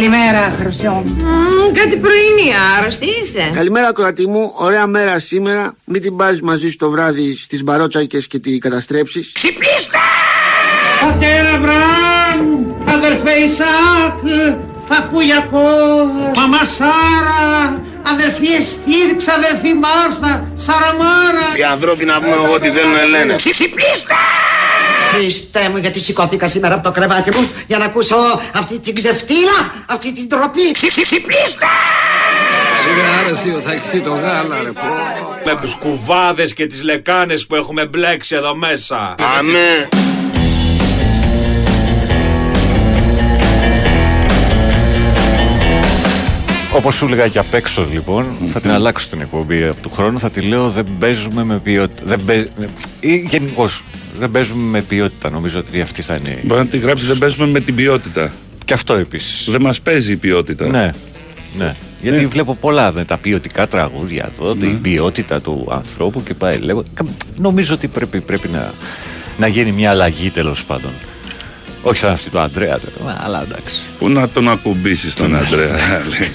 Καλημέρα, Χρυσό μου. Κάτι πρωινή, άρρωστη είσαι. Καλημέρα, κορατή μου. Ωραία μέρα σήμερα. Μην την πάρεις μαζί σου το βράδυ στις μπαρότσακες και τη καταστρέψεις. Ξυπνήστε! Πατέρα Μπραμ, αδερφέ Ισάκ, παππούλιακό, μαμά Σάρα, αδερφή Εστίρξ, αδερφή Μάρθα, Σαραμάρα. Οι ανθρώποι να πούμε ό,τι θέλουν να λένε. Ξυπνήστε! Χριστέ μου, γιατί σηκώθηκα σήμερα από το κρεβάτι μου για να ακούσω αυτή την ξεφτύλα, αυτή την τροπή. Ξυπνήστε! Σιγά ρε θείο, θα εκθεί το γάλα ρε πω. Με τους κουβάδες και τις λεκάνες που έχουμε μπλέξει εδώ μέσα. Αμέ. Όπως σου έλεγα και απ' έξω λοιπόν, θα την αλλάξω την εκπομπή από του χρόνου. Θα τη λέω δεν παίζουμε με ποιότητα. Δεν παί... ή γενικώς δεν παίζουμε με ποιότητα. Νομίζω ότι αυτή θα είναι. Μπορεί να τη γράψεις δεν παίζουμε με την ποιότητα. Και αυτό επίσης. Δεν μας παίζει η ποιότητα. Ναι. ναι. Γιατί βλέπω πολλά με τα ποιοτικά τραγούδια εδώ, την ποιότητα του ανθρώπου και πάει λέγω. Νομίζω ότι πρέπει, πρέπει να, να γίνει μια αλλαγή τέλος πάντων. Όχι σαν αυτή του Αντρέα, τώρα, αλλά εντάξει. Πού να τον ακουμπήσεις τον Αντρέα, λέει.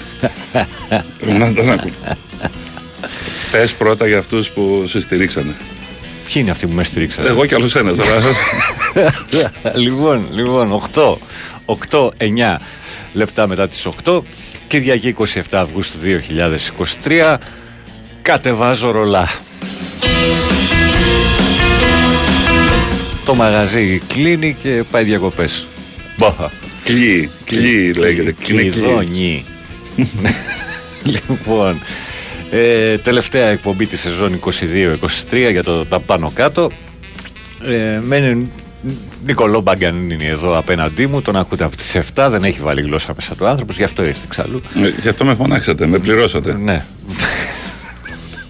Πού να τον ακουμπήσει. Πες πρώτα για αυτούς που σε στηρίξανε. Ποιοι είναι αυτοί που με στηρίξαν. Εγώ κι άλλος ένας τώρα. λοιπόν, λοιπόν, 8, 8, 9 λεπτά μετά τις 8, Κυριακή 27 Αυγούστου 2023, κατεβάζω ρολά. Το μαγαζί κλείνει και πάει διακοπές. Μπα. Κλεί, κλεί λέγεται. Κλειδώνει. λοιπόν, ε, τελευταία εκπομπή της σεζόν 22-23 για το τα πάνω κάτω. Ε, μένει Νικολό Μπαγκαν είναι εδώ απέναντί μου, τον ακούτε από τις 7, δεν έχει βάλει γλώσσα μέσα του άνθρωπος, γι' αυτό ήρθε εξάλλου. Ε, γι' αυτό με φωνάξατε, με πληρώσατε. Ναι.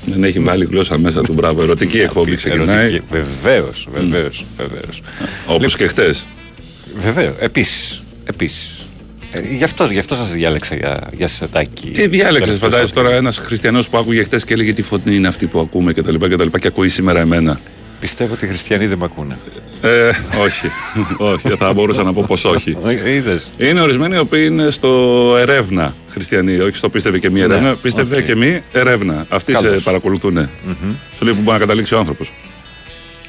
Δεν έχει βάλει γλώσσα μέσα του, μπράβο. Ερωτική εκπομπή ξεκινάει. Βεβαίως, βεβαίως, βεβαίως. Όπως και χτες. Βεβαίως, επίσης. Επίσης. Ε, γι' αυτό, γι αυτό σας διάλεξα για, για σετάκι. Τι διάλεξες, φαντάζεσαι τώρα ένας χριστιανός που άκουγε χτες και έλεγε τι φωτεινή είναι αυτή που ακούμε και τα λοιπά και, τα λοιπά, και ακούει σήμερα εμένα. Πιστεύω ότι οι χριστιανοί δεν με ακούνε. Ε, όχι. όχι, θα μπορούσα να πω πως όχι. Είδες. Είναι ορισμένοι οι οποίοι είναι στο ερεύνα χριστιανοί. Όχι στο πίστευε και μη ερεύνα. Ναι, πίστευε οκ. και μη ερεύνα. Αυτοί σε Καλώς. παρακολουθούν. Σου λέει που μπορεί να καταλήξει ο άνθρωπος.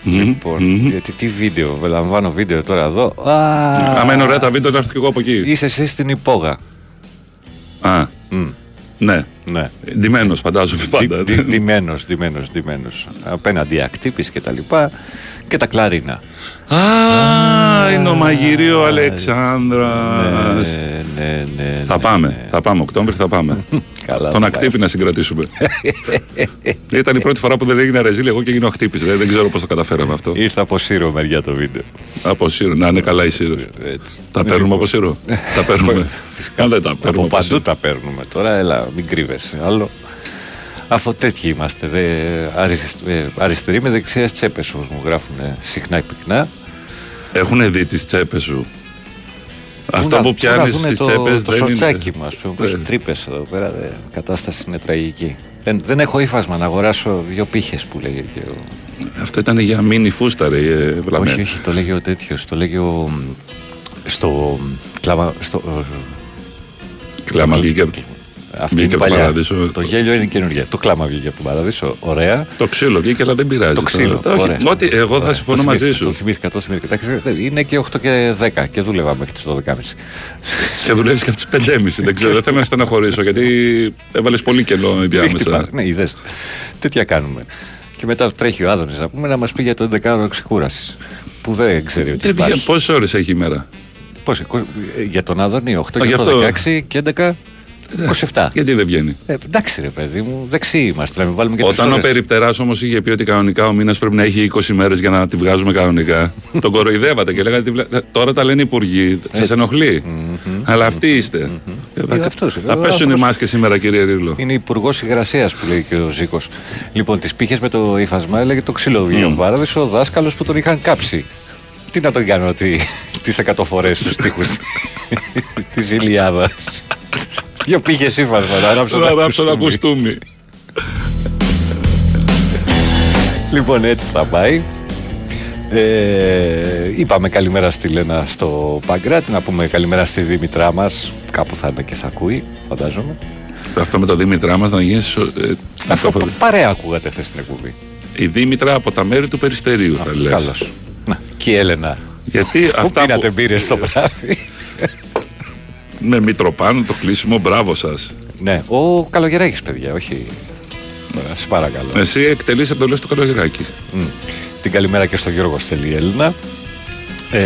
Λοιπόν, γιατί τι βίντεο, λαμβάνω βίντεο τώρα εδώ. Α, Άμα είναι ωραία τα βίντεο, να έρθω και εγώ από εκεί. Είσαι εσύ στην υπόγα. Α, ναι. Ναι. Ντυμένος, φαντάζομαι πάντα. Ντυμένος, ντυμένος, ντυμένος. Απέναντι ακτύπη και τα λοιπά. Και τα κλαρίνα. Α, είναι ο μαγειρίο Αλεξάνδρας. Ναι, ναι, ναι. Θα ναι, πάμε, ναι. θα πάμε, Οκτώβρη θα πάμε. Καλά. Τον θα ακτύπη να συγκρατήσουμε. Ήταν η πρώτη φορά που δεν έγινε ρεζίλ, εγώ και γίνω ακτύπης. Δεν, δεν ξέρω πώς το καταφέραμε αυτό. πάει. Ήρθα από Σύρο μεριά το βίντεο. Από Σύρο, να είναι καλά η Σύρο. Έτσι. Τα παίρνουμε από Σύρο. Τα παίρνουμε. Φυσικά. Α, δεν τα Από παίρνουμε από παντού Σύρο. τα παίρνουμε τώρα, έλα, μην κρύβεσαι. Άλλο. Αφού τέτοιοι είμαστε. Δε, αρισ- ε, αριστεροί με δεξιές τσέπες, όπω μου γράφουν συχνά και πυκνά. Έχουν δει τις τσέπες σου; Αυτό να- που πού να πιάνεις δούνε στις το, τσέπες Το δεν σορτσάκι είναι. μου, ας πούμε, που έχει Ε. τρύπες εδώ πέρα. δε, η κατάσταση είναι τραγική. Δεν, δεν έχω ύφασμα να αγοράσω δύο πύχες που λέγε και ο. Αυτό ήταν για μίνι φούστα, ρε, ε, βλαμέ. Όχι, όχι, το λέγει ο τέτοιος. Το λέγει ο. Στο. Κλάμα, στο, Κλάμα βγήκε από- αυτή Βγήκε είναι από τον παλιά. Παράδεισο. Το γέλιο είναι καινούργια. Το κλάμα βγήκε από τον παραδείσο. Ωραία. Το ξύλο βγήκε, αλλά δεν πειράζει. Το ξύλο. τώρα. Όχι, ωραία. Ό,τι εγώ θα Ωραία. συμφωνώ Το μαζί θυμήθηκα, Το σου. θυμήθηκα, το θυμήθηκα. Εντάξει, Είναι και 8 και 10 και δούλευα μέχρι τις 12.30. Και δουλεύεις και από τις 5.30. Δεν ξέρω, δεν θέλω να στεναχωρήσω γιατί έβαλες πολύ κενό Μην διάμεσα. χτυπά. Ναι, είδες. Τέτοια κάνουμε. Και μετά τρέχει ο Άδωνης να πούμε να μας πει για το 11ωρο ξεκούρασης. Που δεν ξέρει ότι υπάρχει. Πόσες ώρες έχει η μέρα; Πώς, είκο- ε, για τον Άδωνη 8 Α, και γι' 8, αυτό. 16 και 11. 27. Γιατί δεν βγαίνει; Ε, εντάξει ρε παιδί μου, δεξί είμαστε, να μην βάλουμε και τις Όταν ο ώρες. περιπτεράς όμως είχε πει ότι κανονικά ο μήνας πρέπει να έχει 20 μέρες για να τη βγάζουμε κανονικά, τον κοροϊδεύατε και λέγατε «Τι βλέ- τώρα τα λένε οι υπουργοί. Σας ενοχλεί. Αλλά αυτοί είστε. Και θα- Ε, αυτός, Θα ε, πέσουν οι αυτός. μάσκες σήμερα, κύριε Ρίλο. Είναι υπουργός υγρασίας που λέει και ο Ζήκος. Λοιπόν, τις πήχε με το ύφασμα έλεγε το ξύλο βγήκε ο παράδεισο, ο δάσκαλος που τον είχαν κάψει. Τι να τον κάνω ότι τις εκατοφορές στους τοίχους της Ηλιάδας. Δύο πήγε ύφασμα να ράψω Να τα ράψω ένα κουστούμι. κουστούμι. Λοιπόν, έτσι θα πάει. Ε, είπαμε καλημέρα στη Λένα στο Παγκράτη, να πούμε καλημέρα στη Δήμητρά μας. Κάπου θα είναι και θα ακούει, φαντάζομαι. Αυτό με το Δήμητρά μας να γίνει. Ε, Αυτό το- πα- παρέα ακούγατε χθες στην εκπομπή. η Δήμητρα από τα μέρη του Περιστερίου θα λες. Καλώς. Να, και η Έλενα. Γιατί Πού αυτά πήρατε που, μπύρες το βράδυ; Με Μητροπάνο το κλείσιμο, μπράβο σας. ναι, ο Καλογεράκης παιδιά, όχι. Τώρα, σε παρακαλώ. Εσύ εκτελείς εντολές του Καλογεράκη. Μμ. Την καλημέρα και στο Γιώργο Στέλη Έλληνα. Ε,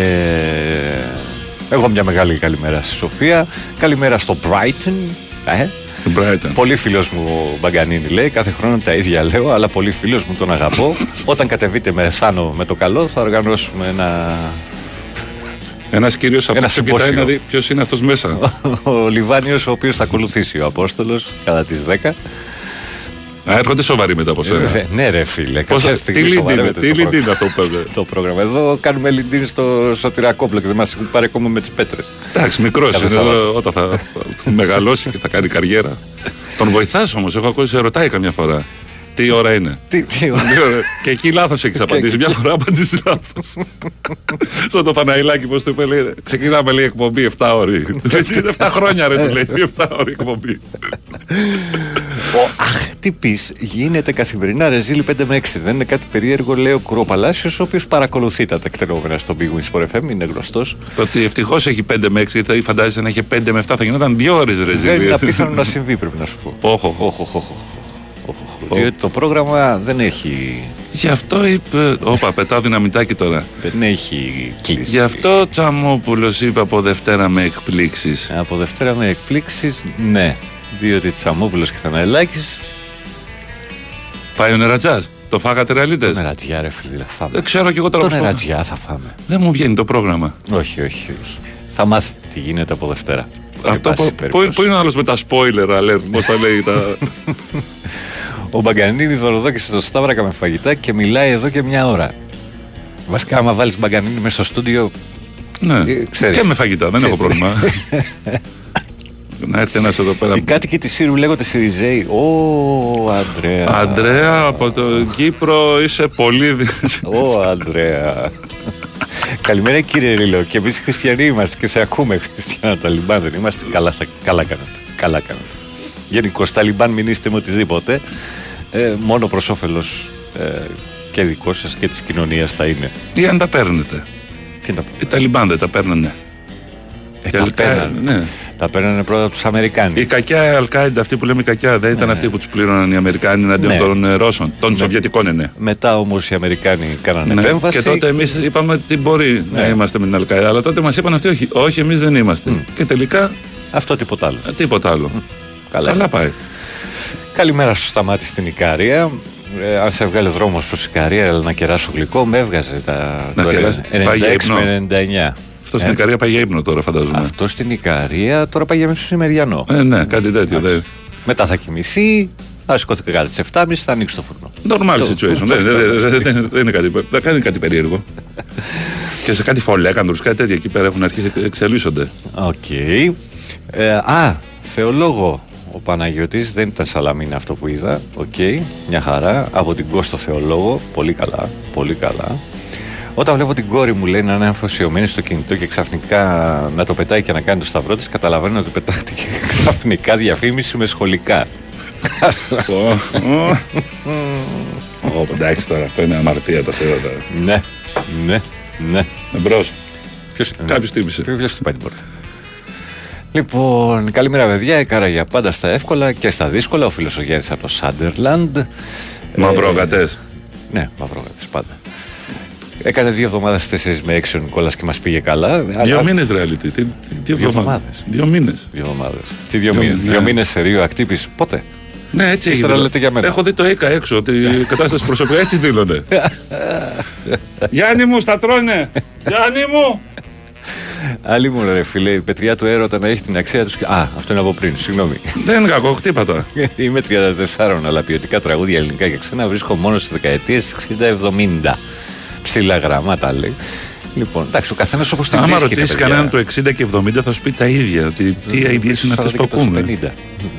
εγώ μια μεγάλη καλημέρα στη Σοφία. Καλημέρα στο Brighton. Ε, Την Brighton. πολύ φίλος μου ο Μπαγκανίνη λέει, κάθε χρόνο τα ίδια λέω, αλλά πολύ φίλος μου τον αγαπώ. Όταν κατεβείτε με Θάνο με το καλό θα οργανώσουμε ένα... Ένας κύριος από Ένα πίσω κοιτάει συμπόσιο. να δει ποιος είναι αυτός μέσα. ο Λιβάνιος ο οποίος θα ακολουθήσει ο Απόστολος κατά τις 10. Α, έρχονται σοβαροί μετά από σένα. Ε, ναι ρε φίλε, Πώς- κάποια τι στιγμή λιντ είναι, σοβαρεύεται τι το λιντ πρόγραμμα. είναι αυτό που παίζει. το πρόγραμμα. Εδώ κάνουμε λιντίνη στο σωτηρακόπλο και δεν μας έχουν πάρει ακόμα με τις πέτρες. Εντάξει, μικρός Κάθε είναι. Σάββατο. εδώ, Όταν θα, θα μεγαλώσει και θα κάνει καριέρα. Τον βοηθάς όμως. Έχω ακούσει, σε ρωτάει καμιά φορά. Τι ώρα είναι; Τι, τι, Τι ώρα- και εκεί λάθος έχεις απαντήσει. Μια φορά απαντήσεις λάθος. Σαν το Θαναϊλάκι, πώ του είπε, λέει. Ξεκινάμε λέει εκπομπή 7 ώρε. 7 χρόνια ρε του λέει. 7 ώρε εκπομπή. Ο, αχ, τι πεις, γίνεται καθημερινά ρεζίλη 5 με 6. Δεν είναι κάτι περίεργο, λέει ο Κουροπαλάσιο, ο οποίος παρακολουθεί τα τεκτενόμενα στο Big Wings Sport FM, είναι γνωστός. Το ότι ευτυχώς έχει 5 με 6, θα φαντάζεσαι να είχε 5 με 7, θα γινόταν 2 ώρες ρε Δεν είναι απίθανο να συμβεί, πρέπει να σου πω. Όχι, όχι. Όχ, όχ, όχ, όχ, όχ, όχ. Διότι το πρόγραμμα δεν έχει, Γι' αυτό είπε. Όπα, πετάω δυναμητάκι τώρα. δεν έχει κλείσει. Γι' αυτό Τσαμόπουλος είπε από Δευτέρα με εκπλήξεις. Από Δευτέρα με εκπλήξεις, ναι. Διότι Τσαμόπουλος και Θαναελάκη. Πάει ο νερατζάς. Το φάγατε ρεαλίτες; Νερατζιά, ρε φίλε, θα φάμε. Δεν ξέρω κι εγώ τώρα Το πώς το- νερατζιά θα φάμε. Δεν μου βγαίνει το πρόγραμμα. Όχι, όχι, όχι. Θα μάθει τι γίνεται από Δευτέρα. Αυτό Εν πάση που, που, περιπτώσει. που είναι ο άλλος με τα spoiler alert, πώς τα λέει. Τα... Ο Μπαγκανίνη δωροδόκησε το Σταύρακα με φαγητά και μιλάει εδώ και μια ώρα. Βασικά, άμα βάλεις Μπαγκανίνη μέσα στο στούντιο. ναι. Ε, ξέρεις. και με φαγητά, δεν έχω Ξέρεις. πρόβλημα. Να έρθει ένας εδώ πέρα. Οι κάτοικοι της Σύρου λέγονται Σιριζέοι. Ω, Αντρέα. Αντρέα, από το Κύπρο είσαι πολύ. δυ- Ω, Αντρέα. Καλημέρα κύριε Ρίλο. Και εμείς χριστιανοί είμαστε και σε ακούμε χριστιανά Ταλιμπάν. Δεν είμαστε. Καλά, θα, καλά κάνατε. Καλά κάνατε. Γενικώ Ταλιμπάν μην είστε με οτιδήποτε. Ε, μόνο προς όφελος ε, και δικός σας και της κοινωνίας θα είναι. Τι αν τα παίρνετε; Τι να πω. Οι Ταλιμπάν δεν τα παίρνανε. Ε, Η τα Αλκα- παίρνανε. ναι. Τα παίρνανε πρώτα από τους Αμερικάνοι. Η κακιά Αλκάιντα, αυτή που λέμε κακιά, δεν ήταν αυτή που τους πλήρωναν οι Αμερικάνοι εναντίον Ναι. των ε, Ρώσων. Των Σοβιετικών, ναι, ναι. Μετά όμως οι Αμερικάνοι κάνανε Ναι. επέμβαση. Και τότε εμείς είπαμε ότι μπορεί να είμαστε με την Αλκάιντα. Αλλά τότε μας είπαν αυτοί, όχι, όχι εμείς δεν είμαστε. Και τελικά Αυτό τίποτα άλλο. ε, τίποτα άλλο. Καλά. Καλά πάει. Καλημέρα σου Σταμάτη στην Ικαρία. Ε, αν σε βγάλει δρόμος προς Ικαρία, αλλά να κεράσω γλυκό, με έβγαζε τα Να το κεράσει. Πάει για 96 ύπνο. με 99. Αυτό στην Ικαρία πάει για ύπνο τώρα, φαντάζομαι. Αυτό στην Ικαρία τώρα πάει για μεσημεριανό. Ε, ναι, κάτι τέτοιο. δεν- Μετά θα κοιμηθεί, θα σηκώθει και κάτι τι 7.30 θα ανοίξει το φουρνό. Normal Το- situation. το- Δεν- δεν- δεν- δεν- Δεν είναι κάτι- δεν κάνει κάτι περίεργο. Και σε κάτι Φολέγανδρου, κάτι τέτοια εκεί πέρα έχουν αρχίσει και εξελίσσονται. Οκ. Ε, α, Θεολόγο. Ο Παναγιώτης δεν ήταν Σαλαμίνα αυτό που είδα. Οκ, μια χαρά. Από την Κώστο Θεολόγο. Πολύ καλά. Πολύ καλά. Όταν βλέπω την κόρη μου λέει να είναι αφοσιωμένη στο κινητό και ξαφνικά να το πετάει και να κάνει το σταυρό της, καταλαβαίνω ότι πετάχτηκε ξαφνικά διαφήμιση με σχολικά. Ω, ω. Ω, Εντάξει τώρα, αυτό είναι αμαρτία τα θέματα. ναι, ναι, ναι. Εμπρό. Ποιος, Κάποιος τύπησε. Ποιος χτυπάει την πόρτα. Λοιπόν, καλημέρα παιδιά. Έκανα για πάντα στα εύκολα και στα δύσκολα. Ο φίλος ο Γιάννης από το Σάντερλαντ. Μαυρόγατε. Ναι, μαυρόγατες πάντα. Έκανε δύο εβδομάδες 4 με 6 ο Νικόλας και μας πήγε καλά. Δύο Αλλά- μήνε reality. Τι- τι- Δύο εβδομάδες. εβδομάδες. Δύο μήνες. Δύο εβδομάδες. Τι δύο Δύο- μήνες; ναι. Δύο μήνες σε ρίο ακτύπης; Πότε; Ναι, έτσι Ύστερα έγινε. λέτε για μένα. Έχω δει το ΕΚΑ έξω ότι η κατάσταση προσωπικά έτσι δήλωνε. Γιάννη μου, στα τρώνε! Γιάννη μου! Άλλη μου ρε φίλε, η πετριά του έρωτα να έχει την αξία τους. Α, αυτό είναι από πριν, συγγνώμη. Δεν είναι κακό, χτύπατα. Είμαι 34, αλλά ποιοτικά τραγούδια ελληνικά και ξένα βρίσκω μόνο στις δεκαετίες 60-70. Ψηλά γραμμάτα λέει. Λοιπόν, εντάξει, ο καθένας όπως την Άμα βρίσκει. ρε ρωτήσεις παιδιά. κανέναν του 60 και 70 θα σου πει τα ίδια. Ότι τι αειδίε είναι αυτές 40 που και τόσο ακούμε. 50. Δεν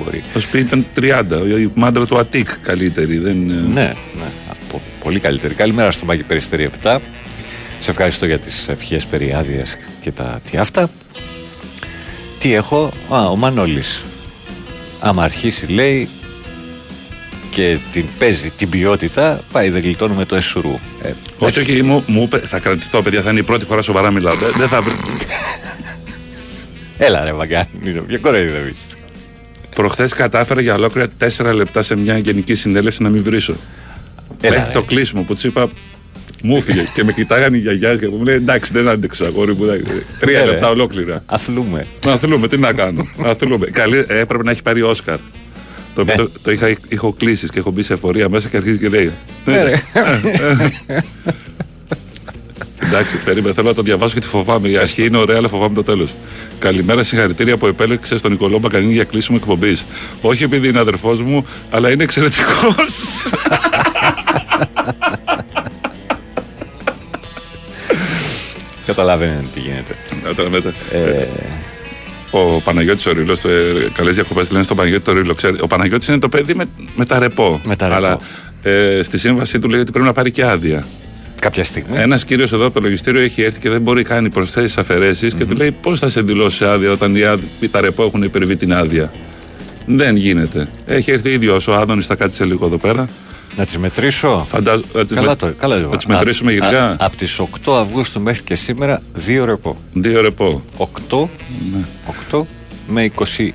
μπορεί. Θα σου πει ήταν 30. Η μάντρα του Αττικ καλύτερη. Δεν... Ναι, ναι. Πο- πολύ καλύτερη. Καλημέρα στο Μάκη Περιστέρη 7. Σε ευχαριστώ για τις ευχές περί άδειας και τα τι αυτά. Τι έχω, α, ο Μανώλης. Άμα αρχίσει λέει και την παίζει την ποιότητα, πάει δεν γλιτώνουμε το εσουρού. Ε, Όχι, όχι, μου, μου είπε, θα κρατηθώ, παιδιά, θα είναι η πρώτη φορά σοβαρά μιλάω. Δεν, δεν θα βρει. Έλα ρε Βαγκάνη, ποιο κοροϊδεύεις. Προχθές κατάφερα για ολόκληρα τέσσερα λεπτά σε μια γενική συνέλευση να μην βρίσω. Έλα, Μέχρι ρε. το κλείσιμο που του είπα. Μου έφυγε και με κοιτάγανε οι γιαγιάδε και μου λέει εντάξει δεν άντεξα αγόρι μου. εντάξει». Τρία Ε, ρε. λεπτά ολόκληρα. Αθλούμε. Να θέλουμε, τι να κάνω. Να θέλουμε. Καλή, ε, έπρεπε να έχει πάρει Όσκαρ. Το, Ναι. το, το είχα, είχα κλείσει και έχω μπει σε εφορία μέσα και αρχίζει και λέει. Ναι, ρε. Εντάξει, περίμενε, θέλω να το διαβάσω γιατί φοβάμαι. Η αρχή είναι ωραία, αλλά φοβάμαι το τέλος. Καλημέρα, συγχαρητήρια που επέλεξες στον Νικολό Μπακανίνη για κλείσιμο εκπομπής. Όχι επειδή είναι αδερφός μου, αλλά είναι εξαιρετικός. Καταλαβαίνετε τι γίνεται. Ε, Ο Παναγιώτης ο Ρήλος, ε, καλές διακοπές λένε στον Παναγιώτη το Ρήλο. Ξέρει, ο Παναγιώτης είναι το παιδί με, με τα ρεπό. Με τα ρεπό. Αλλά ε, στη σύμβασή του λέει ότι πρέπει να πάρει και άδεια. κάποια στιγμή. Ένας κύριος εδώ από το λογιστήριο έχει έρθει και δεν μπορεί να κάνει προσθέσεις αφαιρέσεις και του λέει πώς θα σε δηλώσει άδεια όταν οι, άδει- οι τα ρεπό έχουν υπερβεί την άδεια. Δεν γίνεται. Έχει έρθει ίδιο ο Άδωνης, θα κάτσει λίγο εδώ πέρα. Να τις μετρήσω; Φαντάζω. Να τις, Καλά με- το, καλά το. να τις μετρήσουμε Α- γενικά. α- Από τις 8 Αυγούστου μέχρι και σήμερα, δύο ρεπό. Δύο ρεπό. 8, 8 με 27.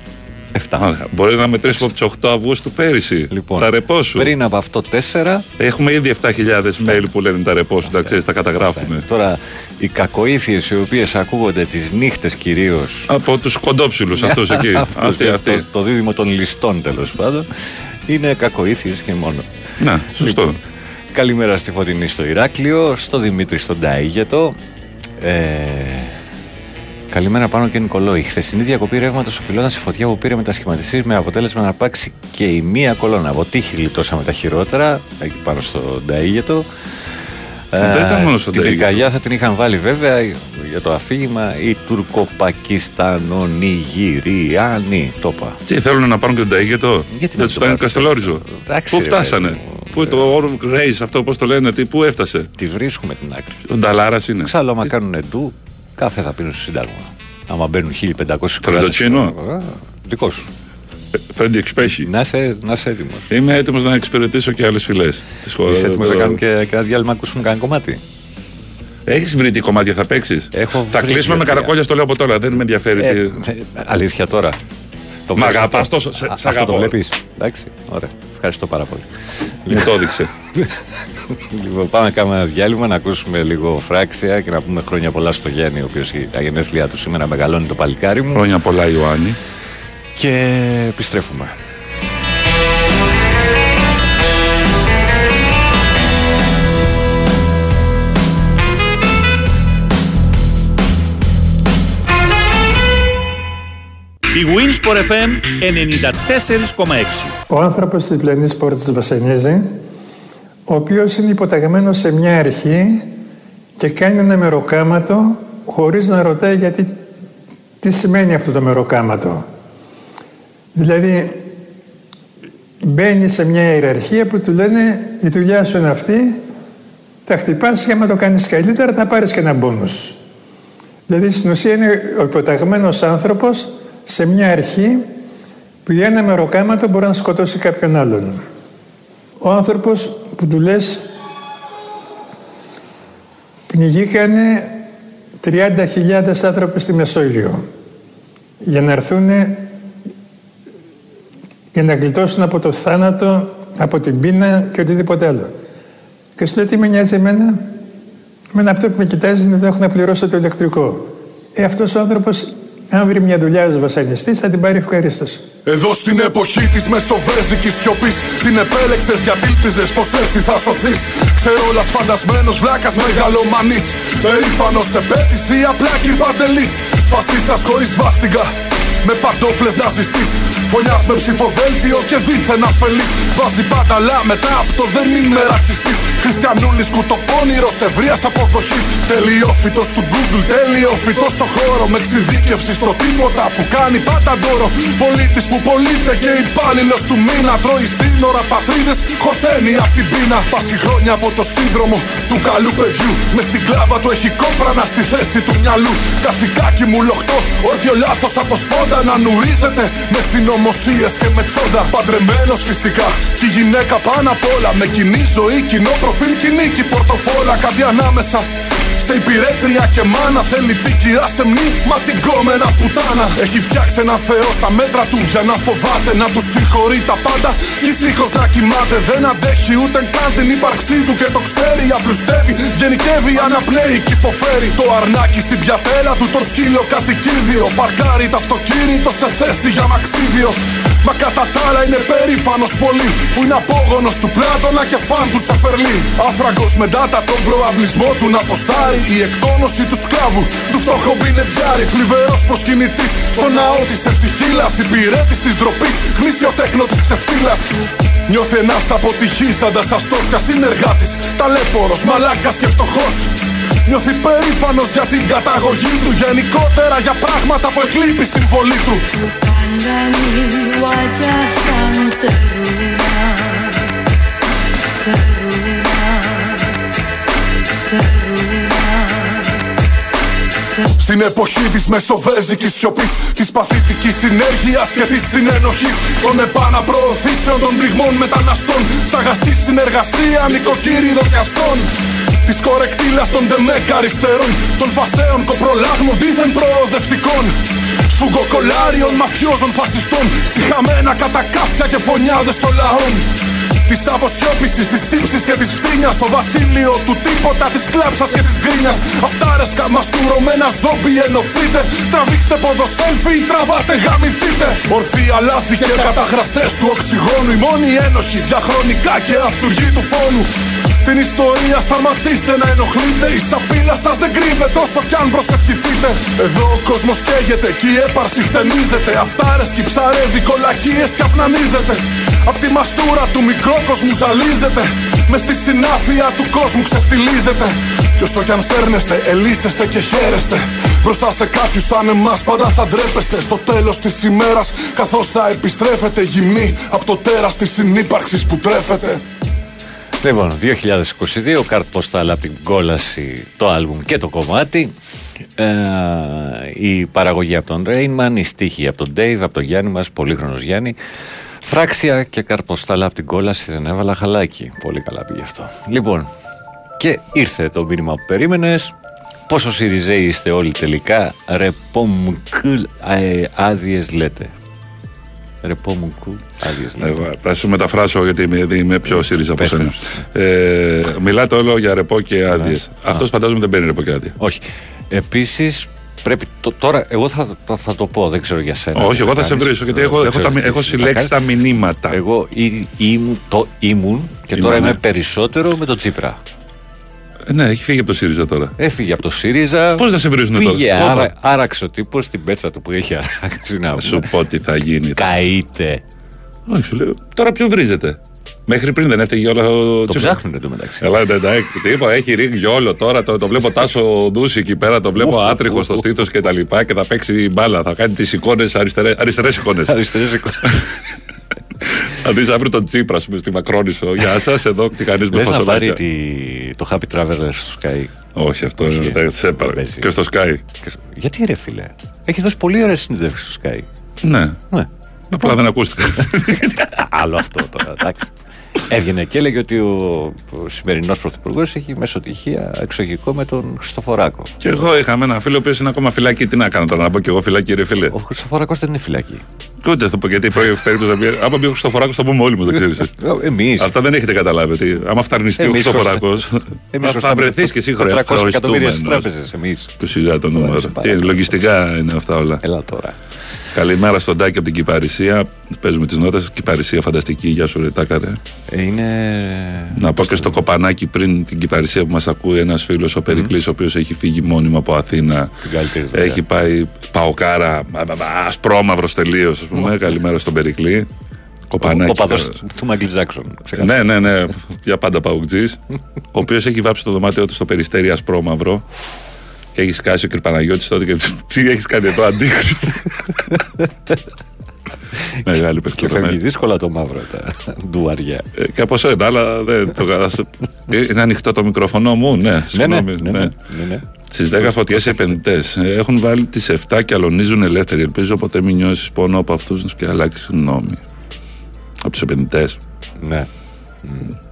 Α, Μπορεί να μετρήσουμε από τις 8 Αυγούστου πέρυσι. Λοιπόν, τα ρεπό σου. πριν από αυτό 4, Έχουμε ήδη 7.000 mail που λένε τα ρεπό σου, τα ξέρεις, τα καταγράφουμε. τώρα οι κακοήθειες οι οποίες ακούγονται τις νύχτες κυρίως Από τους κοντόψιλους αυτούς εκεί. Αυτό, Αυτοί, το, αυτοί. Το, το δίδυμο των ληστών τέλος πάντων είναι κακοήθειες και μόνο. Να, σωστό. Λοιπόν, καλημέρα στη Φωτεινή στο Ηράκλειο, στο Δημήτρη στον Ταΐγετο. Ε, καλημέρα πάνω και Νικολό. Η χθεσινή διακοπή ρεύματος οφειλόταν σε φωτιά που πήρε μετασχηματιστής με αποτέλεσμα να αρπάξει και η μία κολόνα. Από τύχη γλιτώσαμε τα χειρότερα εκεί πάνω στο Ταΐγετο. Δεν ήταν μόνος στον Την Ταΐγετο. πυρκαγιά θα την είχαν βάλει βέβαια για το αφήγημα οι Τουρκοπακιστανονιγυριάνοι. Το είπα. Τι θέλουν να πάρουν και τον Ταίγετο. Γιατί Δεν να τους το φτάνει πάρουν. Καστελόριζο; Εντάξει, Πού ρε, φτάσανε; παιδί μου. Πού το Org Race, αυτό πώς το λένε, τι, πού έφτασε; Τη βρίσκουμε την άκρη. Ο Νταλάρας είναι. Εξάλλου, άμα κάνουν ντου, κάθε θα πίνουν στο Σύνταγμα. Άμα μπαίνουν 1500 Φρεντοτσίνο; Α, Δικό σου. Φρέντι εξπέχει. Να είσαι, να είσαι έτοιμος. Είμαι έτοιμος να εξυπηρετήσω και άλλες φυλές της χώρας. Είσαι έτοιμος να κάνουμε και, και ένα διάλειμμα να ακούσουμε κανένα κομμάτι; Έχεις βρει τι κομμάτια θα παίξεις; Έχω Θα βρει κλείσουμε με δύο-τρία. καρακόλια, στο λέω από τώρα. Δεν με ενδιαφέρει. Ε, τι- ε, αλήθεια τώρα. Το Μ' βλέπεις αγαπάς αυτό; τόσο, σε- Α, σε Αυτό το αγαπώ. βλέπεις; Εντάξει, ωραία. Ευχαριστώ πάρα πολύ. Μου το έδειξε. Λοιπόν, πάμε να κάνουμε ένα διάλειμμα, να ακούσουμε λίγο φράξια και να πούμε χρόνια πολλά στο Γιάννη, ο οποίος τα γενέθλιά του σήμερα μεγαλώνει το παλικάρι μου. Χρόνια πολλά, Ιωάννη. Και επιστρέφουμε. Η Winsport FM 94,6. Ο άνθρωπος της πλανής πόρτας βασανίζει, ο οποίος είναι υποταγμένος σε μια αρχή και κάνει ένα μεροκάματο χωρίς να ρωτάει γιατί τι σημαίνει αυτό το μεροκάματο. Δηλαδή μπαίνεις σε μια ιεραρχία που του λένε η δουλειά σου είναι αυτή, τα χτυπάς και άμα το κάνεις καλύτερα θα πάρεις και ένα μπόνους. Δηλαδή στην ουσία είναι ο υποταγμένος άνθρωπος σε μια αρχή που για ένα μεροκάματο μπορεί να σκοτώσει κάποιον άλλον. Ο άνθρωπος που του λες πνιγήκανε 30.000 άνθρωποι στη Μεσόγειο για να έρθουν για να γλιτώσουν από το θάνατο, από την πείνα και οτιδήποτε άλλο. Και σου λέει τι με νοιάζει εμένα; Εμένα αυτό που με κοιτάζει είναι ότι δεν έχω να πληρώσω το ηλεκτρικό. Ε, αυτός ο άνθρωπος, αν βρει μια δουλειά ως βασανιστής, θα την πάρει ευχαρίστως. Εδώ στην εποχή της μεσοβέζικης σιωπής Την επέλεξες γιατί ήλπιζες πως έτσι θα σωθείς Ξερόλας φαντασμένος βλάκας μεγαλομανής Περήφανος σε πέτηση απλά κυρπαντελής Φασίστας χωρίς βάστιγκα με παντόφλες να ζητείς Φωνιάς με ψηφοδέλτιο και δίθεν αφελής Βάζει πάντα αλλά μετά από το δεν είμαι ρατσιστής Χριστιανούλης κουτοπώνηρος ευρείας αποδοχής. Τελειόφυτος του Google, τελειόφυτος στο χώρο. Με εξειδίκευση στο τίποτα που κάνει πάντα δώρο Πολίτης που πωλείται και υπάλληλος του μήνα. Τρώει σύνορα πατρίδες, χορταίνει απ' την πείνα. Πάσει χρόνια από το σύνδρομο του καλού παιδιού. Μες στην κλάβα του έχει κόπρανα στη θέση του μυαλού. Καθηκάκι μου λοχτό, όρθιο λάθος από σπόντα Να νουρίζεται με συνωμοσίες και με τσόντα. Παντρεμένος φυσικά, και η γυναίκα πάνω απ' όλα. Με κοινή ζωή, κοινό προφίλ, κοινή και πορτοφόλα. Κάτι ανάμεσα σε υπηρέτρια και μάνα θέλει την κυρά σε μνή Μα την κόμενα πουτάνα. Έχει φτιάξει ένα θεό στα μέτρα του Για να φοβάται να του συγχωρεί τα πάντα. Κι ησύχως να κοιμάται Δεν αντέχει ούτε καν την ύπαρξή του Και το ξέρει απλουστεύει Γενικεύει αναπνέει και υποφέρει. Το αρνάκι στην πιατέλα του Το σκύλο κατοικίδιο. Παρκάρει το αυτοκίνητο σε θέση για μαξίδιο. Μα κατά τα άλλα είναι περήφανος πολύ Που είναι απόγονος του Πλάτωνα και φαν του Σεφερλί Άφραγκος με ντάτα τον προαυλισμό του να αποστάρει Η εκτόνωση του σκλάβου. Του φτωχό μπινεδιάρη Φλιβερός προσκυνητής. Στο ναό της ευτυχίλας Υπηρέτης της ντροπής, γνήσιο τέκνο της ξεφτύλας. Νιώθει ένας αποτυχής αντασταστός κα συνεργάτης Ταλέπορος, μαλάκας και φτωχός. Νιώθει περήφανος για την καταγωγή του Γενικότερα για πράγματα που εκλείπει η συμβολή του. Pandang wajah sang teruna Seruna Seruna Στην εποχή της μεσοβέζικης σιωπής Της παθητικής συνέργειας και της συνενοχής Των επαναπροωθήσεων των πληγμών μεταναστών Σαγαστή συνεργασία νοικοκύριδων και αστών Της κορεκτήλας των δεμέκα αριστερών Των φασέων κοπρολάγμων δίθεν προοδευτικών Σφουγγοκολάριων μαφιόζων φασιστών Συχαμένα κατακάφια και φωνιάδες των λαών Της αποσιώπηση, της ύψη και της φτύνιας. Στο βασίλειο του τίποτα, της κλάψα και της γκρίνιας. Αυτάρεσκα μαστούρωμένα ζόμπι ενωθείτε. Τραβήξτε ποδοσέλφι, τραβάτε, γαμηθείτε. Ορθοί αλάθη και καταχραστές του οξυγόνου. Οι μόνοι ένοχοι διαχρονικά και αυτούργοι του φόνου. Την ιστορία σταματήστε να ενοχλείτε. Η σαπίλα σας δεν κρύβεται όσο κι αν προσευχηθείτε. Εδώ ο κόσμος καίγεται και η έπαρση χτενίζεται. Αυτάρεσκοι ψαρεύει, κολακίε και αυνανίζεται. Απ' τη μαστούρα του μικρόκοσμου ζαλίζεται. Μες στη συνάφεια του κόσμου ξεφτιλίζεται. Κι όσο κι αν σέρνεστε, ελίσσεστε και χαίρεστε. Μπροστά σε κάποιους σαν εμάς πάντα θα ντρέπεστε. Στο τέλος της ημέρας, καθώς θα επιστρέφετε γυμνή από το τέρας της συνύπαρξης που τρέφεται. Λοιπόν, 2022, καρτ ποστάλ από την κόλαση, το άλμπουμ και το κομμάτι. Ε, η παραγωγή από τον Rainman, η στίχη από τον Dave, από τον Γιάννη μας, πολύχρονος Γιάννη. Φράξια και καρποστάλα από την κόλαση δεν έβαλα χαλάκι. Πολύ καλά πήγε αυτό. Λοιπόν, και ήρθε το μήνυμα που περίμενες. Πόσο Σιριζέοι είστε όλοι τελικά. Ρεπόμκουλ άδειες λέτε. Ρεπόμκουλ άδειες λέτε. Εγώ, θα σου μεταφράσω γιατί είμαι, είμαι πιο ΣΥΡΙΖΑ από σένα. Ε, μιλάτε όλο για ρεπό και άδειες. Αυτός φαντάζομαι δεν παίρνει ρεπό και άδεια. Όχι. Επίσης, πρέπει. Το, τώρα, εγώ θα, θα, θα το πω, δεν ξέρω για σένα. Όχι, εγώ θα σε βρίσω γιατί έχω, έχω, τα, έχω συλλέξει τα μηνύματα. Εγώ ή, ήμουν, το ήμουν και Είμαι, τώρα ναι. είμαι περισσότερο με τον Τσίπρα. Ε, ναι, έχει φύγει από το ΣΥΡΙΖΑ τώρα. Έφυγε από το ΣΥΡΙΖΑ. Πώς να σε βρίζουνε τώρα; Πήγε, Όπα. άρα, άραξε ο τύπος την πέτσα του που έχει αράξει. Να Σου πω τι θα γίνει. Καείτε. Όχι, σου λέω. Τώρα ποιον βρίζετε; Μέχρι πριν δεν έφταιγε όλο ο Το Τσίπρας. ψάχνουν εντωμεταξύ. Καλά, ναι, εντάξει. Τι είπα, έχει ρίξει όλο τώρα. Το, το βλέπω τάσο ντούση εκεί πέρα, το βλέπω άτριχο στο στήθος και τα λοιπά και θα παίξει μπάλα. Θα κάνει τις εικόνες αριστερές εικόνες. Αριστερές εικόνες. Θα δεις αύριο τον Τσίπρα, ας πούμε, στη Μακρόνισο. Γεια σας, εδώ τι κάνεις με Λες να πάρει φασολάκια. τη, το Happy Traveler στο Sky. Όχι, αυτό είναι. δεν σε έπαρε. παίζει. Και στο Sky. Και- Γιατί ρε φίλε; Έχει δώσει πολύ ωραία συνέντευξη στο Sky. Ναι. Ναι. Απλά δεν ακούστηκα. Άλλο αυτό τώρα, εντάξει. Έβγαινε και έλεγε ότι ο, ο σημερινός πρωθυπουργός έχει μεσοτυχία εξωγικό με τον Χριστοφοράκο. Και εγώ είχαμε ένα φίλο που είναι ακόμα φυλάκι. Τι να κάνω τώρα, να πω κι εγώ φυλάκι, ρε φίλε. Ο Χριστοφοράκο δεν είναι φυλακή. Και ούτε θα πω γιατί πρώτη περίπτωση να πει. Άμα μπει ο Χριστοφοράκο θα πούμε όλοι μου, δεν ξέρεις. Εμείς. Αυτά δεν έχετε καταλάβει. Ότι άμα φταρνιστεί ο Εμείς Χριστοφοράκο. Εμείς Θα βρεθείς και εσύ 400 εκατομμύρια στι χρεωστούμενος. τράπεζε εμείς. Του σιγά το νούμερο. Τι, λογιστικά είναι αυτά όλα. Έλα τώρα. Καλημέρα στον Τάκη από την Κυπαρισία. Παίζουμε τις νότες. Κυπαρισία φανταστική. Γεια σου, Ρετάκαρε. Ε, Είναι. Να πω και στο κοπανάκι πριν την Κυπαρισία που μας ακούει ένας φίλος ο Περικλής, ο οποίος έχει φύγει μόνιμα από Αθήνα. Την καλύτερη δουλειά. Έχει πάει παοκάρα, ασπρόμαυρος τελείως, ας πούμε. Καλημέρα στον Περικλή. Κοπανάκι. Ο παδό τώρα. του Μάγκλ Τζάξον. Ναι, ναι, ναι. Για πάντα παουτζή. ο οποίος έχει βάψει το δωμάτιό του στο περιστέρι ασπρόμαυρο. Και έχει σκάσει ο Κυρπαναγιώτης τότε και τι έχεις κάνει εδώ, αντίχρηστο. Μεγάλη Και παιχτούρα. φεύγει δύσκολα το μαύρο τα ντουαριά. Ε, και από σένα, αλλά δεν το κάνω. Ε, Είναι ανοιχτό το μικρόφωνο μου, ναι. Ναι, ναι, συγγνώμη, ναι, ναι, ναι, ναι. Στις 10 φωτιές οι επενδυτές έχουν βάλει τις 7 και αλωνίζουν ελεύθεροι. Ελπίζω ποτέ μην νιώσεις πόνο από αυτούς και αλλάξεις γνώμη. Από τους επενδυτές. Ναι. Τι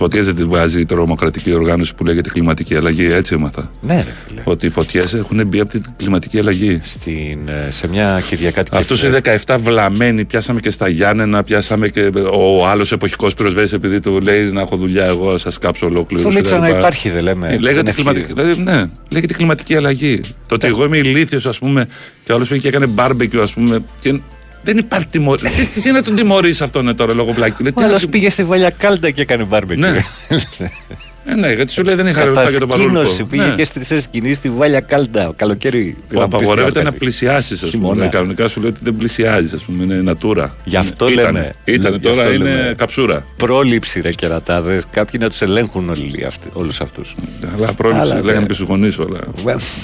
φωτιές δεν τις βγάζει η τρομοκρατική οργάνωση που λέγεται κλιματική αλλαγή. Έτσι έμαθα. Ναι, ρε φίλε. Ότι οι φωτιές έχουν μπει από την κλιματική αλλαγή. Στην, ε, σε μια Κυριακάτικη. Αυτούς οι 17 βλαμμένοι πιάσαμε και στα Γιάννενα, πιάσαμε και ο άλλος εποχικός πυροσβέστης επειδή του λέει να έχω δουλειά, εγώ σας κάψω ολόκληρο. Στο Μίτσα να υπάρχει, δεν λέμε. Ε, Λέγεται Δεν κλιματική, δηλαδή, ναι, λέγεται κλιματική αλλαγή. Το ότι εγώ είμαι ηλίθιος, ας πούμε, και ο άλλος πήγε και έκανε barbecue, ας πούμε. Και δεν υπάρχει τιμωρία. τι, τι να τον τιμωρήσει αυτόν ε, τώρα λόγω βλάκη. Λέει, τι Ο να άλλος τον- πήγε στη Βαλιακάλτα και έκανε μπάρμπεκι. Ναι. Ε, ναι, γιατί σου λέει δεν είχα λεφτά για τον Κατασκήνωση παρόλο. πήγε και στις σκηνή στη Βαλιακάλτα. Καλοκαίρι. Που απαγορεύεται να Πίστη πλησιάσεις, ας πούμε. Χειμώνα. Κανονικά σου λέει ότι δεν πλησιάζεις, ας πούμε. Είναι natura. Γι' αυτό Ήτανε. λέμε. Ήτανε, Γι' τώρα αυτό είναι λέμε. καψούρα. Πρόληψη ρε κερατάδες. Κάποιοι να τους ελέγχουν όλοι όλους αυτούς. Αλλά πρόληψη Αλλά, λέγανε ναι. και στου γονείς όλα.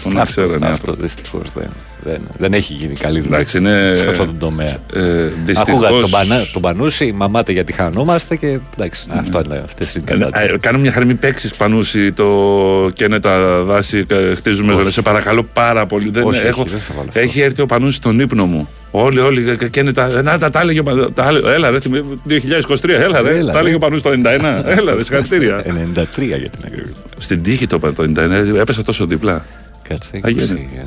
Το να Αυτό, ξέρανε οι αυτό δυστυχώς δεν, δεν, δεν έχει γίνει καλή δουλειά Εντάξει, είναι- σε αυτόν τον τομέα. Ε, δυστυχώς- Ακούγα τον, Πανά, τον Πανούση, μαμάτε γιατί χανόμαστε και εντάξει, αυτό είναι αυτές είναι οι Ε, κατάσταση. ε, Κάνω μια χαρά, μην παίξει πανούσι το και είναι τα δάση, ε, χτίζουμε ζωή. Σε παρακαλώ πάρα πολύ. Δεν, Όχι, όχι, έχω, δεν θα βάλω αυτό. έχει έρθει ο πανούσι στον ύπνο μου. Όλοι, όλοι ε, και είναι τα. Να τα, τα έλεγε ο Πανούσης. τα έλεγε- Έλα, ρε, θυμί- 2023, έλα, ρε. Έλα, τα έλεγε ρε. ο Πανούσης το 91. Έλα, ρε, συγχαρητήρια. 93 για την ακρίβεια. Στην τύχη το είπα το 91, έπεσα τόσο δίπλα. Κάτσε, Α, γίνει. 21,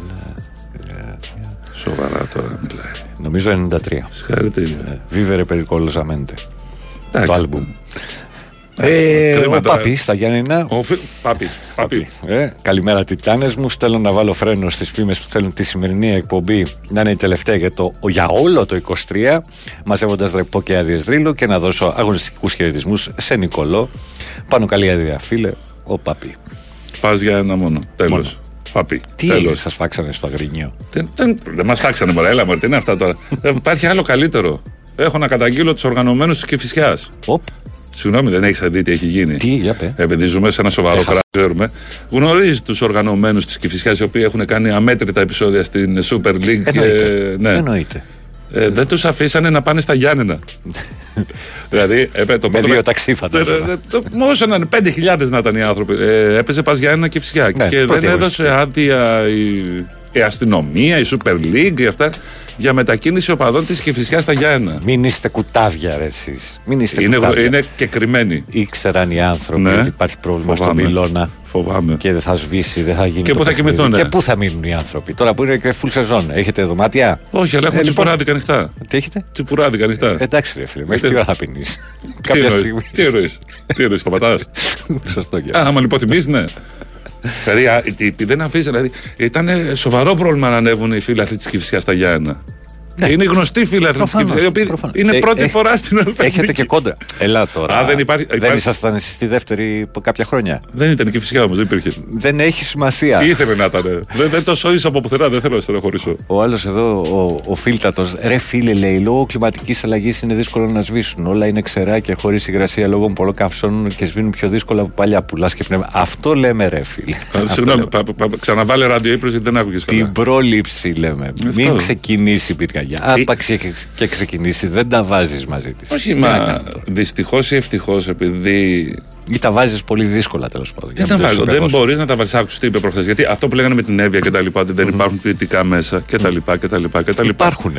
Σοβαρά τώρα μιλάει. νομίζω 93. Συγχαρητήρια. Βίβερε περικόλωσαμέντε. Εντάξει. Το άλμπουμ. Ε, Κρίμα ο τώρα. Παπί στα Γιάννηνα. Ο Φι- Παπί, Παπί. Ε, καλημέρα Τιτάνες μου. Στέλνω να βάλω φρένο στις φήμες που θέλουν τη σημερινή εκπομπή να είναι η τελευταία για, το, για όλο το 23, μαζεύοντας ρεπό και άδειες δρύλου και να δώσω αγωνιστικούς χαιρετισμούς σε Νικολό. Πάνω καλή άδεια φίλε, ο Παπί. Πας για ένα μόνο. Τέλος. Μόνο. Παπί. Τι Τέλος. έγινε, σας φάξανε στο αγρινιό. Δεν, δεν, δεν μας τάξανε μωρέ, έλα μωρέ, τι είναι αυτά τώρα. Ε, Υπάρχει άλλο καλύτερο. Έχω να καταγγείλω τους οργανωμένους της Κυφυσιάς. Οπ, Συγγνώμη, δεν έχεις δει τι έχει γίνει. τι, για πέ. Επειδή ζούμε σε ένα σοβαρό Έχασα. κράτος, ξέρουμε. Γνωρίζεις τους οργανωμένους της Κυφυσιά, οι οποίοι έχουν κάνει αμέτρητα επεισόδια στην Super League. Εννοείται. ναι. Εννοείται. Ε, δεν τους αφήσανε να πάνε στα Γιάννενα. δηλαδή, έπαι, το Με πρώτο- δύο ταξί φαντάζομαι. Ε, ε, το- Όσο να είναι, 5.000 να ήταν οι άνθρωποι. Ε, έπαιζε πας Γιάννενα και φυσικά. Ναι, και δεν πρώτη έδωσε άδεια η, η αστυνομία, η Super League, αυτά, για μετακίνηση οπαδών της Κυφυσιά στα Γιάννενα. Μην είστε κουτάβια ρε εσείς. Μην είστε Είναι, κουτάβια. είναι και κρυμμένοι. Ήξεραν οι άνθρωποι Ναι. ότι υπάρχει πρόβλημα Φοβάμαι. στον πυλώνα Φοβάμαι. και δεν θα σβήσει, δεν θα γίνει. Και το πού θα παιχνίδι. κοιμηθούνε; Και πού θα μείνουν οι άνθρωποι. Τώρα που είναι και full σεζόν. Έχετε δωμάτια; Όχι, αλλά έχουμε Ε, λοιπόν. τσιπουράδικα ανοιχτά. Τι έχετε; Τσιπουράδικα ανοιχτά. Εντάξει ρε φίλε, μέχρι τι ώρα θα πίνεις; Τι Κάποια εννοείς, στιγμή. Τι εννοείς, τι εννοείς, σταματάς. Σωστό και. Α, άμα λοιπόν θυμίζεις, ναι. Δηλαδή, α, οι τύποι δεν αφήσαν. Δηλαδή, ήταν σοβαρό πρόβλημα να ανέβουν οι φίλοι της Κυφσιά στα Γιάννα. Και είναι γνωστοί φίλοι τη Προφανώς, Κυφσιά, οι οποίοι προφανώς. είναι Ε, πρώτη ε, φορά στην Αλφα. Έχετε και κόντρα. Ελά τώρα. Α, δεν υπάρχει- Δεν υπάρχει- ήσασταν εσείς στη δεύτερη από κάποια χρόνια. Δεν ήταν η Κυφσιά όμως, δεν υπήρχε. Δεν έχει σημασία. Ήθελε να ήταν. δεν, δεν το σώζεις από πουθενά, δεν θέλω να στενοχωρήσω. Ο άλλος εδώ, ο, ο φίλτατος, ρε φίλε, λέει, λόγω κλιματικής αλλαγής είναι δύσκολο να σβήσουν. Όλα είναι ξερά και χωρίς υγρασία λόγω πολλών καυσών και σβήνουν πιο δύσκολα από παλιά πουλά και πνεύμα. Αυτό λέμε, ρε φίλε. Α, Συγγνώμη, πα- πα- πα- ξαναβάλε ράδιο ύπνο γιατί δεν άκουγες καλά. Την πρόληψη λέμε. Μην ξεκινήσει η πυρκαγιά. Άπαξ και, και ξεκινήσει, δεν τα βάζεις μαζί της. Όχι, μα δυστυχώς ή ευτυχώς επειδή. Ή τα βάζεις πολύ δύσκολα τέλος πάντων. Τι για να μην το βάλω, σου δεν κακώσω. μπορείς να τα βάλεις. Άκουσε τι είπε προχθές. Γιατί αυτό που λέγανε με την Εύβοια και τα λοιπά, ότι δεν υπάρχουν ποιητικά μέσα και τα λοιπά και τα λοιπά και τα λοιπά. Υπάρχουν.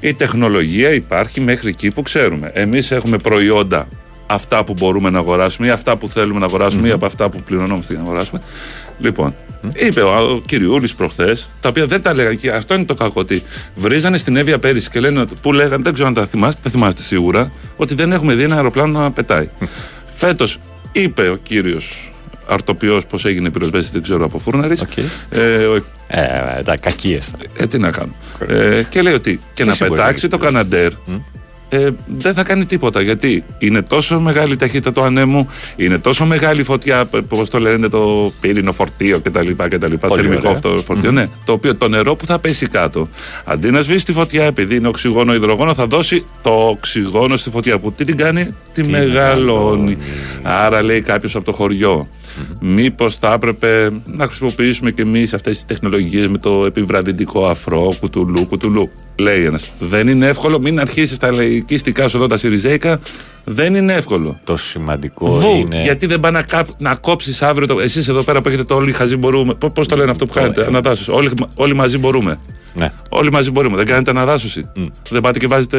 Η τεχνολογία υπάρχει μέχρι εκεί που ξέρουμε. Εμείς έχουμε προϊόντα αυτά που μπορούμε να αγοράσουμε ή αυτά που θέλουμε να αγοράσουμε ή από αυτά που πληρωνόμαστε για να αγοράσουμε. Λοιπόν, είπε ο, ο κυριούλης προχθές, τα οποία δεν τα λέγανε και αυτό είναι το κακό. Ότι βρίζανε στην Εύβοια πέρυσι και λένε ότι- που λέγανε, δεν ξέρω αν τα θυμάστε, δεν θυμάστε σίγουρα, ότι δεν έχουμε δει ένα αεροπλάνο να πετάει. Φέτος είπε ο κύριος αρτοπιό πώς έγινε πυροσβέστη, δεν ξέρω από φούρναρης. Ε, ο Ε, τα κακίες. ε, τι να κάνω. Ε, και λέει ότι και Τι να σίγουρα πετάξει έχεις το Καναντέρ ε, δεν θα κάνει τίποτα. Γιατί είναι τόσο μεγάλη η ταχύτητα του ανέμου, είναι τόσο μεγάλη η φωτιά, πώς το λένε, το πύρινο φορτίο κτλ. κτλ Πολύ θερμικό ωραία. αυτό φορτίο, ναι. Το οποίο το νερό που θα πέσει κάτω, αντί να σβήσει τη φωτιά επειδή είναι οξυγόνο υδρογόνο, θα δώσει το οξυγόνο στη φωτιά που τι την κάνει, τη μεγαλώνει. Άρα λέει κάποιος από το χωριο μήπως θα έπρεπε να χρησιμοποιήσουμε και εμείς αυτές τις τεχνολογίες με το επιβραδυτικό αφρό, κουτουλού, κουτουλού. Λέει ένας. Δεν είναι εύκολο, μην αρχίσεις τα λαϊκιστικά σου εδώ τα Σιριζέικα. Δεν είναι εύκολο. Το σημαντικό Βου, είναι. γιατί δεν πάει να, κάπ, να κόψεις αύριο. Το... Εσείς εδώ πέρα που έχετε το όλοι χαζί μπορούμε. Πώ το λένε αυτό που κάνετε, αναδάσωση. Όλοι, όλοι μαζί μπορούμε. Ναι. Όλοι μαζί μπορούμε. Δεν κάνετε αναδάσωση. Δεν πάτε και βάζετε,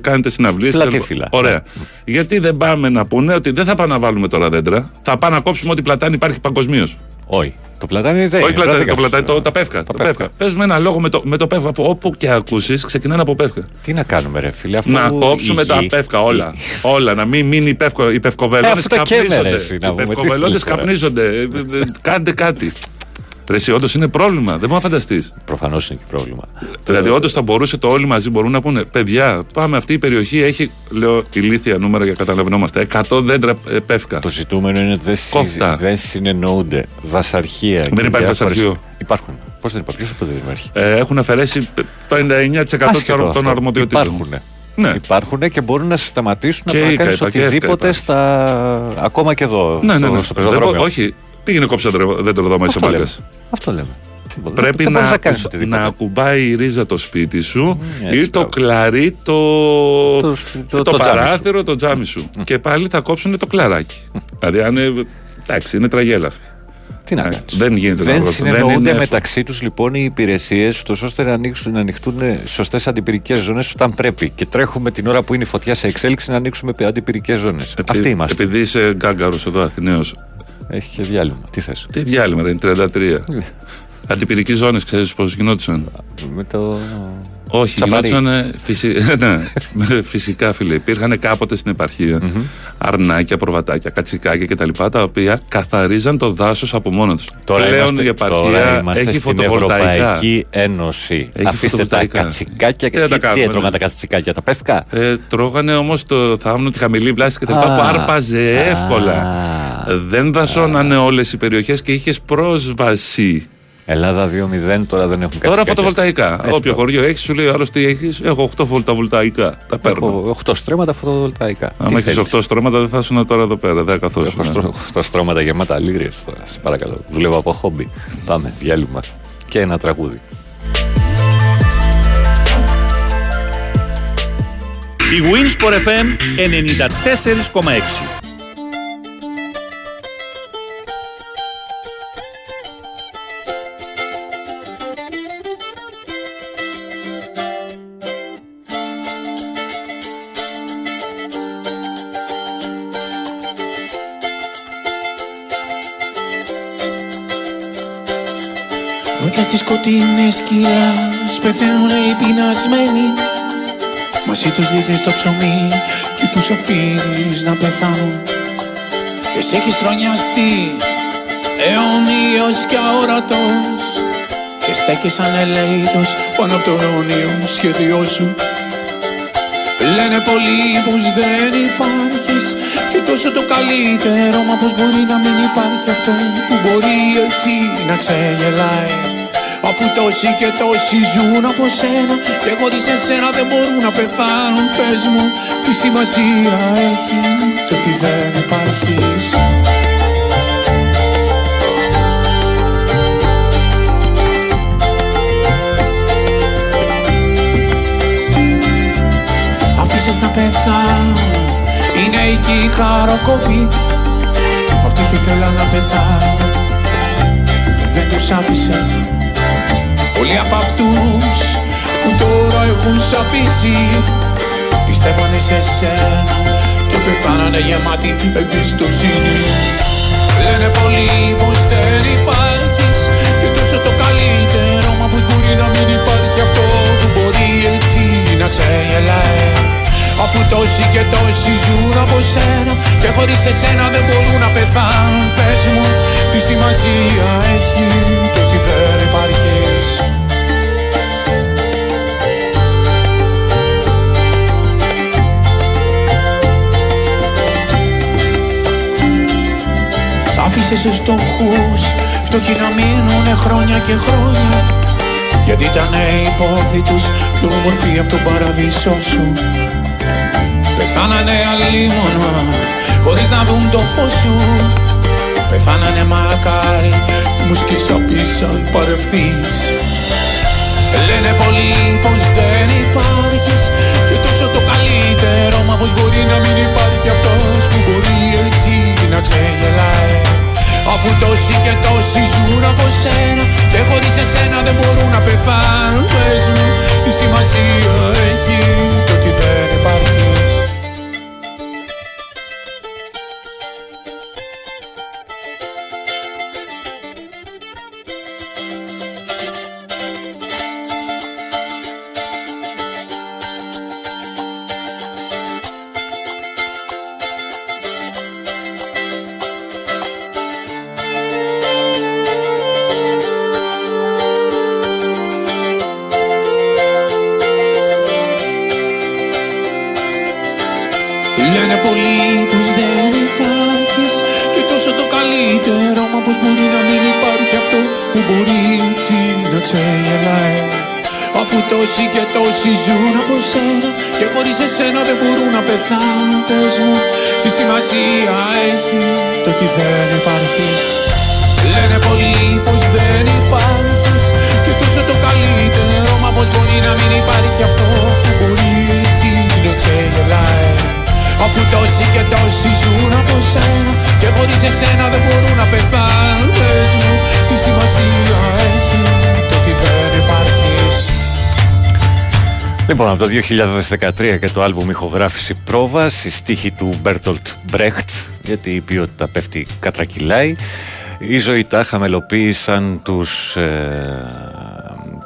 κάνετε συναυλίες. Πλατήφυλλα. Ωραία. Γιατί δεν πάμε να πούνε ότι δεν θα πάμε να βάλουμε τώρα δέντρα. Θα πάμε να κόψουμε ό,τι πλατάνη υπάρχει παγκοσμίως. Όχι. Το πλατάνι δεν Όχι είναι. πλατάνη, δεν το δικά σου. πλατάνι, το, τα πεύκα. Τα πεύκα. Παίζουμε ένα λόγο με το, με το πεύκα που όπου και ακούσεις ξεκινάνε από πεύκα. Τι να κάνουμε, ρε φίλε, αφού. Να κόψουμε η τα γη- πεύκα όλα. Όλα. Να μην μείνει οι, πεύκο, οι πευκοβελώνε Ε, αυτά και καπνίζονται. έμερες, να Οι πούμε, τι πευκοβελώνε θέλεις τώρα. καπνίζονται. Ε, ε, ε, Κάντε κάτι. Ρε, εσύ, όντως είναι πρόβλημα. Δεν μπορεί να φανταστείς. Προφανώς είναι και πρόβλημα. Δηλαδή, όντως θα μπορούσε το όλοι μαζί μπορούν να πούνε: Παιδιά, πάμε αυτή η περιοχή έχει, λέω ηλίθια νούμερα για να καταλαβαίνόμαστε, 100 δέντρα ε, πεύκα. Το ζητούμενο είναι ότι δεν, συ- Κόφτα. δεν συνεννοούνται δασαρχεία. Δεν και υπάρχει διάφορες- δασαρχείο. Υπάρχουν. Πώς δεν υπάρχει, ποιος είπε δεν υπάρχει; Ε, έχουν αφαιρέσει το 99% Άσχετο των αυτό. αρμοδιοτήτων. Υπάρχουν. Ναι. Υπάρχουν και μπορούν να σταματήσουν Και να η κάνεις ΚΑΕΠΑ και η οτιδήποτε ΕΦΚΑ στα. ακόμα και εδώ. Ναι, στο, ναι, ναι. στο Δεν πεζοδρόμιο. μπο- όχι, πήγαινε κόψε δέντρο δέντρο εδώ μέσα Αυτό λέμε. μάγκας. Αυτό λέμε. Πρέπει δεν να, μπορείς να κάνεις ακου- οτιδήποτε. να ακουμπάει η ρίζα το σπίτι σου έτσι, ή το μπράβο. κλαρί το, Το σπι- το, το- το τζάμι παράθυρο, το τζάμι σου. Και πάλι θα κόψουν το κλαράκι. δηλαδή, αν είναι, εντάξει, είναι τραγέλαφη. Τι να Ε, κάνεις. Δεν γίνεται να Δεν βρω- συνεννοούνται είναι εύκολο. μεταξύ τους λοιπόν οι υπηρεσίες, ώστε να, ανοίξουν, να ανοιχτούν σωστές αντιπυρικές ζώνες όταν πρέπει. Και τρέχουμε την ώρα που είναι η φωτιά σε εξέλιξη να ανοίξουμε αντιπυρικές ζώνες. Επει- Αυτοί είμαστε. Επειδή είσαι γκάγκαρος εδώ, Αθηναίος. Έχει και διάλειμμα. Τι θες; Τι διάλειμμα, ρε, είναι 33. Αντιπυρικοί ζώνες, ξέρεις πώς γινόντουσαν; Με το. Όχι, Τσαπαρί. γινόντουσαν φυσι... ναι, φυσικά φίλε. Υπήρχαν κάποτε στην επαρχία αρνάκια, προβατάκια, κατσικάκια κτλ. Τα οποία καθαρίζαν το δάσος από μόνος τους. Τώρα Πλέον είμαστε, η επαρχία τώρα είμαστε έχει στην φωτοβολταϊκά. Ευρωπαϊκή Ένωση. Έχει Αφήστε τα φωτοβολταϊκά. κατσικάκια Τι και θα τα τι, τι κάνουμε, έτρωγαν ναι. τα κατσικάκια, τα πέφκα. Ε, τρώγανε όμως το θάμνο, τη χαμηλή βλάση και τα λοιπά Α. που άρπαζε εύκολα. Δεν δασώνανε όλες οι περιοχές και είχες πρόσβαση. Ελλάδα 2-0 τώρα δεν έχουν Τώρα κατσικάκια. φωτοβολταϊκά. Έτσι, Όποιο χωριό έχεις, σου λέει άλλος τι έχεις. Έχω 8 φωτοβολταϊκά. Τα παίρνω. Έχω 8 στρέμματα φωτοβολταϊκά. Αν Τι έχεις θέλεις; 8 στρώματα, δεν θα ήσουν τώρα εδώ πέρα. Δεν καθώ. Έχω στρώ- 8 στρώματα γεμάτα λίρε τώρα. Σε παρακαλώ. Δουλεύω από χόμπι. Πάμε, διάλειμμα. Και ένα τραγούδι. Η Winsport FM 94,6 σκοτεινές σκυλάς πεθαίνουν οι πεινασμένοι. Μαζί τους δείτε στο ψωμί και τους αφήνεις να πεθάνουν. Εσύ έχεις τρονιαστεί αιώνιος και αόρατος Και στέκεις ανελαίτος πάνω από το αιώνιο σχέδιό σου. Λένε πολλοί πως δεν υπάρχεις και τόσο το καλύτερο Μα πως μπορεί να μην υπάρχει αυτό που μπορεί έτσι να ξεγελάει Αφού τόσοι και τόσοι ζουν από σένα. Και χωρίς εσένα δεν μπορούν να πεθάνουν. Πες μου τι σημασία έχει το ότι δεν υπάρχεις. Αφήσες να πεθάνω Είναι εκεί οι χαροκόποι Αυτούς που θέλαν να πεθάνουν Δεν τους άφησες Πολλοί από αυτούς που τώρα έχουν σαπίσει Πιστεύανε σε σένα και πεθάνανε γεμάτοι εμπιστοσύνη. Λένε πολλοί πως δεν υπάρχεις και τόσο το καλύτερο Μα πως μπορεί να μην υπάρχει αυτό που μπορεί έτσι να ξεγελάει. Αφού τόσοι και τόσοι ζουν από σένα Και χωρίς εσένα δεν μπορούν να πεθάνουν Πες μου τι σημασία έχει το ότι δεν υπάρχεις Άφησες στους στόχους. Φτωχοί να μείνουνε χρόνια και χρόνια. Γιατί ήταν η πόθη τους πιο όμορφη από τον παραδείσο σου. Πεθάνανε αλίμονα χωρίς να δουν το φως σου. Πεθάνανε μακάρι που μου σκισαπίσαν παρευθείς Λένε πολλοί πως δεν υπάρχεις και τόσο το καλύτερο Μα πως μπορεί να μην υπάρχει αυτός που μπορεί έτσι να ξεγελάει. Αφού τόσοι και τόσοι ζουν από σένα Και χωρίς εσένα δεν μπορούν να πεθάνουν. Πες μου τι σημασία έχει το ότι δεν υπάρχεις τόσοι και τόσοι ζουν από σένα Και χωρίς εσένα δεν μπορούν να πεθάνουν Πες μου τι σημασία έχει Το ότι δεν υπάρχεις. Λένε πολλοί πως δεν υπάρχεις Και τόσο το καλύτερο Μα πως μπορεί να μην υπάρχει αυτό Που μπορεί έτσι να ξεγελάει. Αφού τόσοι και τόσοι ζουν από σένα Και χωρίς εσένα δεν μπορούν να πεθάνουν Πες μου τι σημασία έχει Λοιπόν, από το 2013 και το άλμπουμ ηχογράφηση πρόβας, η στίχη του Μπέρτολτ Μπρέχτ, γιατί η ποιότητα πέφτει κατρακυλάει. Η ζωή τάχα μελοποίησαν τους, ε,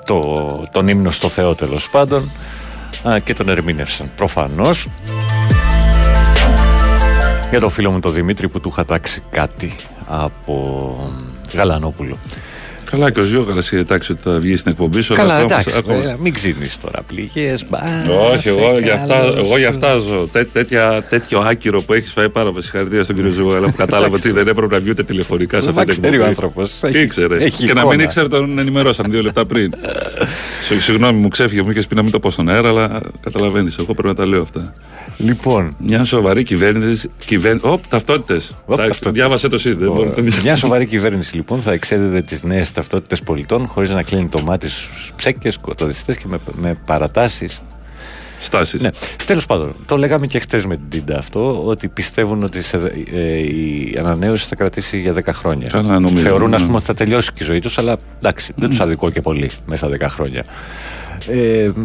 το, τον ύμνο στο Θεό τέλος πάντων α, και τον ερμήνευσαν προφανώς. Για το φίλο μου τον Δημήτρη που του είχα τάξει κάτι από Γαλανόπουλο. Καλά και ο Ζιώγαλα είχε τάξει ότι θα βγει στην εκπομπή σου. Καλά, αλλά εντάξει, ακόμα- ε, μην ξύνει τώρα πληγές. Όχι, εγώ για, αυτά, εγώ για αυτά ζω. Τέ, τέτοια, τέτοιο άκυρο που έχεις φάει πάρα πολύ συγχαρητήρια στον κύριο Ζουγάλα που κατάλαβε ότι δεν έπρεπε να βγει ούτε τηλεφωνικά σε Μα αυτή την ξέρει ο εκπομπή. άνθρωπος. Ήξερε; Έχει και να εικόνα. μην ήξερε τον ενημερώσαν δύο λεπτά πριν. Συγ- Συγγνώμη, μου ξέφυγε, μου είχες πει να μην το πω στον αέρα, αλλά καταλαβαίνεις. Εγώ πρέπει να τα λέω αυτά. Λοιπόν. Μια σοβαρή κυβέρνηση. Κυβέρ... Οπ, ταυτότητες. Διάβασε το ΣΥΔ. δεν μπορώ να- Μια σοβαρή κυβέρνηση λοιπόν θα εξέδεται τις νέες ταυτότητες πολιτών χωρίς να κλείνει το μάτι στους ψέκες, σκοταδιστέ και με, με παρατάσεις. Στάσεις. Ναι. Τέλος πάντων, το λέγαμε και χτες με την Τίντα αυτό, ότι πιστεύουν ότι σε, ε, η ανανέωση θα κρατήσει για 10 χρόνια. Καλά, νομίζω, Θεωρούν, ας ναι. πούμε, ότι θα τελειώσει και η ζωή τους, αλλά εντάξει, δεν τους αδικώ και πολύ μέσα στα 10 χρόνια. Ε, μ,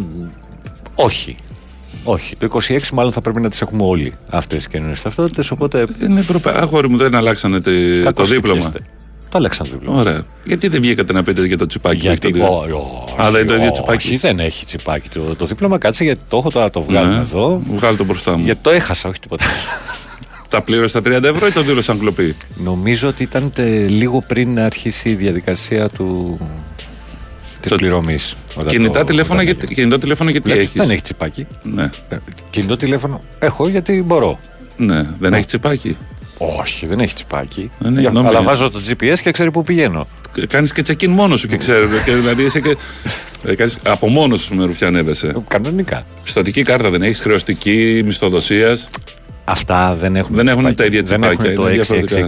όχι. Όχι. Το 26 μάλλον θα πρέπει να τις έχουμε όλοι αυτές τις καινούριες ταυτότητες. Οπότε. Είναι προπα... Αγόρι μου, δεν αλλάξανε τε- το Κακώς δίπλωμα. χτυπιέστε. Το άλλαξαν το δίπλωμα. Ωραία. Γιατί δεν βγήκατε να πείτε για το τσιπάκι. Γιατί. το δι- Ω, ω, Α, δεν είναι το ίδιο όχι, τσιπάκι. δεν έχει τσιπάκι το, το δίπλωμα. Κάτσε γιατί το έχω τώρα το βγάλουμε Ναι. εδώ. Βγάλε το μπροστά μου. Γιατί το έχασα, όχι τίποτα. Τα πλήρωσε τα 30 ευρώ ή το δήλωσαν κλοπή. Νομίζω ότι ήταν τε- λίγο πριν να αρχίσει η διαδικασία του. Της Το- πληρωμής. Κινητά τηλέφωνα, γιατί, κινητό τηλέφωνο γιατί έχεις; Δεν έχει τσιπάκι. Ναι. Κινητό τηλέφωνο έχω γιατί μπορώ. ναι, δεν έχει τσιπάκι. Όχι, δεν έχει τσιπάκι. Δεν έχει, Για- νόμιζα. αλλά βάζω το GPS και ξέρει πού πηγαίνω. Κάνεις και check-in μόνος σου και ξέρει. και δηλαδή είσαι και. ε, κάνεις- από μόνος σου με ρουφιανεύεσαι. Κανονικά. Πιστοτική κάρτα δεν έχεις, χρεωστική μισθοδοσίας. Αυτά δεν έχουν. Δεν έχουν τσιπάκι. τα ίδια Δεν τσιπάκια. έχουν το είναι 666. διαφορετικά.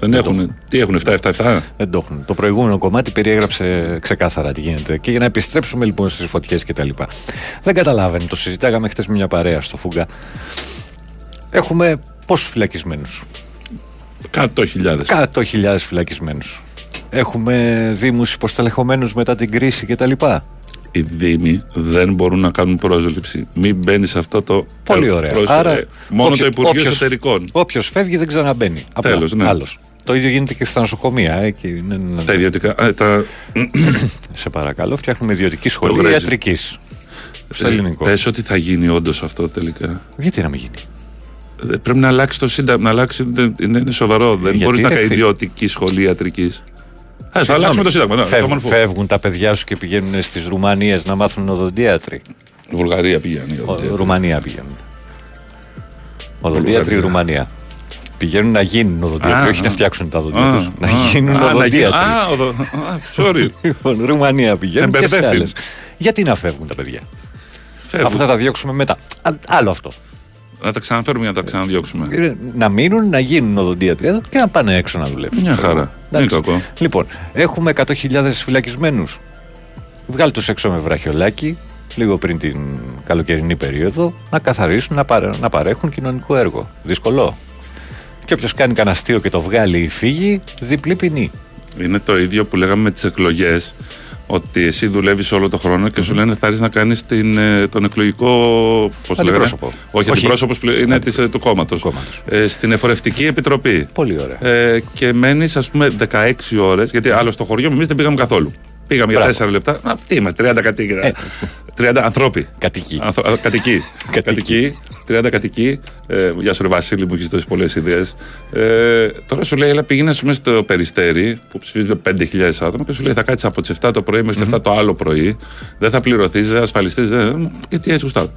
Δεν Δεν έχουν. Τι έχουν, 777. Δεν το έχουν. Το προηγούμενο κομμάτι περιέγραψε ξεκάθαρα τι γίνεται. Και για να επιστρέψουμε λοιπόν στις φωτιές κτλ. Δεν καταλάβαινε. Το συζητάγαμε χθες με μια παρέα στο Φούγκα. Έχουμε πόσους φυλακισμένους; 100.000. 100.000 φυλακισμένους. Έχουμε δήμους υποστελεχωμένους μετά την κρίση κτλ. οι Δήμοι δεν μπορούν να κάνουν πρόσληψη. Μην μπαίνεις σε αυτό το. Πολύ ωραία. πρόσωπο. Άρα, Ε, μόνο όποιο- το Υπουργείο όποιος- Εσωτερικών. Όποιος φεύγει δεν ξαναμπαίνει. Απλά. Τέλος, ναι. Άλλος. Το ίδιο γίνεται και στα νοσοκομεία. Ε, και είναι- είναι- Τα ιδιωτικά. ε, τα... Σε παρακαλώ, φτιάχνουμε ιδιωτική σχολή γρέζι. ιατρικής. Στο ελληνικό. Πες ότι θα γίνει όντως αυτό τελικά. Γιατί να μην γίνει; Ε, Πρέπει να αλλάξει το σύνταγμα. Να αλλάξει, δεν- είναι, είναι σοβαρό. Δεν Γιατί μπορείς να ρε κάνει φίλε. ιδιωτική σχολή ιατρικής. Ε, θα Συγγνώμη, αλλάξουμε το σύνταγμα. Ναι, θα φεύγουν, μορφωθούμε. φεύγουν τα παιδιά σου και πηγαίνουν στις Ρουμανίες να μάθουν οδοντίατροι; Βουλγαρία πηγαίνει. Ο, Ρουμανία πηγαίνουν. Οδοντίατροι Βουλγαρία. Ρουμανία. Πηγαίνουν να γίνουν οδοντίατροι, Α, όχι α. να φτιάξουν τα δόντια Α, τους. Να α, γίνουν α, να οδοντίατροι. γίνουν- α, οδο- α, Sorry. Λοιπόν, Ρουμανία πηγαίνουν και σε Εμπερδεύτηκε. άλλες. Γιατί να φεύγουν τα παιδιά; Φεύγουν. Αφού θα τα διώξουμε μετά. Α, άλλο αυτό. Να τα ξαναφέρουμε για να τα ξαναδιώξουμε. Ε, Να μείνουν, να γίνουν οδοντίατροι εδώ και να πάνε έξω να δουλέψουν. Μια χαρά. Δεν είναι κακό. Λοιπόν, έχουμε 100.000 φυλακισμένους. Βγάλει τους έξω με βραχιολάκι, λίγο πριν την καλοκαιρινή περίοδο, να καθαρίσουν, να, παρε- να παρέχουν κοινωνικό έργο. Δύσκολο. Και όποιος κάνει κανένα αστείο και το βγάλει ή φύγει, διπλή ποινή. Είναι το ίδιο που λέγαμε με τις εκλογές. Ότι εσύ δουλεύεις όλο το χρόνο και σου λένε θα έρθεις να κάνεις τον εκλογικό. Πώς το λέγανε; Αντιπρόσωπο. Όχι, Όχι. αντιπρόσωπος είναι της, ε, του κόμματος. Ε, στην εφορευτική επιτροπή. Πολύ ωραία. Ε, και μένεις, ας πούμε, 16 ώρες. Γιατί άλλο στο χωριό μου εμείς δεν πήγαμε καθόλου. Πήγαμε για Μπράβο. 4 λεπτά. Αυτοί είμαστε, 30 κατοίκοι. 30 ανθρώποι. Κατοικοί. Ανθρω- α, Κατοικοί. Κατοικοί. 30 κατοικοί. Ε, γεια σου, ρε Βασίλη, μου έχεις δώσει πολλές ιδέες. Ε, τώρα σου λέει, έλα πήγαινε ας πούμε, στο περιστέρι που ψηφίζουν 5.000 άτομα και σου λέει θα κάτσεις από τις 7 το πρωί μέχρι τις 7 το άλλο πρωί. Δεν θα πληρωθείς, δεν θα ασφαλιστείς. Δεν... Γιατί έτσι γουστάρω.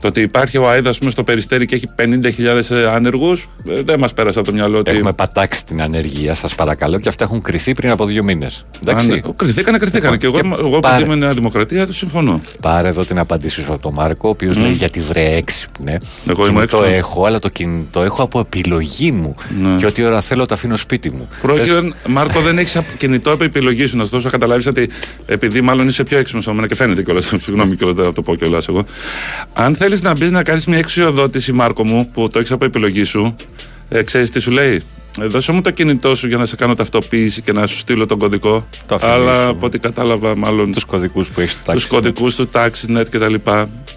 Το ότι υπάρχει ο ΑΕΔ ας πούμε, στο περιστέρι και έχει 50.000 άνεργους δεν μας πέρασε από το μυαλό ότι. Έχουμε πατάξει την ανεργία, σας παρακαλώ, και αυτά έχουν κρυθεί πριν από δύο μήνες. Εντάξει. Αν- Κρυθήκανε, κρυθήκανε. Και εγώ, Και εγώ που πάρε- είμαι Νέα Δημοκρατία, το συμφωνώ. Πάρε εδώ την απάντηση σου από τον Μάρκο, ο οποίος Μμ. λέει γιατί βρε έξυπνε. Εγώ είμαι κινητό έξυπνος. έχω, αλλά το κινητό έχω από επιλογή μου. Ναι. Και ό,τι ώρα θέλω το αφήνω σπίτι μου. Πρόκειται, Μάρκο, δεν έχεις κινητό από επιλογή σου. Να σου δώσω να καταλάβεις ότι επειδή μάλλον είσαι πιο έξυπνος από μένα και φαίνεται κιόλας. Συγγνώμη κιόλας, δεν θα το πω κιόλας εγώ. Αν θέλεις να μπεις να κάνεις μια εξιοδότηση, Μάρκο μου, που το έχεις από επιλογή σου, ε, ξέρεις τι σου λέει; Ε, δώσε μου το κινητό σου για να σε κάνω ταυτοποίηση και να σου στείλω τον κωδικό. Το αφήνεις Αλλά σου. από ό,τι κατάλαβα, μάλλον. Τους κωδικούς που έχεις στο Τους τάξη. κωδικούς του TaxiNet κτλ.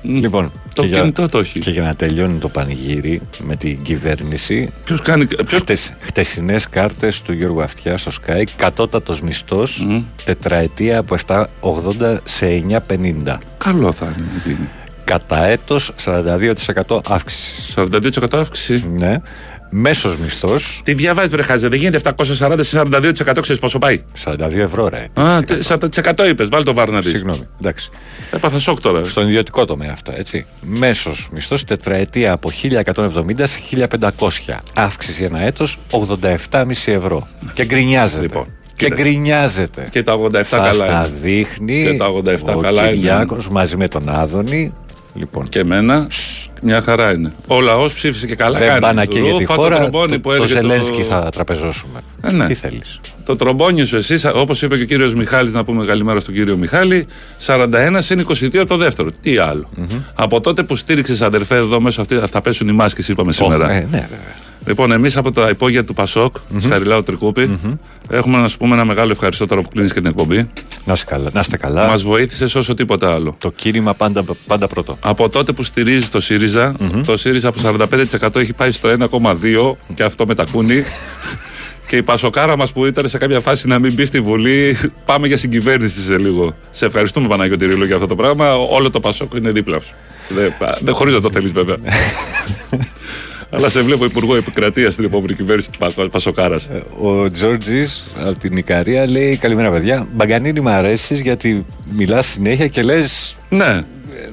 Λοιπόν, το και για- κινητό το έχεις. Και για να τελειώνει το πανηγύρι με την κυβέρνηση. Ποιος κάνει. Ποιος... Χτες, χτεσινές κάρτες του Γιώργου Αυτιά στο Sky, κατώτατος μισθός, τετραετία από 7,80 σε 9,50. Καλό θα είναι. Κατά έτος 42% αύξησης. 42% αύξηση. Ναι. Μέσος μισθός Τι διαβάζεις, βρε Χάζε, δεν γίνεται 740 σε 42% ξέρεις πόσο πάει. 42 ευρώ, ρε. Α, τε- 40% είπες, βάλει το βάρο να δεις. Συγγνώμη, εντάξει. Έπαθα σοκ τώρα. Στον ιδιωτικό τομέα αυτά, έτσι. Μέσος μισθός τετραετία από 1170 σε 1500. Αύξηση ένα έτος 87,5 ευρώ. Και γκρινιάζεται. Λοιπόν, και κοίτα. γκρινιάζεται. Και τα 87 Σας καλά τα είναι. δείχνει Και τα 87 ο καλά είναι. Κυριάκος μαζί με τον Άδωνη. Λοιπόν, Και εμένα, μια χαρά είναι. Ο λαός ψήφισε και καλά δεν κάνει. πάνε και για τη Ρούφα, χώρα. Το, τρομπόνι Το, που το έλεγε Ζελένσκι θα τραπεζώσουμε. Ε, ναι. Τι θέλεις. Το τρομπόνι σου εσύ, όπως είπε και ο κύριος Μιχάλης, να πούμε καλημέρα στον κύριο Μιχάλη, 41 είναι 22 από το δεύτερο. Τι άλλο. Από τότε που στήριξες αδερφέ εδώ μέσα αυτή, θα πέσουν οι μάσκες είπαμε σήμερα. ε, ναι, βέβαια. Λοιπόν, εμείς από τα υπόγεια του Πασόκ, mm-hmm. Χαριλάου Τρικούπη, έχουμε να σου πούμε ένα μεγάλο ευχαριστώ τώρα που κλείνεις και την εκπομπή. Να είστε καλά. Να είστε καλά. Μας βοήθησες όσο τίποτα άλλο. Το κίνημα πάντα, πάντα πρώτο. Από τότε που στηρίζει το ΣΥΡΙΖΑ, το ΣΥΡΙΖΑ από 45% έχει πάει στο 1,2% και αυτό με τα κούνη. και η Πασοκάρα μας που ήταν σε κάποια φάση να μην μπει στη Βουλή, πάμε για συγκυβέρνηση σε λίγο. Σε ευχαριστούμε Παναγιώτη Ρίλο για αυτό το πράγμα. Όλο το Πασόκ είναι δίπλα σου. Δεν, δεν χωρί να το θέλεις βέβαια. Αλλά σε βλέπω Υπουργό Επικρατείας στην επόμενη κυβέρνηση του Πασοκάρας. Ο Τζόρτζης από την Ικαρία λέει: Καλημέρα, παιδιά. Μπαγκανίνη μου αρέσεις γιατί μιλάς συνέχεια και λες. Ναι.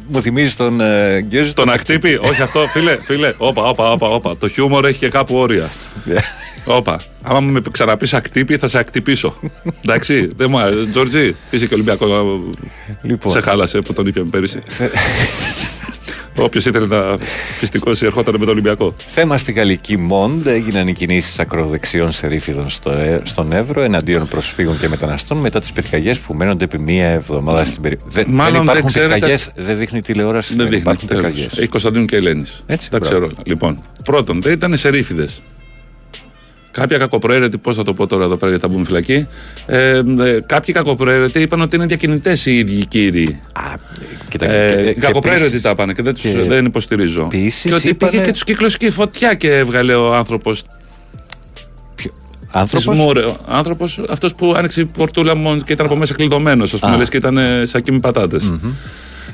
Μου θυμίζει τον ε, Γκέζο. Τον ακτύπη, όχι αυτό, φίλε, φίλε. Όπα, όπα, όπα, όπα. Το χιούμορ έχει και κάπου όρια. Όπα. Άμα με ξαναπείς ακτύπη, θα σε ακτυπήσω. Εντάξει, δεν μου άρεσε. Τζορτζή, είσαι και Ολυμπιακός. Λοιπόν. Σε χάλασε που τον είπε πέρυσι. Όποιος ήθελε να φυστικώσει, ερχόταν με τον Ολυμπιακό. Θέμα στη Γαλλική Μόντ έγιναν οι κινήσεις ακροδεξιών σερίφιδων στο, ε- στον Εύρο εναντίον προσφύγων και μεταναστών μετά τις πυρκαγιές που μένονται επί μία εβδομάδα στην περιοχή. Δεν, Μάλλον δεν δεν υπάρχουν ξέρετε- πυρκαγιές, δεν δείχνει τηλεόραση. Δεν δείχνει. υπάρχουν τέλος. πυρκαγιές. Έχει Κωνσταντίνου και Ελένης. Έτσι, Τα μπράβο. ξέρω. Λοιπόν, πρώτον, δεν ήταν σερίφιδε. Κάποια κακοπροαίρετοι, πώς θα το πω τώρα εδώ πέρα γιατί θα μπούμε φυλακή. Ε, ε, κάποιοι κακοπροαίρετοι είπαν ότι είναι διακινητές οι ίδιοι οι κύριοι. κοίτα, ε, και- και κακοπροαίρετοι επίσης- τα πάνε και δεν, τους, και δεν υποστηρίζω. επίσης και ότι είπανε- πήγε και τους κύκλωσε και η φωτιά και έβγαλε ο άνθρωπος. Άνθρωπος; Άνθρωπος, αυτός που άνοιξε η πορτούλα μόνος και ήταν από μέσα κλειδωμένος, ας πούμε, Α. λες και ήταν ε, σακί με πατάτες.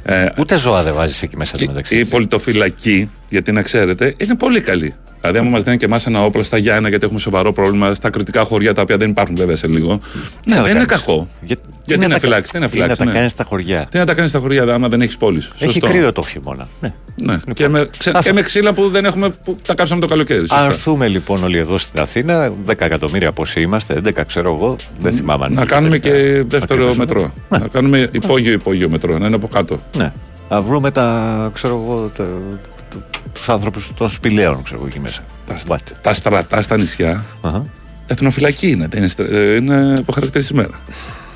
Ε, Ούτε ζώα δεν βάζεις εκεί μέσα. και το μεταξύ, η έτσι. πολιτοφυλακή, γιατί να ξέρετε, είναι πολύ καλή. Δηλαδή, άμα μας δίνει και εμάς ένα όπλο στα Γιάννα, γιατί έχουμε σοβαρό πρόβλημα στα κριτικά χωριά, τα οποία δεν υπάρχουν βέβαια σε λίγο. Ναι, να δεν είναι κάνεις. κακό. Για- Γιατί τι να τα- φυλάξεις, τι να τι να φυλάξεις. τα ναι. κάνεις στα χωριά. Τι να τα κάνεις στα χωριά, άμα δεν έχεις πόλεις. Έχει κρύο το χειμώνα. Ναι. Ναι. Και, με, ξε- και με ξύλα που δεν έχουμε, που τα κάψαμε το καλοκαίρι. σωστά. Αν έρθουμε λοιπόν όλοι εδώ στην Αθήνα, 10 εκατομμύρια πόσοι είμαστε, 11 ξέρω εγώ, δεν θυμάμαι αν Να είναι κάνουμε τελικά και δεύτερο ακριβώς. μετρό. Να κάνουμε υπόγειο-υπόγειο μετρό, να είναι από κάτω. Ναι. Να βρούμε τα, ξέρω εγώ, τα, του τους άνθρωπους των σπηλαίων, ξέρω εγώ, εκεί μέσα. Τα, τα στρατά στα νησιά, εθνοφυλακή είναι. Δεν είναι, στρα- ε, είναι αποχαρακτηρισμένα.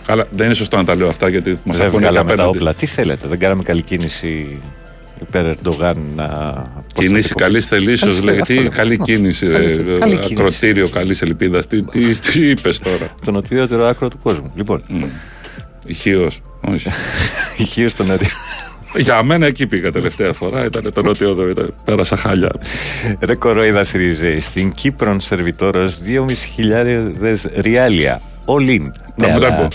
Καλά, δεν είναι σωστό να τα λέω αυτά γιατί μας Δεν ακούνε και βγάλαμε τα απέναντι. όπλα. Τι θέλετε, δεν κάναμε καλή κίνηση υπέρ Ερντογάν να. Κίνηση καλής θελήσεως, Καλής λέει. θε- Τι αυτό, καλή ναι. κίνηση, Καλή ρε, θε- ε, καλή κίνηση. Ακροτήριο καλής ελπίδας. Τι, τι, τι είπες τώρα; Το νοτιότερο άκρο του κόσμου. Λοιπόν. Ηχείω. Όχι. Ηχείω στο νότιο. Για μένα εκεί πήγα τελευταία φορά. Ήταν το νότιο εδώ. Ήταν, πέρασα χάλια. Ρε κοροϊδά Σιριζέ, στην Κύπρο σερβιτόρος 2.500 ριάλια. All in. Ναι, Να μου τα αλλά πω.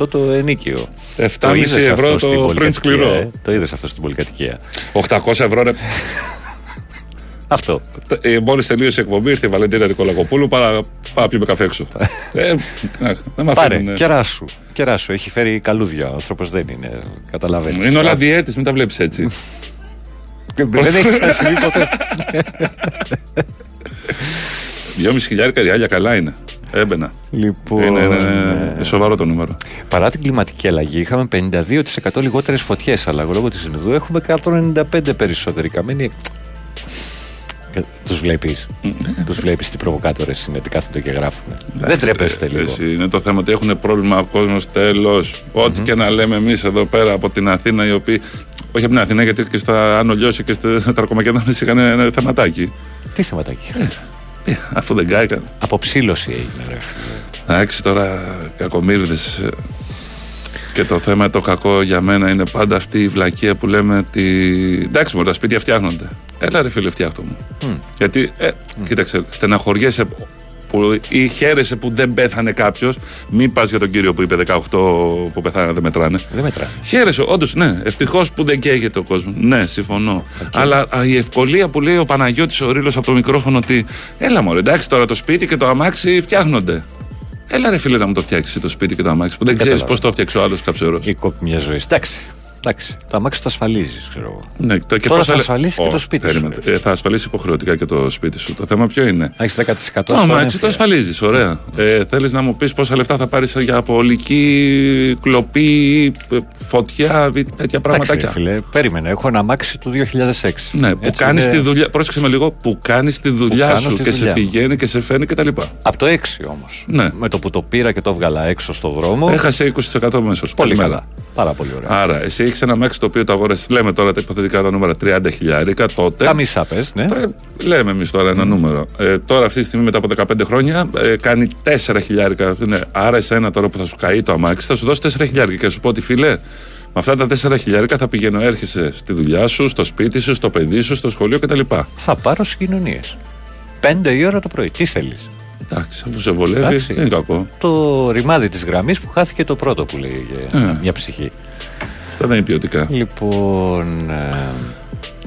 1100 το ενίκιο. 7,5 Το είδες ευρώ αυτό στην το πριν πολυκατοικία, σκληρό. ε; Το είδες αυτό στην πολυκατοικία. 800 ευρώ ρε. Αυτό. Ε, Μόλις τελείωσε η εκπομπή, ήρθε η Βαλεντίνα Νικολακοπούλου. Πάω να πιούμε καφέ έξω. ε, τι να- δεν με Πάρε, αφήνουν. κεράσου. Κεράσου. Έχει φέρει καλούδια. Ο άνθρωπος δεν είναι. Καταλαβαίνεις. Είναι όλα διέτης, μην τα βλέπεις έτσι. Δεν έχει ξανασυμβεί ποτέ. 2,5 χιλιάρικα ριάλια καλά είναι. Έμπαινα. Λοιπόν, Είναι, είναι, ναι. είναι σοβαρό το νούμερο. Παρά την κλιματική αλλαγή, είχαμε 52% λιγότερες φωτιές. Αλλά λόγω της Ινδού έχουμε 195 περισσότεροι. Καμένοι. Τους βλέπεις. Τους βλέπεις τι προβοκάτορες είναι, τι κάθονται και γράφουν. Δεν τρέπεστε Ε, λίγο. εσύ, είναι το θέμα ότι έχουν πρόβλημα ο κόσμος τέλος. Ό,τι και να λέμε εμείς εδώ πέρα από την Αθήνα, οι οποίοι. Όχι από την Αθήνα, γιατί και στα Άνω Λιώση και στα Τρακομακεδόνια είχαν ένα θεματάκι. Τι θεματάκι. Ε, αφού δεν κάηκαν. Αποψήλωση έγινε, ρε φίλε. Εντάξει τώρα, κακομίριδε. Και το θέμα το κακό για μένα είναι πάντα αυτή η βλακεία που λέμε ότι. Εντάξει, μου τα σπίτια φτιάχνονται. Έλα, ρε φίλε, φτιάχτω μου. Γιατί, ε, κοίταξε, στεναχωριέσαι που, ή χαίρεσαι που δεν πέθανε κάποιος. Μην πας για τον κύριο που είπε 18 που πεθάνε δεν μετράνε. Δεν μετράνε. Χαίρεσαι, όντως, ναι. Ευτυχώς που δεν καίγεται ο κόσμος. Ναι, συμφωνώ. Αλλά α, η ευκολία που λέει ο Παναγιώτης ο Ρήλος από το μικρόφωνο ότι έλα μωρέ, εντάξει τώρα το σπίτι και το αμάξι φτιάχνονται. Έλα ρε φίλε να μου το φτιάξεις το σπίτι και το αμάξι που δεν ξέρεις Κατάλαβα. πώς το φτιάξει ο άλλος καψερό. Η κόπη μια ζωή. Εντάξει. Εντάξει. Το αμάξι το ασφαλίζεις, ξέρω εγώ. Ναι, το, και Τώρα πώς θα λέ- ασφαλίσει και Ω, το σπίτι σου. περίμενε. Ε, θα ασφαλίσει υποχρεωτικά και το σπίτι σου. Το θέμα ποιο είναι; Έχεις 10% Το αμάξι το ασφαλίζεις, ωραία. Ε, Θέλεις να μου πεις πόσα λεφτά θα πάρεις για απολική, κλοπή, ε, φωτιά, βι- τέτοια Εντάξει, πραγματάκια; ρε φίλε, περίμενε. Έχω ένα αμάξι του 2006. Ναι, που Έτσι κάνεις είναι- τη δουλειά. Πρόσεξε με λίγο, που κάνεις τη δουλειά κάνω σου τη και δουλειά σε μου. πηγαίνει και σε φέρνει κτλ. Από το 6 όμως. Ναι. Με το που το πήρα και το έβγαλα έξω στο δρόμο. Έχασε 20% μέσω. Πολύ καλά. Πάρα πολύ ωραία. Άρα, εσύ έχει ένα αμάξι το οποίο το αγόρασες, λέμε τώρα τα υποθετικά τα νούμερα 30 χιλιάρικα τότε. Τα μισά πες, ναι. Ε, λέμε εμείς τώρα ένα νούμερο. Ε, τώρα αυτή τη στιγμή μετά από 15 χρόνια ε, κάνει 4 χιλιάρικα. Ναι, άρα εσένα τώρα που θα σου καεί το αμάξι θα σου δώσει 4 χιλιάρικα. Και θα σου πω ότι φίλε, με αυτά τα 4 χιλιάρικα θα πηγαίνω, έρχεσαι στη δουλειά σου, στο σπίτι σου, στο παιδί σου, στο σχολείο κτλ. Θα πάρω συγκοινωνίες. 5 η ώρα το πρωί. Τι θέλεις; Εντάξει, αφού σε βολεύει, Εντάξει. δεν είναι κακό. Το ρημάδι της γραμμής που χάθηκε το πρώτο που λέει για Ε. μια ψυχή. Αυτά δεν είναι ποιοτικά. Λοιπόν. ε,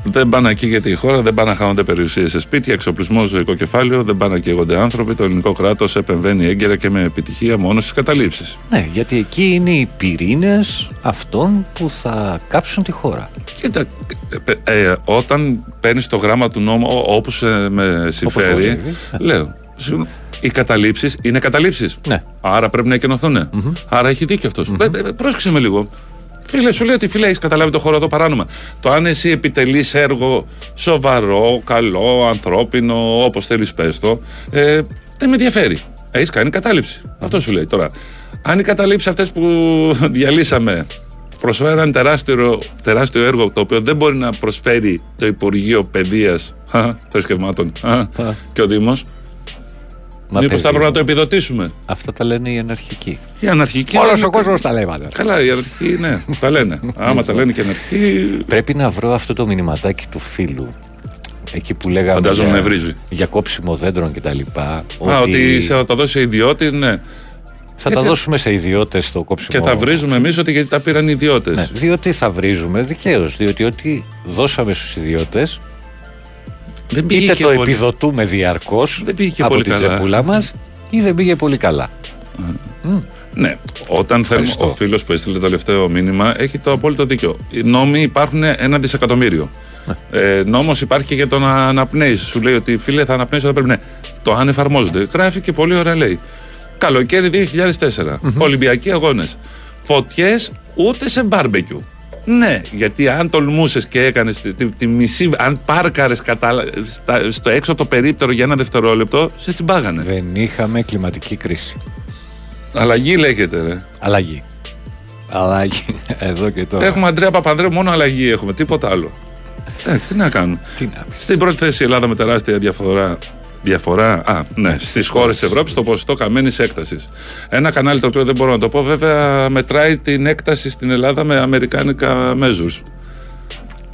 Δεν πάνε να καίγεται η χώρα, δεν πάνε να χάνονται περιουσίες σε σπίτια, εξοπλισμός, ζωικό κεφάλαιο, δεν πάνε να καίγονται άνθρωποι. Το ελληνικό κράτος επεμβαίνει έγκαιρα και με επιτυχία μόνο στις καταλήψεις. ναι, γιατί εκεί είναι οι πυρήνες αυτών που θα κάψουν τη χώρα. Κοίτα, ε, ε, όταν παίρνεις το γράμμα του νόμου όπως με συμφέρει, βολεύει. λέω. σου- Οι καταλήψεις είναι καταλήψεις. Ναι. Άρα πρέπει να εκενωθούν. Άρα έχει δίκιο αυτός. Πρόσεξε με λίγο. Φίλε, σου λέει ότι φίλε, έχεις καταλάβει το χώρο εδώ παράνομα. Το αν εσύ επιτελείς έργο σοβαρό, καλό, ανθρώπινο, όπως θέλεις πες το, ε, δεν με ενδιαφέρει. Έχεις κάνει κατάληψη. Αυτό σου λέει τώρα. Αν οι καταλήψεις αυτές που διαλύσαμε προσφέραν τεράστιο, τεράστιο έργο το οποίο δεν μπορεί να προσφέρει το Υπουργείο Παιδείας Θρησκευμάτων α, και ο Δήμος. Μα Μήπως παιδί θα έπρεπε μου. να το επιδοτήσουμε; Αυτά τα λένε οι αναρχικοί. Η αναρχική. Όλος δεν- ο κόσμος τα λέει, μάνα. Καλά, η αναρχική, ναι, τα λένε. Άμα τα λένε και η αναρχική. Πρέπει να βρω αυτό το μηνυματάκι του φίλου. Εκεί που λέγαμε. Φαντάζομαι για, να βρίζει. για κόψιμο δέντρων κτλ. Α, ότι σε θα τα δώσει ιδιώτη, ναι. Θα τα Γιατί- δώσουμε σε ιδιώτες το κόψιμο. Και θα βρίζουμε εμείς ότι γιατί τα πήραν οι ιδιώτες. Ναι, διότι θα βρίζουμε δικαίως. Διότι ό,τι δώσαμε στους ιδιώτες. Δεν πήγε Είτε και το πολύ- επιδοτούμε διαρκώς Δεν πήγε και από πολύ τη καλά. ζεπούλα μας ή δεν πήγε πολύ καλά. Ναι, όταν θέλουμε. Ευχαριστώ. Ο φίλος που έστειλε το τελευταίο μήνυμα έχει το απόλυτο δίκιο. Οι νόμοι υπάρχουν ένα δισεκατομμύριο. Ναι. Ε, Νόμος υπάρχει και για το να αναπνέεις. Σου λέει ότι φίλε θα αναπνέεις όταν πρέπει. Ναι, το αν εφαρμόζεται. Γράφει και πολύ ωραία λέει. Καλοκαίρι 2004. Ολυμπιακοί αγώνες. Φωτιές ούτε σε μπάρμπεκιου. Ναι, γιατί αν τολμούσες και έκανες τη, τη, τη μισή. Αν πάρκαρες στο έξω από το περίπτερο για ένα δευτερόλεπτο, σε τσιμπάγανε. Δεν είχαμε κλιματική κρίση. Αλλαγή λέγεται, ρε. Αλλαγή. Αλλαγή. Εδώ και τώρα. Έχουμε Αντρέα Παπανδρέου, μόνο αλλαγή έχουμε, τίποτα άλλο. Εντάξει, τι να κάνουμε. Τι να πεις. Στην πρώτη θέση η Ελλάδα με τεράστια διαφορά. Διαφορά, α, ναι, στις χώρες της Ευρώπης το ποσοστό καμένης έκτασης. Ένα κανάλι το οποίο δεν μπορώ να το πω, βέβαια, μετράει την έκταση στην Ελλάδα με αμερικάνικα measures.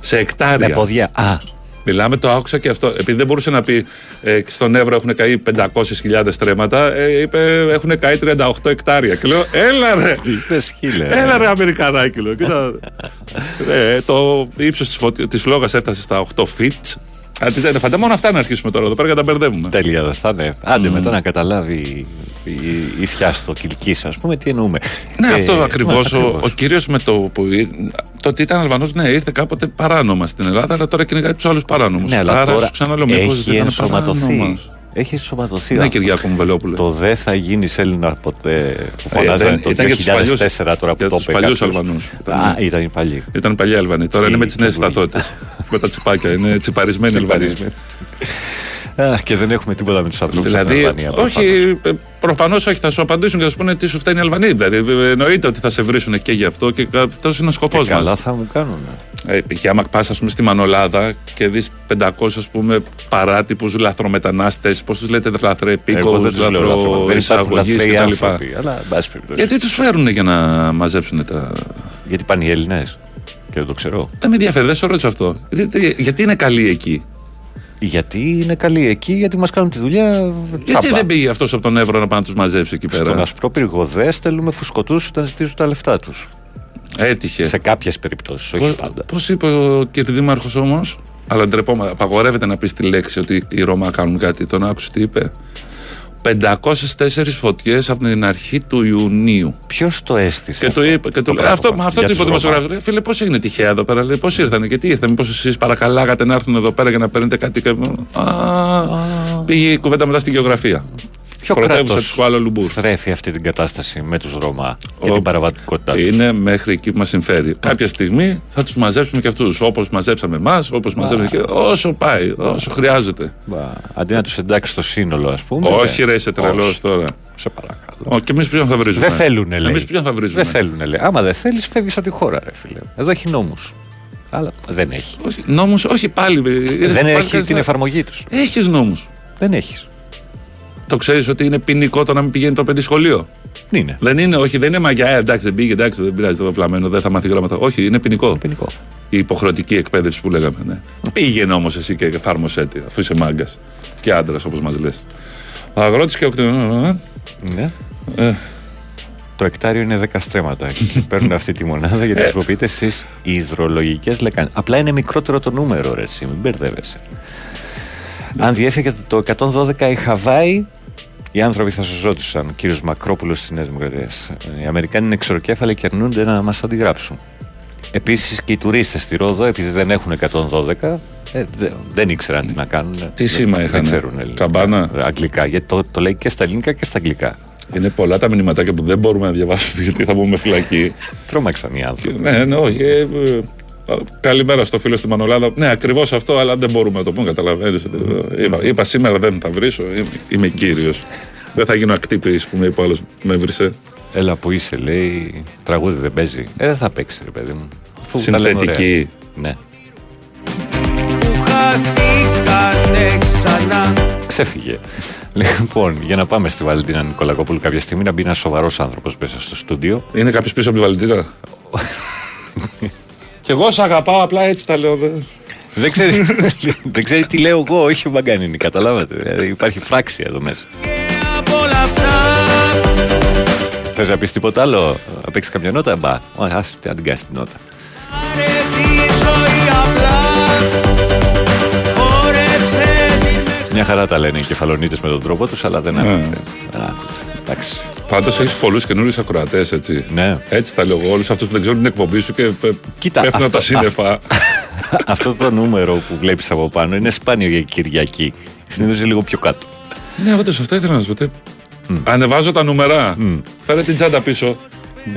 Σε εκτάρια. Με ποδιά. Α, Μιλάμε, το άκουσα και αυτό. Επειδή δεν μπορούσε να πει ε, στον Εύρο έχουν καεί 500.000 στρέμματα, ε, είπε έχουν καεί 38 εκτάρια. Και λέω, έλα ρε! είπες χίλε. Έλα ρε Αμερικανάκι λέω. Κοίτα. ε, το ύψος της φωτι... της φλόγας έφτασε στα 8 feet. Αντί δεν φαντά μόνο αυτά να αρχίσουμε τώρα εδώ πέρα για να τα μπερδεύουμε. Τέλεια δεν θα είναι. Άντε μετά να καταλάβει η, η, η θιά στο κυλική, ας πούμε, τι εννοούμε. Ναι, Ε, αυτό ακριβώς. Ο, ακριβώς. ο κύριος με το που. Το ότι ήταν Αλβανός, ναι, ήρθε κάποτε παράνομα στην Ελλάδα, αλλά τώρα κυνηγάει τους άλλους παράνομους. Ναι, αλλά Άρα, τώρα σου ξαναλέω, μήπως έχει δεν ήταν ενσωματωθεί. παράνομος. Έχει ενσωματωθεί. Ναι, ο Κυριάκο μου Βελόπουλε. Το δεν θα γίνεις Έλληνας ποτέ που Ε, φωνάζανε δεν- το ήταν για τους 2004 παλιούς- τώρα που για το τους είπε παλιούς κάποιος. Αλβανούς. Ήταν- Α, ήταν οι παλιοί. Ήταν παλιά Αλβανοί. Τώρα είναι με τις νέες Τι ταυτότητε. με τα τσιπάκια. Είναι τσιπαρισμένοι Αλβανοί. Τσιπαρισμένοι. Α, και δεν έχουμε τίποτα με τους ανθρώπους Δηλαδή, όχι, προφανώς όχι, θα σου απαντήσουν και θα σου πούνε τι σου φταίνει οι Αλβανοί. Δηλαδή, εννοείται ότι θα σε βρίσουν και γι' αυτό και αυτός είναι ο σκοπός Και καλά μας. θα μου κάνουν. Ε, και άμα πας, ας πούμε, στη Μανολάδα και δεις 500 ας πούμε, παράτυπους λαθρομετανάστες, πώς τους λέτε, Εγώ λαθροεπίκοδου, δεν τους λέω λαθρό. Δεν υπάρχουν λαθροεισαγωγή λαθρέοι κτλ. άνθρωποι. Αλλά, εν πάση περιπτώσει. Γιατί τους φέρουν για να μαζέψουν τα. Γιατί πάνε οι Έλληνες. Και δεν το ξέρω. Δεν με ενδιαφέρει, δεν σε ρώτησα αυτό. Γιατί, γιατί είναι καλή εκεί; Γιατί είναι καλοί εκεί, γιατί μας κάνουν τη δουλειά. Γιατί τσάμπα. δεν πήγε αυτός από τον Εύρο να πάει να τους μαζέψει εκεί πέρα; Στον ασπρόπυργο δε στέλνουμε φουσκωτούς όταν ζητήσουν τα λεφτά τους. Έτυχε. Σε κάποιες περιπτώσεις, όχι πάντα. Πώς είπε ο κύριε Δήμαρχος όμως, αλλά ντρεπόμαστε. Απαγορεύεται να πεις τη λέξη ότι οι Ρώμα κάνουν κάτι. Τον άκουσες τι είπε; 504 φωτιές από την αρχή του Ιουνίου. Ποιος το έστησε. Και το είπε. Και το, πράγμα, αυτό, μα αυτό για το είπε ο τους Ρώμα. δημοσιογράφος. Λέει, Φίλε, πώς έγινε τυχαία εδώ πέρα; Πώς ήρθανε και τι ήρθανε; Μήπω εσείς παρακαλάγατε να έρθουν εδώ πέρα για να παίρνετε κάτι. και- Α, πήγε η κουβέντα μετά στη γεωγραφία. Ποιο Πρωτεύουσα κράτο της Κουάλα Λουμπούρ. θρέφει αυτή την κατάσταση με τους Ρωμά και Ο- την παραβατικότητά τους. Είναι μέχρι εκεί που μας συμφέρει. Κάποια στιγμή θα τους μαζέψουμε και αυτούς. Όπως μαζέψαμε εμάς, όπως μαζέψαμε και. Όσο πάει, όσο χρειάζεται. Αντί να τους εντάξει στο σύνολο, ας πούμε. Όχι, ρε, είσαι Όχι. τρελό τώρα. Σε παρακαλώ. Ω, Και εμείς ποιον θα βρίζουμε; Δεν θέλουν, λέει. Εμείς ποιον θα βρίζουμε; Δεν θέλουν, λέει. Άμα δεν θέλεις, φεύγεις από τη χώρα, ρε φίλε. Εδώ έχει νόμους. Αλλά δεν έχει. Όχι, νόμους, όχι πάλι. δεν έχει την εφαρμογή τους. Έχεις νόμους. Δεν έχεις. Το ξέρεις ότι είναι ποινικό το να μην πηγαίνει το παιδί σχολείο; Είναι. Δεν είναι, όχι, δεν είναι μαγιά. Ε, εντάξει, δεν πήγε, εντάξει, δεν πειράζει το φλαμμένο, δεν θα μάθει γράμματα. Όχι, είναι ποινικό. ποινικό. Η υποχρεωτική εκπαίδευση που λέγαμε. Ναι. Πήγαινε όμως εσύ και εφάρμοσέ τη, αφού είσαι μάγκας. Και άντρας, όπως μας λες. Ο αγρότης και ο κτηνό. Ναι. Ε, Το εκτάριο είναι 10 στρέμματα. και παίρνουν αυτή τη μονάδα γιατί Ε. χρησιμοποιείται στις υδρολογικές λεκάνες. Απλά είναι μικρότερο το νούμερο, ρε, εσύ, μην μπερδεύεσαι. Αν διέφυγε το 112 η Χαβάη, οι άνθρωποι θα σου ρώτησαν, ο κύριος Μακρόπουλος της Νέας Δημοκρατίας. Οι Αμερικάνοι είναι ξεροκέφαλοι και αρνούνται να μας αντιγράψουν. Επίσης και οι τουρίστες στη Ρόδο, επειδή δεν έχουν 112, ε, δε- δεν ήξεραν τι να κάνουν. Τι σήμα δεν, είχανε; δεν ξέρουν ελληνικά. Καμπάνα; Αγγλικά. Γιατί το, το λέει και στα ελληνικά και στα αγγλικά. είναι πολλά τα μηνυματάκια που δεν μπορούμε να διαβάσουμε γιατί θα μπούμε φυλακή. Τρόμαξαν οι άνθρωποι. ναι, ναι, όχι. Ε, ε, Καλημέρα στο φίλο στη Μανολάδα. Ναι, ακριβώς αυτό, αλλά δεν μπορούμε να το πούμε. Καταλαβαίνεις. Είπα, είπα σήμερα δεν θα βρίσω. Είμαι, είμαι κύριος. δεν θα γίνω ακτύπη που με είπε ο άλλος με έβρισε. Έλα που είσαι, λέει, τραγούδι δεν παίζει. Ε, δεν θα παίξει, ρε παιδί μου. Αφού τα λέμε ωραία. Συνθετική. Ναι. που χαθήκανε ξανά ξέφυγε. Λοιπόν, για να πάμε στη Βαλεντίνα Νικολακόπουλου κάποια στιγμή να μπει ένας σοβαρός άνθρωπος μέσα στο στούντιο. Είναι κάποιος πίσω από τη Βαλεντίνα; Κι εγώ σ' αγαπάω, απλά έτσι τα λέω. δε. δεν, ξέρει, δεν ξέρει τι λέω εγώ, όχι ο Μπαγκανίνη. Καταλάβατε. Δηλαδή υπάρχει φράξια εδώ μέσα. Θες να πεις τίποτα άλλο, να παίξεις κάποια νότα, μπα. Α την την κάνεις την νότα. Μια χαρά τα λένε οι κεφαλονίτες με τον τρόπο τους, αλλά δεν Ναι. ακούτε. Δεν ακούτε. Εντάξει. Πάντως έχεις πολλούς καινούριους ακροατές, έτσι. Ναι. Έτσι τα λέω εγώ. Όλους αυτούς που δεν ξέρουν την εκπομπή σου και πε- Κοίτα, πέφτουν από τα αυτό- σύννεφα. Αυτό το νούμερο που βλέπεις από πάνω είναι σπάνιο για Κυριακή. Συνήθως είναι λίγο πιο κάτω. Ναι, όντως αυτό ήθελα να σου πω. τι- Ανεβάζω τα νούμερα. Φέρε την τσάντα πίσω.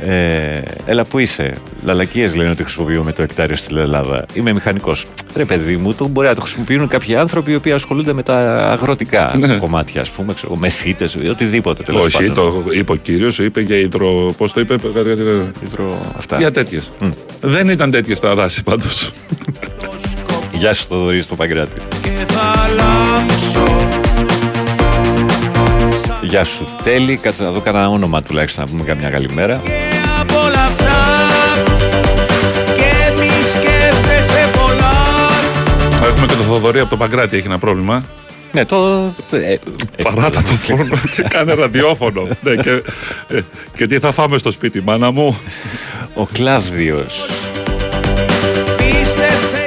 Ε, έλα, πού είσαι; Λαλακίες λένε ότι χρησιμοποιούμε το εκτάριο στην Ελλάδα. Είμαι μηχανικός. Ρε, παιδί μου, το μπορεί να το χρησιμοποιούν κάποιοι άνθρωποι οι οποίοι ασχολούνται με τα αγροτικά κομμάτια, ας πούμε, ξέρω, μεσίτες, οτιδήποτε τέλος Όχι, πάντων. το είπε ο κύριος, είπε για υδρο. Πώς το είπε, κάτι- κάτι- Υδρο... Αυτά. Για τέτοιες. Δεν ήταν τέτοιες τα δάση πάντως. Γεια σου, Θοδωρή, στο Παγκράτη. Γεια σου, Τέλη. Κάτσε να δω κανένα όνομα τουλάχιστον να πούμε καμιά καλημέρα. Έχουμε και το Θοδωρή από το Παγκράτη, έχει ένα πρόβλημα. Ναι, το. Ε, Παράτα το φόνο και κάνε ραδιόφωνο. ναι, και, ε, και τι θα φάμε στο σπίτι, μάνα μου. Ο Κλάσδιος.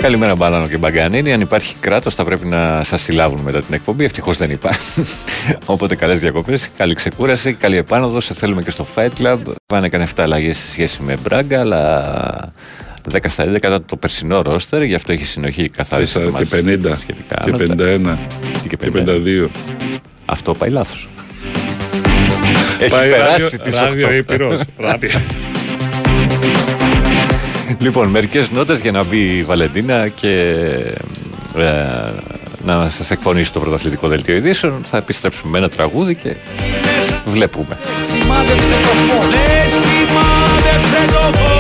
Καλημέρα, Μπάλανο και Μπαγκανίνη. Αν υπάρχει κράτος, θα πρέπει να σας συλλάβουν μετά την εκπομπή. Ευτυχώς δεν υπάρχει. Οπότε, καλές διακοπές, καλή ξεκούραση, καλή επάνωδο. Σε θέλουμε και στο Fight Club. Πάνε έκανε 7 αλλαγές σε σχέση με Μπράγκα, αλλά 10 στα 11 ήταν το περσινό ρόστερ. Γι' αυτό έχει συνοχή καθάριση. Τέσσερα και 50 Σχετικά. και άνωτα. 51 και και 52. 52. Αυτό πάει λάθος. Έχει Πάει περάσει ράδιο- τις ράδιο 8. Ήπειρος. Ράδιο. Λοιπόν, μερικές νότες για να μπει η Βαλεντίνα και ε, να σας εκφωνήσει το πρωταθλητικό δελτίο ειδήσεων. Θα επιστρέψουμε με ένα τραγούδι και βλέπουμε. Σημάδεψε το φως Σημάδεψε το φως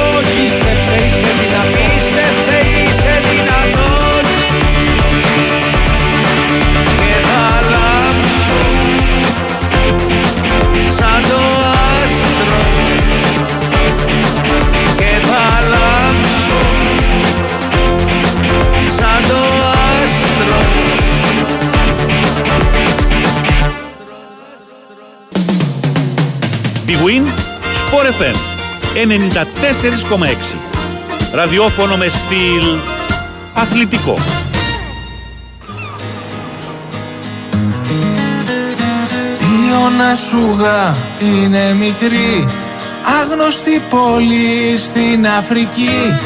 FM 94,6. Ραδιόφωνο με στυλ αθλητικό. Η Ωνασούγα είναι μικρή Άγνωστη πόλη στην Αφρική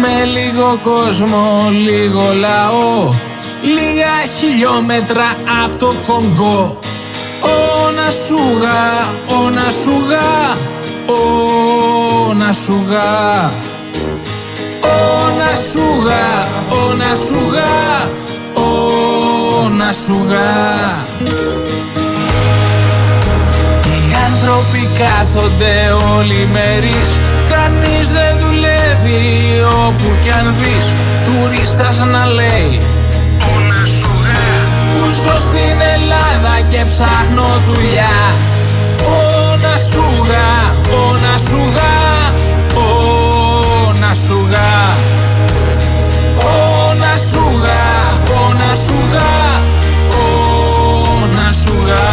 Με λίγο κόσμο, λίγο λαό Λίγα χιλιόμετρα από το Κονγκό Ωνασούγα, Ωνασούγα Ωνασούγα Ωνασούγα, Ωνασούγα Ωνασούγα οι άνθρωποι κάθονται όλοι μερίς Κανείς δεν δουλεύει όπου κι αν δεις. Τουρίστας να λέει Ωνα σουγά Που ζω στην Ελλάδα και ψάχνω δουλειά Ωνα σουγά, ωνα σουγά Ωνα σουγά Ωνα σουγά, ωνα σουγά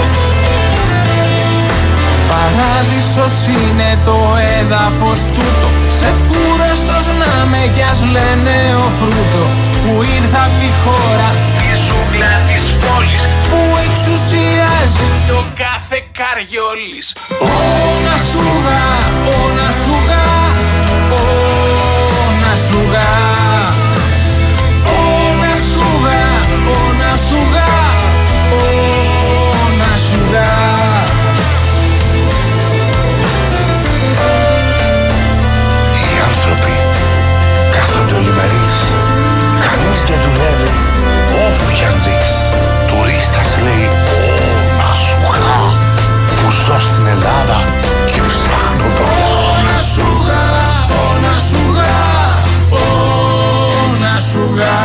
Ωνα σουγά Παράδεισος είναι το έδαφος τούτο. Σε κούραστος να με κι ας λένε ο φρούτο. Που ήρθα απ' τη χώρα τη ζούγκλα της πόλης. Που εξουσιάζει το κάθε καριόλης Ωνα σουγά, ωνα σουγά Ωνα σουγά Ωνα σουγά, ωνα σουγά Ωνα σουγά Οι άνθρωποι κάθονται ολιμερείς Κανείς δεν δουλεύει. Όπου κι αν δεις Τουρίστας λέει ζω στην Ελλάδα και ψάχνω το Ωνα σουγά, όνα σουγά, όνα σουγά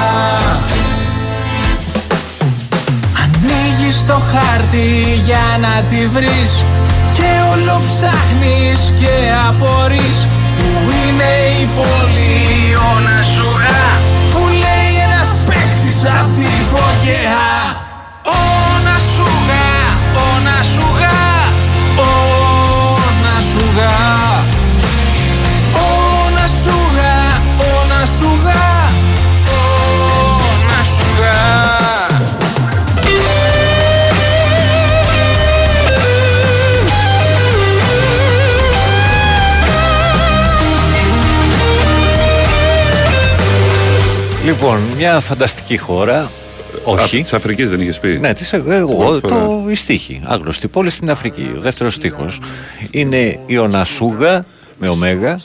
Ανοίγεις το χάρτη για να τη βρεις και όλο ψάχνεις και απορείς. Πού είναι η πόλη όνα σουγά που λέει ένας παίχτης απ' τη φωκεά; Λοιπόν, μια φανταστική χώρα. Όχι. Τη Αφρική δεν είχες πει; Ναι, της, εγώ, Πρώτη φορά. το η στίχη. Άγνωστη πόλη στην Αφρική. Ο δεύτερος στίχος είναι η Ονασούγα με ωμέγα.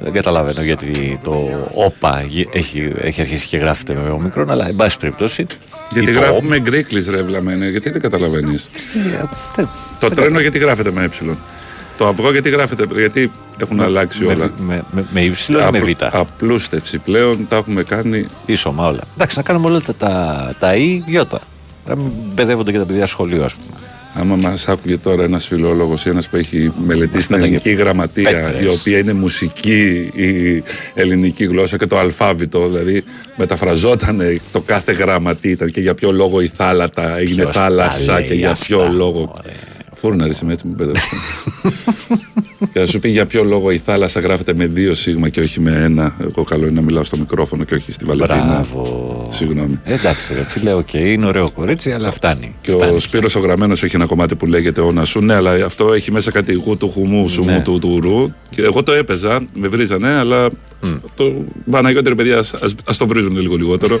Δεν καταλαβαίνω γιατί το όπα γε- έχει, έχει αρχίσει και γράφεται με ομικρόν, αλλά εν πάση περιπτώσει. Γιατί ή το γράφουμε γκρίκλι ρε βλαμμένε, γιατί δεν καταλαβαίνεις; Το τρένο γιατί γράφεται με ε; Το αυγό γιατί γράφεται, γιατί έχουν αλλάξει με, όλα. με, με, με ύψιλο ή με Απλ- β; Απλούστευση πλέον τα έχουμε κάνει. Ίσωμα όλα. Εντάξει, να κάνουμε όλα τα, τα, τα ή γιώτα. Να μην μπεδεύονται και τα παιδιά σχολείου, ας πούμε. Άμα μας άκουγε τώρα ένας φιλόλογος ή ένας που έχει μελετήσει την πέταγε ελληνική γραμματεία, πέτρες. η οποία είναι μουσική η ελληνική γλώσσα και το αλφάβητο, δηλαδή μεταφραζόταν το κάθε γράμμα τι ήταν και για ποιο λόγο η θάλατα έγινε Ποιος τα θάλασσα λέει και για αυτά, ποιο λόγο. Φούρναρη είμαι έτσι, μην μπερδεύεσαι. και θα σου πει για ποιο λόγο η θάλασσα γράφεται με δύο σίγμα και όχι με ένα. Εγώ καλό είναι να μιλάω στο μικρόφωνο και όχι στη Βαλεντίνα. Μπράβο. Συγγνώμη. Εντάξει, ρε φίλε, οκ, είναι ωραίο κορίτσι, αλλά φτάνει. Και ο Σπύρος ο Γραμμένος έχει ένα κομμάτι που λέγεται Όνα σου. Ναι, αλλά αυτό έχει μέσα κάτι γου του χουμού, σου Ναι. μου του του ρου. Και εγώ το έπαιζα, με βρίζανε, αλλά το Παναγιώτη ρε παιδιά, ας, ας το βρίζουν λίγο λιγότερο.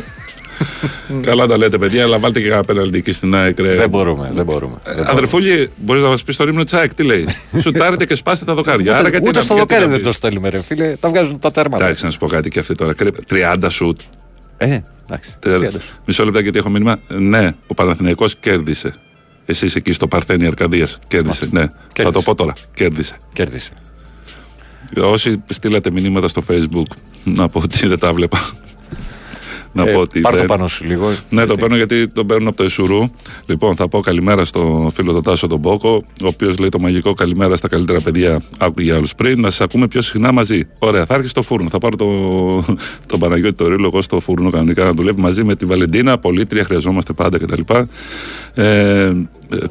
Καλά τα λέτε παιδιά, αλλά βάλτε και ένα πέναλτι εκεί στην ΑΕΚ. ρε. Δεν μπορούμε, δεν μπορούμε. Ε, Αδερφούλη, μπορείς να μας πεις στον ύμνο της ΑΕΚ τι λέει; Σουτάρετε και σπάστε τα δοκάρια. Άρα Ούτε, γιατί ούτε να- στο γιατί δοκάρι να δεν πεις; το στέλνουμε, ρε φίλε. Τα βγάζουν τα τέρματα. Εντάξει, να σου πω κάτι και αυτή τώρα. Κρύ- 30 σουτ. Ε, εντάξει. 30. Μισό λεπτά γιατί έχω μήνυμα. Ναι, ο Παναθηναϊκός κέρδισε. Εσείς εκεί στο Παρθένη Αρκαδίας. Κέρδισε. Ναι, θα το πω τώρα. Κέρδισε. Κέρδισε. Όσοι στείλατε μηνύματα στο Facebook, να πω ότι δεν τα βλέπα. Να Ε, πω ότι. πάρ' το δεν- πάνω σου λίγο. Ναι, το παίρνω γιατί το παίρνω από το Εσουρού. Λοιπόν, θα πω καλημέρα στο φίλο τον Τάσο τον Μπόκο, ο οποίος λέει το μαγικό καλημέρα στα καλύτερα παιδιά. Άκουγε άλλους πριν. Να σας ακούμε πιο συχνά μαζί. Ωραία, θα έρθεις στο φούρνο. Θα πάρω το, τον Παναγιώτη το Ρίλο εγώ στο φούρνο κανονικά να δουλεύει μαζί με τη Βαλεντίνα. Πολύτρια, χρειαζόμαστε πάντα κτλ. Ε,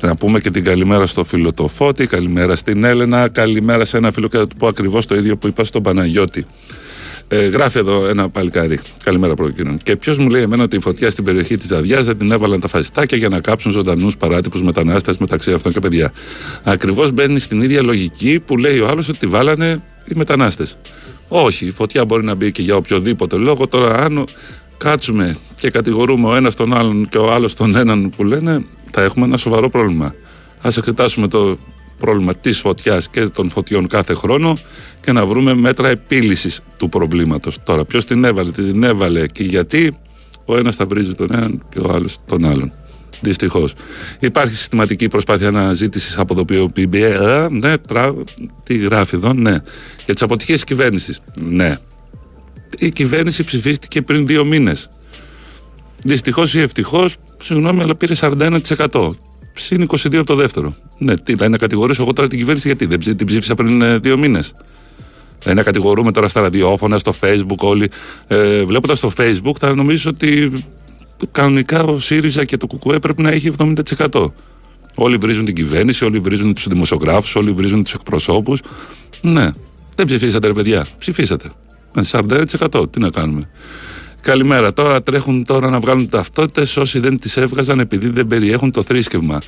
να πούμε και την καλημέρα στο φίλο το Φώτη. Καλημέρα στην Έλενα. Καλημέρα σε ένα φίλο και θα του πω ακριβώς το ίδιο που είπα στον Παναγιώτη. Ε, γράφει εδώ ένα παλικάρι. Καλημέρα πρώτον. Και ποιος μου λέει εμένα ότι η φωτιά στην περιοχή της Δαδιά δεν την έβαλαν τα φασιστάκια για να κάψουν ζωντανούς παράτυπους μετανάστες μεταξύ αυτών και παιδιά. Ακριβώς μπαίνει στην ίδια λογική που λέει ο άλλος ότι τη βάλανε οι μετανάστες. Όχι, η φωτιά μπορεί να μπει και για οποιοδήποτε λόγο. Τώρα, αν κάτσουμε και κατηγορούμε ο ένας τον άλλον και ο άλλος τον έναν που λένε, θα έχουμε ένα σοβαρό πρόβλημα. Α εξετάσουμε το πρόβλημα της φωτιάς και των φωτιών κάθε χρόνο και να βρούμε μέτρα επίλυσης του προβλήματος. Τώρα, ποιος την έβαλε, τι την έβαλε και γιατί, ο ένας θα βρίζει τον έναν και ο άλλος τον άλλον. Δυστυχώς. Υπάρχει συστηματική προσπάθεια αναζήτησης αποδοποιητική. Ε, ναι, τρα... τι γράφει εδώ, ναι. Για τις αποτυχίες της κυβέρνησης. Ναι. Η κυβέρνηση ψηφίστηκε πριν δύο μήνες. Δυστυχώς ή ευτυχώς, συγγνώμη, αλλά πήρε 41%. Συν 22 από το δεύτερο. Ναι, τι, θα είναι να κατηγορήσω εγώ τώρα την κυβέρνηση γιατί δεν ψη- την ψήφισα πριν ε, δύο μήνες. Θα είναι να κατηγορούμε τώρα στα ραδιόφωνα, στο facebook όλοι. Ε, Βλέποντας το facebook θα νομίζω ότι κανονικά ο ΣΥΡΙΖΑ και το ΚΚΕ πρέπει να έχει 70%. Όλοι βρίζουν την κυβέρνηση, όλοι βρίζουν τους δημοσιογράφους, όλοι βρίζουν τους εκπροσώπους. Ναι, δεν ψηφίσατε, ρε παιδιά. Ψηφίσατε. Ε, 41%. Τι να κάνουμε. Καλημέρα. Τώρα τρέχουν τώρα να βγάλουν ταυτότητες όσοι δεν τις έβγαζαν επειδή δεν περιέχουν το θρήσκευμα.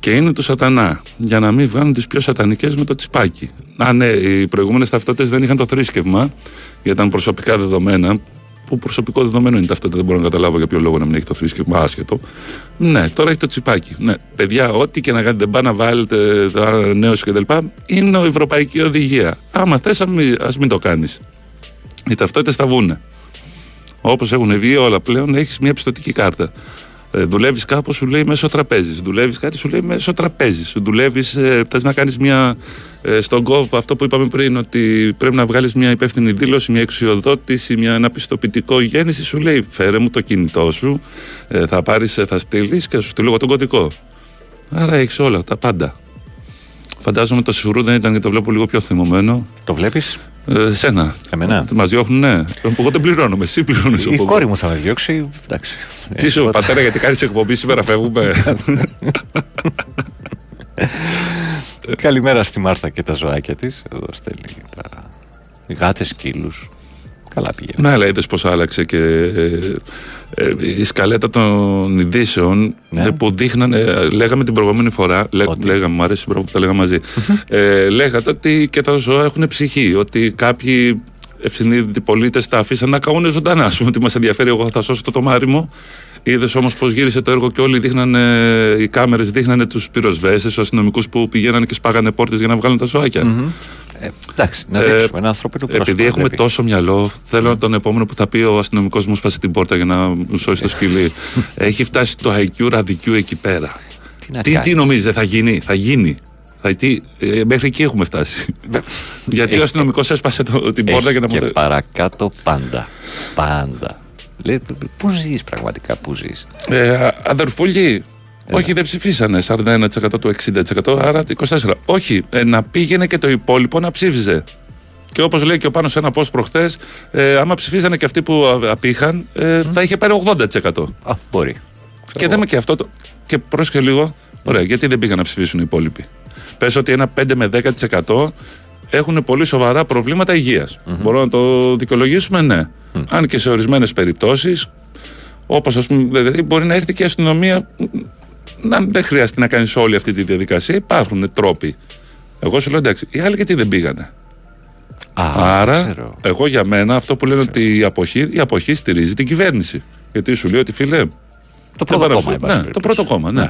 Και είναι του σατανά. Για να μην βγάλουν τις πιο σατανικές με το τσιπάκι. Α, ναι, οι προηγούμενες ταυτότητες δεν είχαν το θρήσκευμα, γιατί ήταν προσωπικά δεδομένα. Που προσωπικό δεδομένο είναι ταυτότητα, δεν μπορώ να καταλάβω για ποιο λόγο να μην έχει το θρήσκευμα, άσχετο. Ναι, τώρα έχει το τσιπάκι. Ναι, παιδιά, ό,τι και να κάνετε, δεν πάει να βάλετε το ανανέωση κτλ. Είναι η Ευρωπαϊκή Οδηγία. Άμα θες, ας μην, ας μην το κάνεις. Οι ταυτότητες θα βγουν. Όπως έχουν βγει όλα πλέον, έχεις μια πιστοτική κάρτα. Ε, δουλεύεις κάπου, σου λέει μέσω τραπέζι. Δουλεύεις κάτι, σου λέει μέσω τραπέζι. Δουλεύεις, ε, θες να κάνεις μια. Ε, στον κόβ, αυτό που είπαμε πριν, ότι πρέπει να βγάλεις μια υπεύθυνη δήλωση, μια εξουσιοδότηση, μια, ένα πιστοποιητικό γέννηση, σου λέει φέρε μου το κινητό σου, ε, θα πάρεις, θα στείλεις και θα σου στείλω εγώ τον κωδικό. Άρα έχεις όλα, τα πάντα. Φαντάζομαι το σιγουρού δεν ήταν γιατί το βλέπω λίγο πιο θυμωμένο. Το βλέπεις; Ε, σένα. Εμένα. Μας διώχνουν, ναι. Εγώ δεν πληρώνομαι, εσύ πληρώνεις. Η κόρη μου θα με διώξει. Εντάξει. Τι σου, πατέρα, γιατί κάνεις εκπομπή σήμερα φεύγουμε. Καλημέρα στη Μάρθα και τα ζωάκια της. Εδώ στέλνει τα γάτες σκύλους. Καλά πηγαίνει. Ναι, αλλά είδες πώ άλλαξε και ε, ε, η σκαλέτα των ειδήσεων ε, που δείχνανε. ε, Λέγαμε την προηγούμενη φορά. Λέ, λέγαμε, μου αρέσει που τα λέγαμε μαζί. ε, λέγατε ότι και τα ζώα έχουν ψυχή. Ότι κάποιοι ευσυνείδητοι πολίτες τα αφήσαν να καούν ζωντανά. Α πούμε ότι μας ενδιαφέρει, εγώ θα σώσω το τομάρι μου. Είδες όμως πώ γύρισε το έργο και όλοι δείχνανε, οι κάμερες δείχνανε τους πυροσβέστες, τους αστυνομικούς που πηγαίνανε και σπάγανε πόρτες για να βγάλουν τα ζωάκια. Ε, εντάξει, να δείξουμε ένα ανθρώπινο πρόσωπο. Επειδή έχουμε πρέπει. τόσο μυαλό, θέλω τον επόμενο που θα πει ο αστυνομικός μου σπάσει την πόρτα για να μου σώσει το σκυλί. Έχει φτάσει το IQ ραδικιού εκεί πέρα. να τι, τι κάνεις. νομίζετε, θα γίνει, θα γίνει. Θα, τι, ε, μέχρι εκεί έχουμε φτάσει. Γιατί ο Έχει- αστυνομικός έσπασε το, την πόρτα Έχει για να και μου. παρακάτω πάντα. Πάντα. Λέει, πού ζεις πραγματικά, πού ζεις; Ε, α- αδερφούλη, όχι δεν ψηφίσανε 41% του 60%, άρα 24%. Όχι, ε, να πήγαινε και το υπόλοιπο να ψήφιζε. Και όπως λέει και ο πάνω σε ένα post προχθές, ε, άμα ψηφίζανε και αυτοί που α- απήχαν, ε, θα είχε πάρει 80%. Α, μπορεί. Και δεν με και αυτό. Το... Και πρόσεχε λίγο. Ωραία, γιατί δεν πήγαν να ψηφίσουν οι υπόλοιποι. Πες ότι ένα 5 με 10% έχουν πολύ σοβαρά προβλήματα υγείας. Μπορούμε να το δικαιολογήσουμε, ναι. Αν και σε ορισμένες περιπτώσεις, όπως ας πούμε, δηλαδή μπορεί να έρθει και η αστυνομία. Να, δεν χρειάζεται να κάνει όλη αυτή τη διαδικασία. Υπάρχουν τρόποι. Εγώ σου λέω εντάξει, οι άλλοι γιατί δεν πήγανε; Άρα, ξέρω. εγώ για μένα αυτό που λένε ότι η αποχή, η αποχή στηρίζει την κυβέρνηση. Γιατί σου λέει ότι φίλε. Το πρώτο δεν κόμμα, εν πάση Ναι, το περιπτώσει. πρώτο κόμμα, ναι.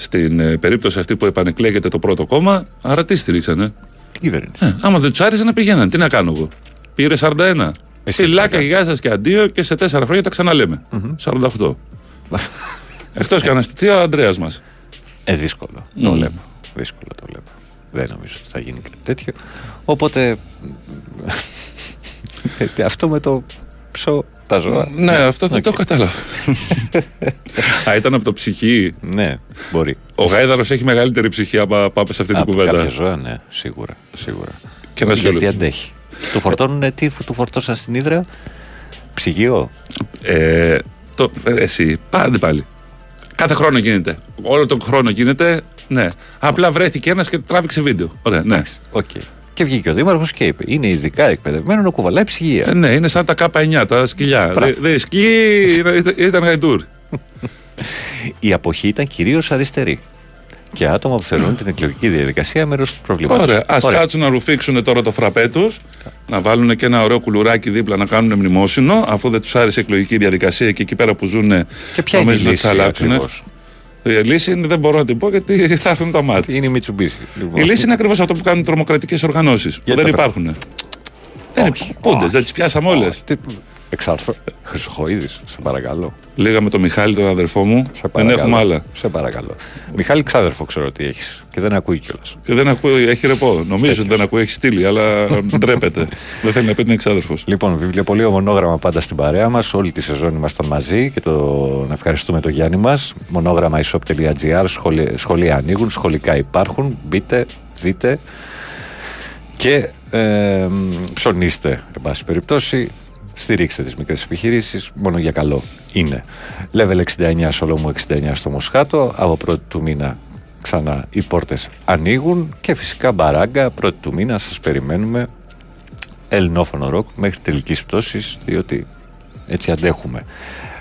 Στην ε, περίπτωση αυτή που επανεκλέγεται το πρώτο κόμμα, άρα τι στηρίξανε; Την κυβέρνηση. Ε, άμα δεν τους άρεσε να πηγαίναν, τι να κάνω εγώ; Πήρε 41. Εσύ Φιλάκα, γεια σας και αντίο και σε τέσσερα χρόνια τα ξαναλέμε. 48. Εκτός και αν αστηθεί ο Αντρέα μας. Ε, δύσκολο. Το Μμ. βλέπω. Δύσκολο το βλέπω. Δεν νομίζω ότι θα γίνει κάτι τέτοιο. Οπότε. ε, αυτό με το ψω, τα ζώα. Ναι, αυτό δεν το Οκ. κατάλαβα. Α, ήταν από το ψυχή. Ναι, μπορεί. Ο Γάιδαρος έχει μεγαλύτερη ψυχή άμα πάμε σε αυτή την Από κουβέντα. κάποια ζώα, ναι, σίγουρα. σίγουρα. Και να Γιατί σου αντέχει. του φορτώνουν, τι του φορτώσαν στην Ύδρα, ψυγείο; Ε, το, ε, εσύ, πάντα πάλι. Κάθε χρόνο γίνεται. Όλο τον χρόνο γίνεται. Ναι. Απλά βρέθηκε ένας και τράβηξε βίντεο. Ωραία, ναι. Οκ. Και βγήκε ο Δήμαρχος και είπε: Είναι ειδικά εκπαιδευμένο να κουβαλάει ψυγεία. Ε, ναι, είναι σαν τα K9, τα σκυλιά. Μπράβο. Δε, δε σκυλί ήταν- ήταν γαϊδούρι. Η αποχή ήταν κυρίως αριστερή. Και άτομα που θεωρούν την εκλογική διαδικασία μέρο του προβλήματο. Ωραία. Α κάτσουν να ρουφήξουν τώρα το φραπέ τους, να βάλουν και ένα ωραίο κουλουράκι δίπλα να κάνουν μνημόσυνο, αφού δεν τους άρεσε η εκλογική διαδικασία και εκεί πέρα που ζουν. Και ποια είναι η νομίζουν ότι θα λύση αλλάξουν. ακριβώς; Η λύση είναι, δεν μπορώ να την πω γιατί θα έρθουν τα μάτια. Είναι η Μιτσουμπίση. Λοιπόν. Η λύση είναι ακριβώς αυτό που κάνουν τρομοκρατικές οργανώσεις. Που Γιατί δεν τα υπάρχουν. Δεν υπάρχουν. Δεν τι πιάσαμε όλες. Εξάρθρο. Χρυσοχοίδης, σε παρακαλώ. Λίγα με τον Μιχάλη, τον αδερφό μου. Σε Δεν παρακαλώ. έχουμε άλλα. Σε παρακαλώ. Μιχάλη Ξάδερφο ξέρω ότι έχεις και δεν ακούει κιόλας. Και δεν ακούει, έχει ρεπό. Νομίζω ότι δεν ακούει, έχει στείλει, αλλά ντρέπεται. δεν θέλει να πει ότι είναι εξάδερφο. Λοιπόν, βιβλιοπωλείο μονόγραμμα πάντα στην παρέα μας. Όλη τη σεζόν ήμασταν μαζί και το... να ευχαριστούμε τον Γιάννη μας. Μονόγραμμα isop.gr. Σχολεία, σχολεία ανοίγουν, σχολικά υπάρχουν. Μπείτε, δείτε και ε, μ, ψωνίστε, εν πάση περιπτώσει. Στηρίξτε τις μικρές επιχειρήσεις, μόνο για καλό είναι. Level 69 Σολόμου 69 στο Μοσχάτο, από πρώτη του μήνα ξανά οι πόρτες ανοίγουν και φυσικά μπαράγκα πρώτη του μήνα σας περιμένουμε ελληνόφωνο ροκ μέχρι τελικής πτώσης διότι έτσι αντέχουμε.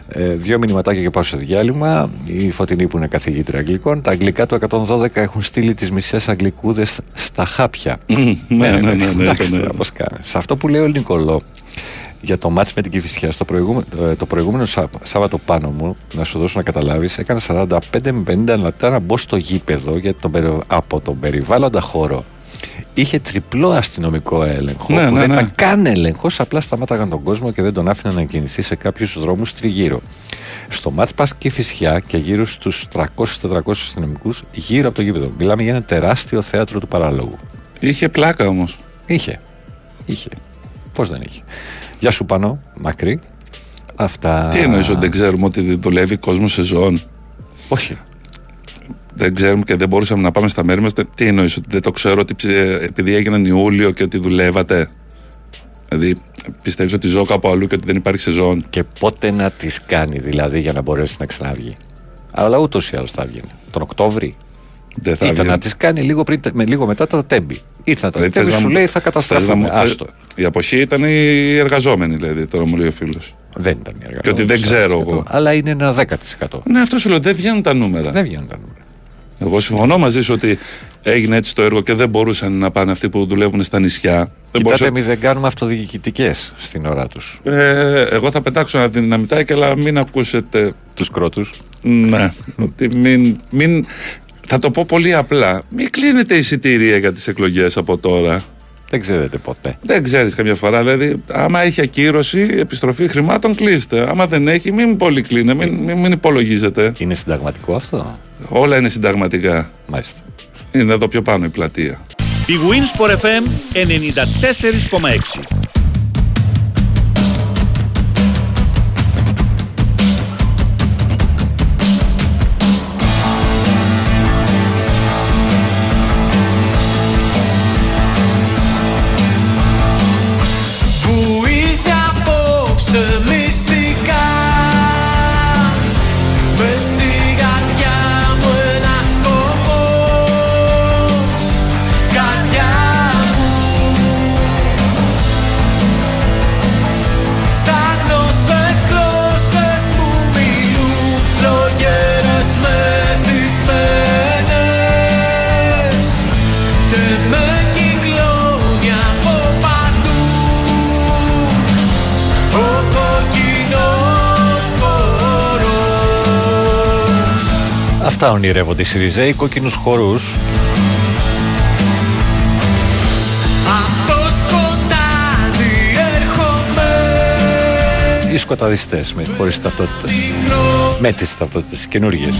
Ε, δύο μηνυματάκια και πάω σε διάλειμμα. Η Φωτεινή που είναι καθηγήτρια αγγλικών. Τα αγγλικά του 112 έχουν στείλει τις μισές αγγλικούδες στα χάπια. ναι, ναι, ναι, ναι, Εντάξει, ναι. τώρα πώς κάνει. Σε αυτό που λέει ο Νικολό για το μάτς με την Κηφισιά στο προηγούμενο, ε, το προηγούμενο Σά- Σάββατο πάνω μου να σου δώσω να καταλάβεις έκανα 45 με 50 λεπτά να μπω στο γήπεδο γιατί τον, περι- από τον περιβάλλοντα χώρο είχε τριπλό αστυνομικό έλεγχο Ναι, που ναι, δεν ναι. ήταν καν έλεγχος, απλά σταμάταγαν τον κόσμο και δεν τον άφηναν να κινηθεί σε κάποιους δρόμους τριγύρω. Στο μάτς πας και φυσιά και γύρω στους 300-400 αστυνομικούς γύρω από το γήπεδο. Μιλάμε για ένα τεράστιο θέατρο του παραλόγου. Είχε πλάκα όμως. Είχε. Είχε. Πώς δεν είχε. Γεια σου πάνω, μακρύ. Αυτά. Τι εννοείς ότι δεν ξέρουμε ότι δουλεύει κόσμο σε ζώων; Όχι. Δεν ξέρουμε και δεν μπορούσαμε να πάμε στα μέρη μας. Τι εννοείς, ότι δεν το ξέρω ότι ψε- επειδή έγιναν Ιούλιο και ότι δουλεύατε. Δηλαδή, πιστεύεις ότι ζω κάπου αλλού και ότι δεν υπάρχει σεζόν; Και πότε να τις κάνει δηλαδή για να μπορέσει να ξαναβγεί; Αλλά ούτως ή άλλως θα βγαίνει. Τον Οκτώβρη; Δεν θα Ήταν βγαίνει. να τις κάνει λίγο, πριν, με, λίγο μετά τα τέμπη. Ήρθαν τα Δηλαδή, τέμπη, θες να σου μου- λέει θα θες να καταστραφούμε. μου- Άστο. Η αποχή ήταν οι εργαζόμενοι, δηλαδή, τώρα μου λέει ο φίλος. Δεν ήταν οι εργαζόμενοι. Και ότι δεν ξέρω εγώ. Αλλά είναι ένα 10%. Ναι, αυτό σου λέω, δεν βγαίνουν τα νούμερα. Δεν βγαίνουν τα νούμερα. Εγώ συμφωνώ μαζί σου ότι έγινε έτσι το έργο και δεν μπορούσαν να πάνε αυτοί που δουλεύουν στα νησιά. Δεν Κοιτάτε, μπορούσε- εμεί δεν κάνουμε αυτοδιοικητικές στην ώρα τους. Ε, εγώ θα πετάξω ένα δυναμητάκι, αλλά μην ακούσετε. Τους κρότους. Ναι. ότι μην, μην, θα το πω πολύ απλά. Μην κλείνετε εισιτήρια για τις εκλογές από τώρα. Δεν ξέρετε ποτέ. Δεν ξέρεις καμιά φορά. Δηλαδή, άμα έχει ακύρωση, επιστροφή χρημάτων, κλείστε. Άμα δεν έχει, μην πολύ κλείνε, μην, μην, μην υπολογίζετε. Είναι συνταγματικό αυτό; Όλα είναι συνταγματικά. Μάλιστα. Είναι εδώ πιο πάνω η πλατεία. Η Winsport FM 94,6. Αυτά ονειρεύονται οι Σιριζέοι, κόκκινους χορούς. Απ' το σκοτάδι έρχομαι Οι σκοταδιστές με χωρίς ταυτότητες. Με τις ταυτότητες καινούργιες.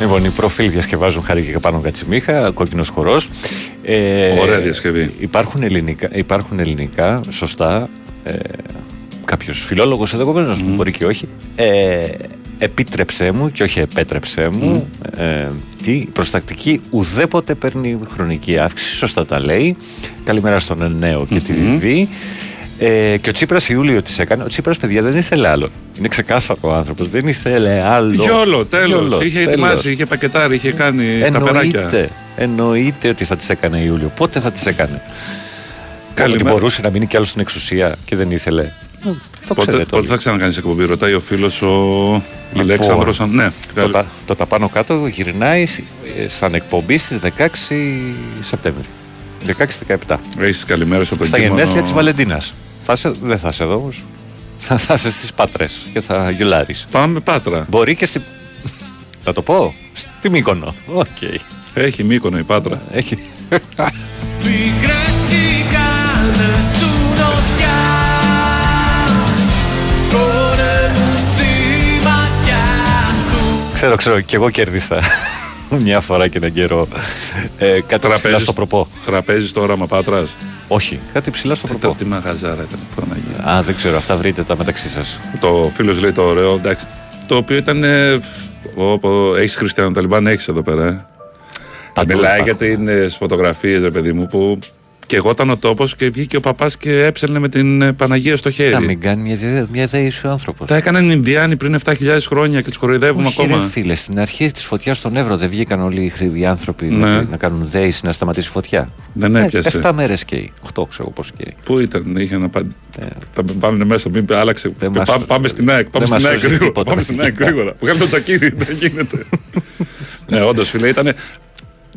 Λοιπόν, οι προφίλ διασκευάζουν χάρη και πάνω κατσιμίχα, κόκκινος χορός. Ε, Ωραία διασκευή. Υπάρχουν ελληνικά, υπάρχουν ελληνικά σωστά. Ε, Κάποιος φιλόλογος ενδεχομένω, μπορεί και όχι. Ε, επίτρεψέ μου και όχι επέτρεψέ μου. Ε, τι, προστακτική ουδέποτε παίρνει χρονική αύξηση. Σωστά τα λέει. Καλημέρα στον Εννέο και τη Βιβί. Ε, και ο Τσίπρας Ιούλιο τη έκανε. Ο Τσίπρας, παιδιά, δεν ήθελε άλλο. Είναι ξεκάθαρο ο άνθρωπος. Δεν ήθελε άλλο. Γιόλο, τέλος. Γιόλο, Είχε τέλος. ετοιμάσει, είχε πακετάρει, είχε κάνει τα περάκια. Εννοείται, εννοείται ότι θα τις έκανε Ιούλιο. Πότε θα τις έκανε. Καλημέρα. Ότι μπορούσε να μείνει κι άλλος στην εξουσία και δεν ήθελε. Ε, Το Πότε, ξέρετε πότε όλοι. θα ξανακάνει εκπομπή, ρωτάει ο φίλος ο Λοιπόν, Αλέξανδρος. Ναι, το, καλ- τα, το τα πάνω κάτω γυρνάει ε, σαν εκπομπή στις 16 Σεπτέμβρη. 16-17. Έχεις καλημέρες από τον Στα κείμενο- γενέθλια της Βαλεντίνας. Θα σε, δεν θα σε δω όμως. Θα, θα είσαι στις Πάτρες και θα γελάρεις. Πάμε Πάτρα. Μπορεί και στη... Θα το πω. Στη Μύκονο. Οκ. Έχει Μύκονο η Πάτρα. Έχει. Μικρές τσιγγάνες του νοτιά Χορεύουν στη ματιά σου Ξέρω, ξέρω, και εγώ κέρδισα μια φορά και έναν καιρό ε, κάτι ψηλά στο προπό. Τραπέζι στο όραμα Πάτρας; Όχι, κάτι ψηλά στο προπό. Τι μαγαζάρα ήταν. Παναγία. Α, δεν ξέρω, αυτά βρείτε τα μεταξύ σας. Το φίλος λέει το ωραίο, εντάξει. Το οποίο ήταν. Ε, έχεις Χριστιανό Ταλιμπάν, έχεις εδώ πέρα. Ε. Μιλάει για τις φωτογραφίες, ρε παιδί μου, που και εγώ ήταν ο τόπος και βγήκε ο παπάς και έψελνε με την ε, Παναγία στο Να χέρι. μην κάνει μια, ιδέα- μια ιδέα ο άνθρωπος. Τα έκαναν οι Ινδιάνοι πριν 7.000 χρόνια και τους κοροϊδεύουμε Όχι, ακόμα. ρε φίλε, στην αρχή της φωτιάς στον Εύρο δεν βγήκαν όλοι οι χρη- οι άνθρωποι Ναι. να, να κάνουν δέηση να σταματήσει η φωτιά. Δεν έπιασε. 7 μέρες καίει. 8 ξέρω πώς καίει. Πού ήταν, είχε να πάει. Θα πάμε μέσα, μην άλλαξε. μας- Πάμε, πάμε στην ΑΕΚ. Πάμε δεν στην μας ΑΕΚ σώζει γρήγορα. τίποτα. Πάμε στην ΑΕΚ γρήγορα. Βγάλε το τσακίρι, δεν γίνεται. ναι, όντως φίλε, ήταν.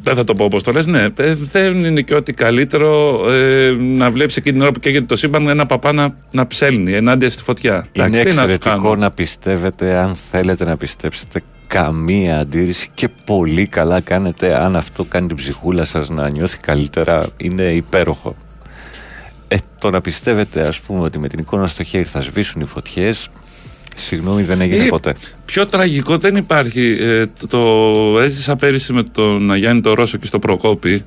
Δεν θα το πω όπως το λες. Ναι, ε, δεν είναι και ότι καλύτερο ε, να βλέπεις εκείνη την ώρα που καίγεται το σύμπαν ένα παπά να, να ψέλνει ενάντια στη φωτιά. Είναι Εντάξει, τι να σου εξαιρετικό κάνω. να πιστεύετε, αν θέλετε να πιστέψετε, καμία αντίρρηση και πολύ καλά κάνετε αν αυτό κάνει την ψυχούλα σας να νιώθει καλύτερα είναι υπέροχο ε, το να πιστεύετε ας πούμε ότι με την εικόνα στο χέρι θα σβήσουν οι φωτιές συγγνώμη δεν έγινε Ε, ποτέ Πιο τραγικό δεν υπάρχει. Ε, το, το έζησα πέρυσι με τον Αγιάννη το Ρώσο και στο προκοπη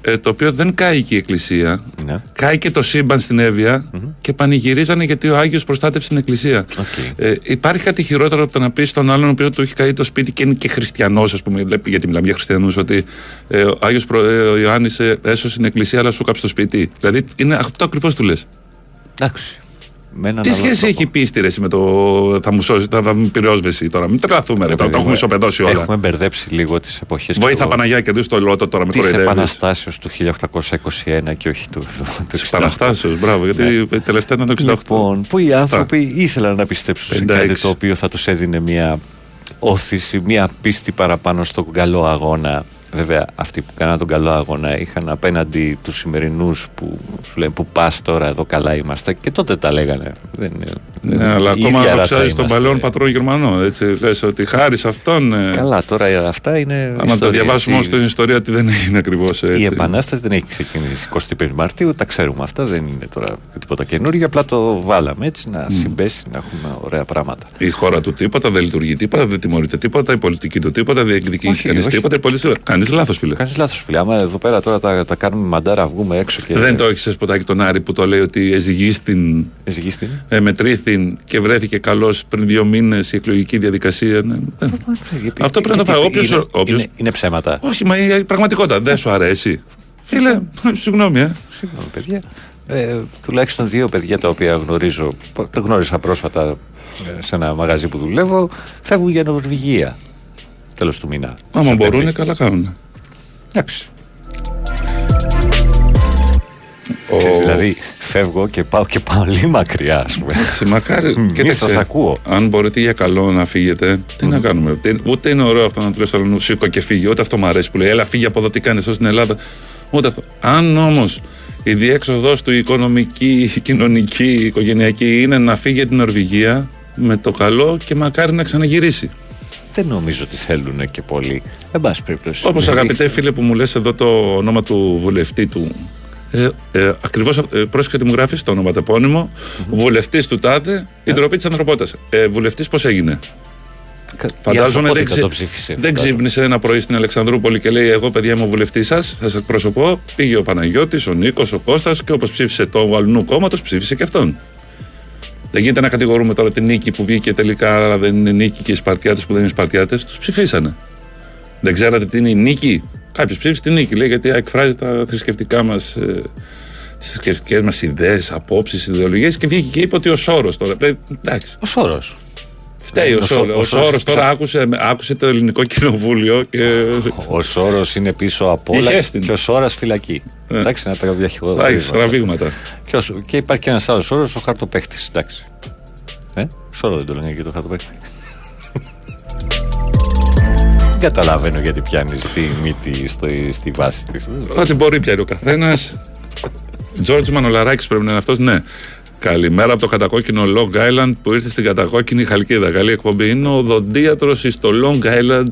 ε, το οποίο δεν κάει και η εκκλησία. Ναι. Κάει και το σύμπαν στην ευβοια και πανηγυρίζανε γιατί ο Άγιος προστάτευσε την εκκλησία. Ε, υπάρχει κάτι χειρότερο από το να πεις στον άλλον ο οποίος του έχει καεί το σπίτι και είναι και χριστιανός, ας πούμε, λέει- γιατί μιλάμε για χριστιανούς, ότι ε, ο Άγιος ε, ο Ιωάννης ε, έσωσε την εκκλησία, αλλά σου κάψε το σπίτι. Δηλαδή είναι αυτό ακριβώς του λες. εντάξει με έναν Τι άλλο σχέση τρόπο. έχει η πίστη ρε, εσύ, με το θα μου σώσει, θα, θα μου πυρόσβεση τώρα. Μην τρελαθούμε, ρε, τώρα, το έχουμε ισοπεδώσει όλα. Έχουμε μπερδέψει λίγο τις εποχές Βοήθα του- Παναγιά και το λότο τώρα με της κοροϊδεύεις. Επαναστάσεως του 1821 και όχι του, του, του Της Επαναστάσεως, μπράβο, γιατί η τελευταία ήταν το 68. Λοιπόν, που οι άνθρωποι ήθελαν να πιστέψουν σε Εντάξει. κάτι το οποίο θα τους έδινε μια όθηση, μια πίστη παραπάνω στον καλό αγώνα. Βέβαια, αυτοί που κάναν τον καλό αγώνα είχαν απέναντι τους σημερινούς που σου λένε που πας τώρα εδώ καλά είμαστε και τότε τα λέγανε. Δεν, Ναι, αλλά η ακόμα ίδια ράτσα δοξάζει τον είμαστε. παλαιόν πατρόν Γερμανό. Έτσι, λες ότι χάρη σε αυτόν. ε, Καλά, τώρα αυτά είναι. Άμα το ιστορίες. διαβάσουμε Η- όμω την ιστορία ότι δεν είναι ακριβώς έτσι. Η Επανάσταση δεν έχει ξεκινήσει 25 Μαρτίου, τα ξέρουμε αυτά, δεν είναι τώρα τίποτα καινούργιο. Απλά το βάλαμε έτσι να συμπέσει, να έχουμε ωραία πράγματα. Η χώρα του τίποτα, δεν λειτουργεί τίποτα, δεν τιμωρείται τίποτα, η πολιτική του τίποτα, δεν διεκδικεί Όχι, κανείς όχι. τίποτα. η πολιτική- Κάνεις λάθος, φίλε. Κάνεις λάθος, φίλε. Άμα εδώ πέρα τώρα τα, τα κάνουμε μαντάρα, βγούμε έξω και. Δεν το έχεις σε σποτάκι τον Άρη που το λέει ότι εζυγίστην, Εζυγίστην. ε, μετρήθην και βρέθηκε καλός πριν δύο μήνες η εκλογική διαδικασία. Ναι, ναι. Αυτό πρέπει να το πάει. Όποιος- Είναι, όποιος- είναι, είναι ψέματα. Όχι, μα η πραγματικότητα δεν σου αρέσει. Φίλε, συγγνώμη, ε. Συγγνώμη, παιδιά. Ε, τουλάχιστον δύο παιδιά τα οποία γνωρίζω, τα γνώρισα πρόσφατα ε, σε ένα μαγαζί που δουλεύω, φεύγουν για Νορβηγία. Τέλος του μήνα. Άμα Σεπτέμβρη. μπορούν, καλά κάνουν. Εντάξει. Ο- Ξέρεις, δηλαδή, φεύγω και πάω και πολύ μακριά, ας πούμε. Σε μακάρι. Μη κοίταξε, σας ακούω. Αν μπορείτε για καλό να φύγετε, τι να κάνουμε; Τι- Ούτε είναι ωραίο αυτό να του λες άλλο σήκω και φύγει. Ούτε αυτό μου αρέσει που λέει. Έλα, φύγει από εδώ τι κάνεις εδώ στην Ελλάδα. Ούτε αυτό. Αν όμως η διέξοδος του οικονομική, κοινωνική, οικογενειακή είναι να φύγει από την Νορβηγία με το καλό και μακάρι να ξαναγυρίσει. Δεν νομίζω ότι θέλουν και πολύ. Εν πάση περιπτώσει. Όπως Δηλαδή, αγαπητέ φίλε που μου λες εδώ το όνομα του βουλευτή του. Ε, ε, Ακριβώς, ε, πρόσεξε τι μου γράφεις το ονοματεπώνυμο. Βουλευτής του ΤΑΔΕ, η ντροπή της ανθρωπότητας. Ε, Βουλευτής πώς έγινε; η Φαντάζομαι δεν, ανθρωπότητα ξε... το ψήφισε. δεν ξύπνησε ένα πρωί στην Αλεξανδρούπολη και λέει: Εγώ, παιδιά, είμαι ο βουλευτής σας, σας εκπροσωπώ. Πήγε ο Παναγιώτης, ο Νίκος, ο Κώστας και όπως ψήφισε το αλλού κόμματο, ψήφισε και αυτόν. Δεν γίνεται να κατηγορούμε τώρα την νίκη που βγήκε τελικά, αλλά δεν είναι νίκη και οι Σπαρτιάτες που δεν είναι Σπαρτιάτες. Τους ψηφίσανε. Δεν ξέρατε τι είναι η νίκη; Κάποιος ψήφισε τη νίκη, λέει, γιατί εκφράζει τα θρησκευτικά μας. Ε, τις θρησκευτικές μας ιδέες, απόψεις, ιδεολογίες και βγήκε και είπε ότι ο Σόρος τώρα. Ε, εντάξει. Ο Σόρος. Φταίει ο Ο Σο- Σόρο. ο Ο Σόρος Σόρο τώρα άκουσε, άκουσε το ελληνικό κοινοβούλιο και. Ο Σόρο είναι πίσω από όλα Ηχέστην. και ο Σόρας φυλακή. Ε. Εντάξει, να τα Θα έχει διαχειρίζουμε. στραβήγματα. Και, ο Σο- και υπάρχει και ένας άλλος Σόρος, ο χαρτοπέχτη. Εντάξει. Ε, Σόρο δεν το λένε και το χαρτοπέχτη. Δεν καταλαβαίνω γιατί πιάνεις τη μύτη στο, στη βάση της. Ό,τι μπορεί πιάνει ο καθένας. Τζόρτζ Μανολαράκης πρέπει να είναι αυτός, ναι. Καλημέρα από το κατακόκκινο Long Island που ήρθε στην κατακόκκινη Χαλκίδα. Καλή εκπομπή. Είναι ο δοντίατρος στο Long Island.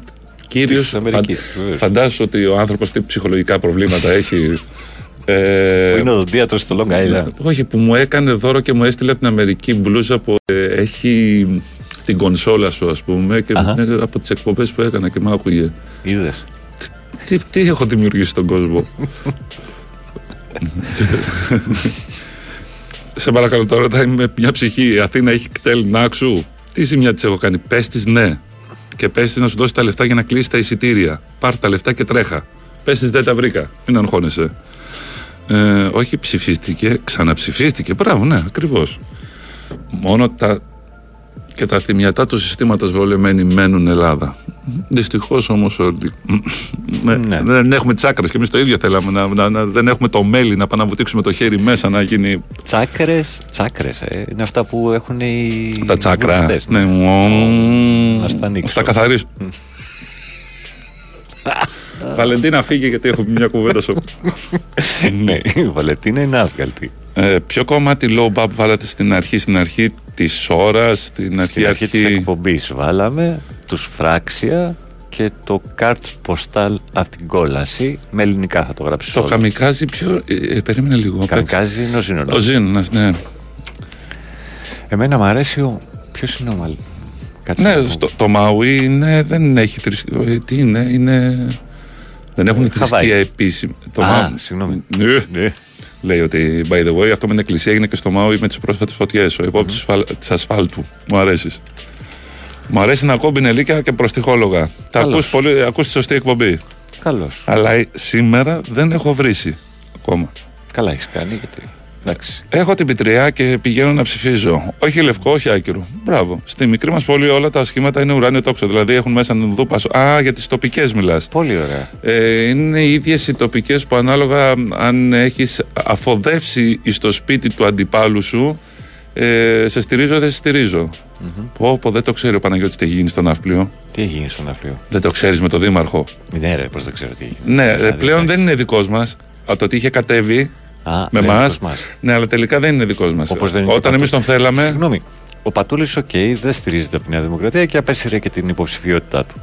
Κύριος. Της Αμερικής, βεβαίως. Φαντάσου ότι ο άνθρωπος τι ψυχολογικά προβλήματα έχει. Ε, Που είναι ο δοντίατρος στο Long Island. όχι, που μου έκανε δώρο και μου έστειλε από την Αμερική μπλούζα που ε, έχει την κονσόλα σου, ας πούμε, και Αχα. είναι από τις εκπομπές που έκανα και μ' άκουγε. Είδες. Τι, τι έχω δημιουργήσει στον κόσμο; Σε παρακαλώ τώρα, ρωτάει με μια ψυχή. Η Αθήνα έχει κτέλ Νάξου. Τι ζημιά της έχω κάνει. Πες της ναι. Και πες της να σου δώσει τα λεφτά για να κλείσει τα εισιτήρια. Πάρ τα λεφτά και τρέχα. Πες της δεν τα βρήκα. Μην αγχώνεσαι. Ε, όχι, ψηφίστηκε, ξαναψηφίστηκε. Μπράβο, ναι, ακριβώς. Μόνο τα και τα θυμιατά του συστήματος βολεμένοι μένουν Ελλάδα. Δυστυχώς όμως όλοι. ναι, Δεν έχουμε τσάκρε και εμείς το ίδιο θέλαμε. Να, να, να- δεν έχουμε το μέλι να πάμε να βουτήξουμε το χέρι μέσα να γίνει. Τσάκρες, τσάκρες. Ε. Είναι αυτά που έχουν οι. Τα τσάκρα. βουλευτές. Ναι, μου- Να στα ανοίξω. Στα καθαρίσω. Βαλεντίνα, φύγε γιατί έχουμε μια κουβέντα σου. ναι, η Βαλεντίνα είναι άσγαλτη. Ε, ποιο κομμάτι low bab βάλατε στην αρχή, στην αρχή της ώρας, στην αρχή, Στην αρχή της εκπομπής βάλαμε τους Φράξια και το καρτ ποστάλ από την κόλαση. Με ελληνικά θα το γράψεις. Το καμικάζι ποιο. Ε, ε, περίμενε λίγο. Καμικάζι είναι ο Ζήνονας. Ο Ζήνονας, ναι. Εμένα μου αρέσει ο. Ποιος είναι ο Μαλ. Κάτσε να Ναι, δω. στο, το Μαουί είναι, δεν έχει θρησκεία. ε, Τι είναι, είναι. Δεν έχουν θρησκεία Χαβάη. επίσημη. Το Α, Μαου- συγγνώμη. Ναι. Λέει ότι by the way αυτό με την εκκλησία έγινε και στο Μάουι με τις πρόσφατες φωτιές. Ο υπόπτη της ασφάλτου. Μου αρέσεις. Μου αρέσει να ακούω μπινελίκια και προστιχόλογα. Τα Καλώς. ακούς πολύ, ακούς τη σωστή εκπομπή. Καλώς. Αλλά ε, σήμερα δεν έχω βρήσει ακόμα. Καλά έχεις κάνει γιατί. Εντάξει. Έχω την πιτριά και πηγαίνω να ψηφίζω. Όχι λευκό, όχι άκυρο. Μπράβο. Στη μικρή μας πόλη όλα τα σχήματα είναι ουράνιο τόξο. Δηλαδή έχουν μέσα νουδούπα. Α, για τις τοπικές μιλάς. Πολύ ωραία. Ε, είναι οι ίδιες οι τοπικές που ανάλογα αν έχεις αφοδεύσει στο σπίτι του αντιπάλου σου, ε, σε στηρίζω δεν σε στηρίζω. Πω, πω, δεν το ξέρει ο Παναγιώτης τι έχει γίνει στο Ναύπλιο. Τι έχει γίνει στο Ναύπλιο. Δεν το ξέρεις με το Δήμαρχο. Ναι, ρε, πώς δεν ξέρω τι έχει γίνει. Ναι, ε, Δηλαδή, πλέον δεν είναι δικός μας. Από το ότι είχε κατέβει Α, με δεν είναι εμά. δικός μας. Ναι, αλλά τελικά δεν είναι δικός μας. Όπως δεν είναι και Όταν ο εμείς τον Πατούλης. θέλαμε. Συγγνώμη. Ο Πατούλης, οκ, δεν στηρίζεται από τη Νέα Δημοκρατία και απέσυρε και την υποψηφιότητά του.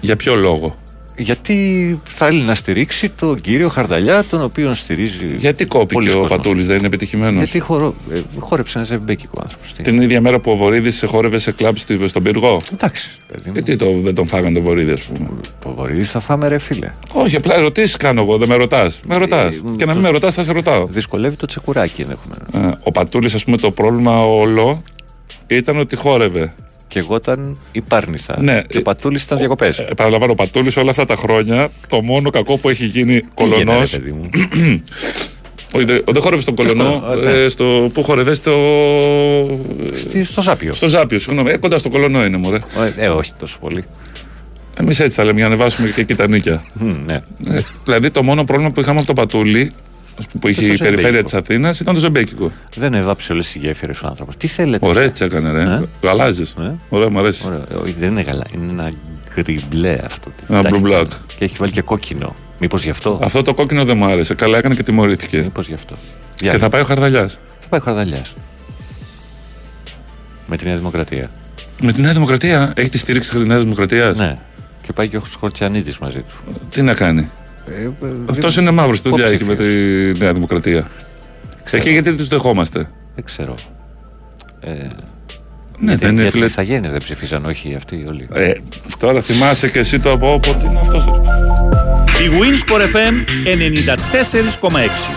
Για ποιο λόγο; Γιατί θέλει να στηρίξει τον κύριο Χαρδαλιά, τον οποίο στηρίζει. Γιατί κόπηκε πολλοί ο κόσμος. Πατούλης, δεν είναι επιτυχημένος; Γιατί χορο... ε, χόρεψε ένα ζεμπέκικο άνθρωπος. Την ίδια μέρα που ο Βορύδης σε χόρευε σε κλαμπ στη- στον πύργο. Εντάξει, παιδί μου. Γιατί το, δεν τον φάγανε τον Βορύδη, ας πούμε; Το βορείδι θα φάμε, ρε φίλε. Όχι, απλά ερωτήσεις κάνω εγώ, δεν με ρωτάς. Με ρωτάς. Ε, και να μην με ρωτάς, θα σε ρωτάω. Δυσκολεύει το τσεκουράκι ενδεχομένως. Ε, ο Πατούλης, ας πούμε, το πρόβλημα όλο ήταν ότι χόρευε. Και εγώ ήταν υπάρνηθα. Ναι, Και ο Πατούλης ήταν διακοπές. Ε, παραλαμβάνω, ο Πατούλης όλα αυτά τα χρόνια, το μόνο κακό που έχει γίνει κολονό. παιδί μου; Όχι, δεν δεν χόρευε στον κολονό. κολονό, ναι. ε, στο, πού χόρευε, στο. Στη- στο Ζάπιο. Στο Ζάπιο, συγγνώμη. Ε, κοντά στο κολονό είναι, μωρέ. Ε, ε, όχι τόσο πολύ. Εμείς έτσι θα λέμε για να ανεβάσουμε και εκεί τα νίκια. Μμ, ναι. Ε, δηλαδή, το μόνο πρόβλημα που είχαμε από τον Πατούλη, ας πούμε, που είχε το η περιφέρεια της ζεμπέκικο. Αθήνας, ήταν το ζεμπέκικο. Δεν έβαψε όλες τις γέφυρες ο άνθρωπος. Τι θέλετε; Ωραία, έτσι έκανε, ρε. Ε; Το αλλάζει. Ε; Ωραία, μου αρέσει. Ωραία. Όχι, δεν είναι γαλά. Είναι ένα γκριμπλέ αυτό. Ένα Τα blue έχει- black. Και έχει βάλει και κόκκινο. Μήπως γι' αυτό; Αυτό το κόκκινο δεν μου άρεσε. Καλά έκανε και τιμωρήθηκε. Μήπως γι' αυτό. Και θα πάει ο Χαρδαλιάς. Θα πάει ο Χαρδαλιάς. Με τη Νέα Δημοκρατία. Με τη Νέα Δημοκρατία; Έχει τη στήριξη της Νέας Δημοκρατίας; Ναι. Και πάει και ο Σκορτσιανίδη μαζί του. Τι να κάνει; Ε, ε, Αυτός δεν- είναι μαύρος. Τι δουλειά έχει με τη υποψήφιος. Νέα Δημοκρατία. Ξέρω. Εκεί γιατί τους δεχόμαστε. Δεν ξέρω. Ε, Ναι, γιατί, δεν είναι γιατί φιλε- οι Ιθαγένειες δεν ψηφίσαν, όχι αυτοί όλοι. Ε, τώρα θυμάσαι και εσύ το από όπου. Τι είναι αυτό. Η Winsport FM 94,6.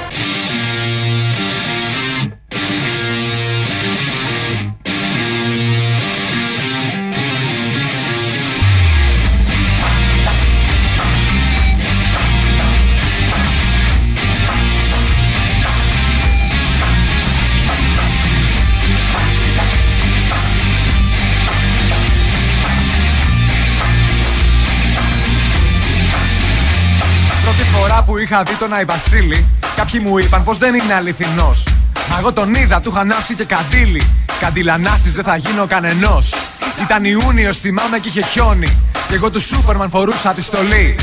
Είχα δει τον Άι Βασίλη, κάποιοι μου είπαν πως δεν είναι αληθινός. Μα εγώ τον είδα, του είχα ανάψει και καντήλι. Καντιλανάτη δεν θα γίνω κανενός. Ήταν Ιούνιος, θυμάμαι και είχε χιόνι. Και εγώ του Σούπερμαν φορούσα τη στολή.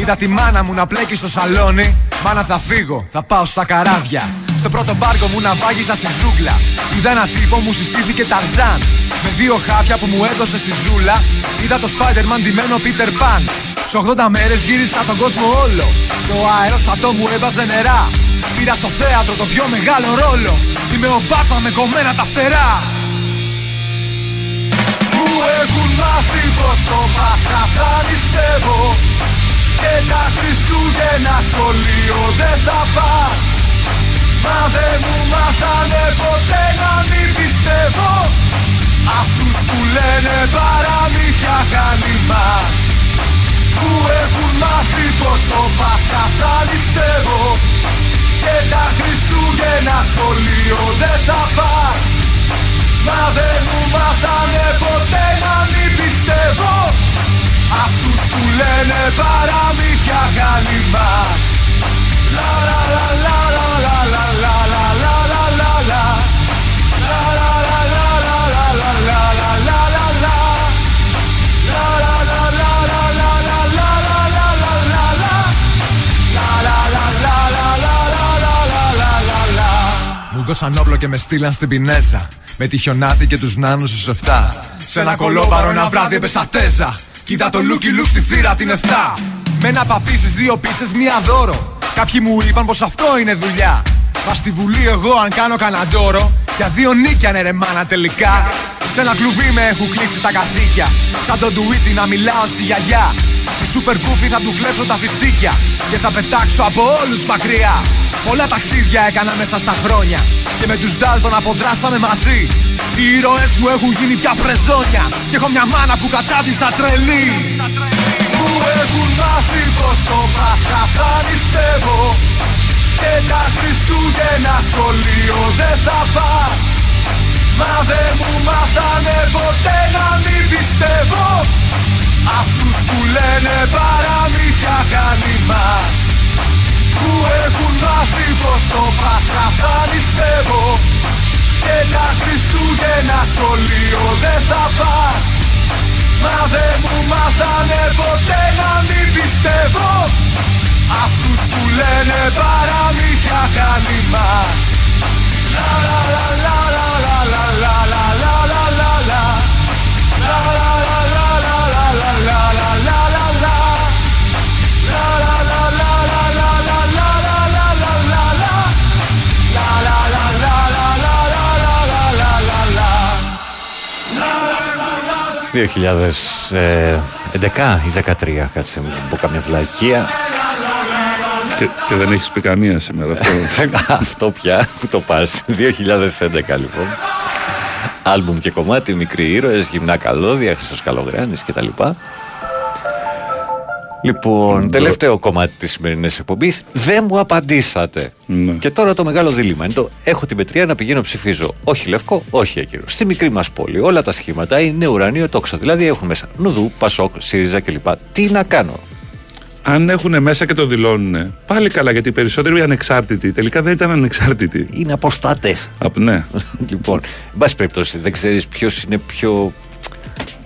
Είδα τη μάνα μου να πλέκει στο σαλόνι. Μάνα θα φύγω, θα πάω στα καράβια. Στο πρώτο μπάρκο μου να βάγισα στη ζούγκλα. Είδα ένα τύπο μου συστήθηκε Ταρζάν. Με δύο χάπια που μου έδωσε στη ζούλα. Είδα το Spider-Man ντυμένο Peter Pan. Σε 80 μέρες γύρισα τον κόσμο όλο. Το αεροστατό μου έβαζε νερά. Πήρα στο θέατρο το πιο μεγάλο ρόλο. Είμαι ο Batman με κομμένα τα φτερά. Μου έχουν μάθει πως το Πάσχα θα νηστεύω Και τα Χριστούγεννα σχολείο δεν θα πας Μα δεν μου μάθανε ποτέ να μην πιστεύω Αυτούς που λένε παραμύθια χάνει μας. Που έχουν μάθει πως το Πάσχα θα νηστεύω. Και τα Χριστούγεννα σχολείο δεν θα πας. Μα δεν μου μάθανε ποτέ να μην πιστεύω. Αυτούς που λένε παραμύθια χάνει μας. Λα λα λα λα λα λα έδωσαν όπλο και με στείλαν στην Πινέζα. Με τη χιονάτη και τους νάνους στους 7. Σε ένα κολόβαρο ένα βράδυ έπεσα τέζα. Κοίτα το λούκι λουκ στη θύρα την 7. Με ένα παπί στις δύο πίτσες, μία δώρο. Κάποιοι μου είπαν πως αυτό είναι δουλειά. Μα στη βουλή εγώ αν κάνω καναντόρο Για δύο νίκια ναι ρε μάνα τελικά Σε ένα κλουβί με έχουν κλείσει τα καθήκια Σαν τον Τουίτι να μιλάω στη γιαγιά Του σούπερ κούφι θα του κλέψω τα φιστίκια Και θα πετάξω από όλους μακριά Πολλά ταξίδια έκανα μέσα στα χρόνια Και με τους Ντάλτον αποδράσαμε μαζί. Οι ήρωες μου έχουν γίνει πια πρεζόνια Και έχω μια μάνα που κατάδυσα τρελή. Μου έχουν μάθει πως το Πάσχα θα νηστεύω Και τα Χριστούγεννα σχολείο δεν θα πας. Μα δεν μου μάθανε ποτέ να μην πιστεύω. Αυτούς που λένε παραμύθια κάνει μας Που έχουν μάθει πως το Πάσχα θα νηστεύω. Και τα Χριστούγεννα σχολείο δεν θα πας. Μα δεν μου μάθανε ποτέ να μην πιστεύω. Αυτούς που λένε παραμύθια κάνει μας. La la la la la la la 2011 ή 13, κάτσε μου πω καμιά βλακεία. Και, και δεν έχεις πει καμία σήμερα αυτό. Αυτό πια που το πας 2011 λοιπόν Άλμπουμ και κομμάτι, μικροί ήρωες, γυμνά καλώδια, Χρήστος Καλογράνης κτλ. Λοιπόν, τελευταίο κομμάτι της σημερινής εκπομπής Δεν μου απαντήσατε Ναι. Και τώρα το μεγάλο δίλημα είναι το Έχω την πετριά να πηγαίνω ψηφίζω Όχι λευκό, όχι ακύρο Στη μικρή μας πόλη όλα τα σχήματα είναι ουρανίο τόξο Δηλαδή έχουν μέσα Νουδού, Πασόκ, ΣΥΡΙΖΑ κλπ Τι να κάνω; Αν έχουν μέσα και το δηλώνουν, πάλι καλά γιατί οι περισσότεροι ανεξάρτητοι τελικά δεν ήταν ανεξάρτητοι. Είναι αποστάτες. ναι. λοιπόν, εν πάση περιπτώσει, δεν ξέρεις ποιος είναι πιο.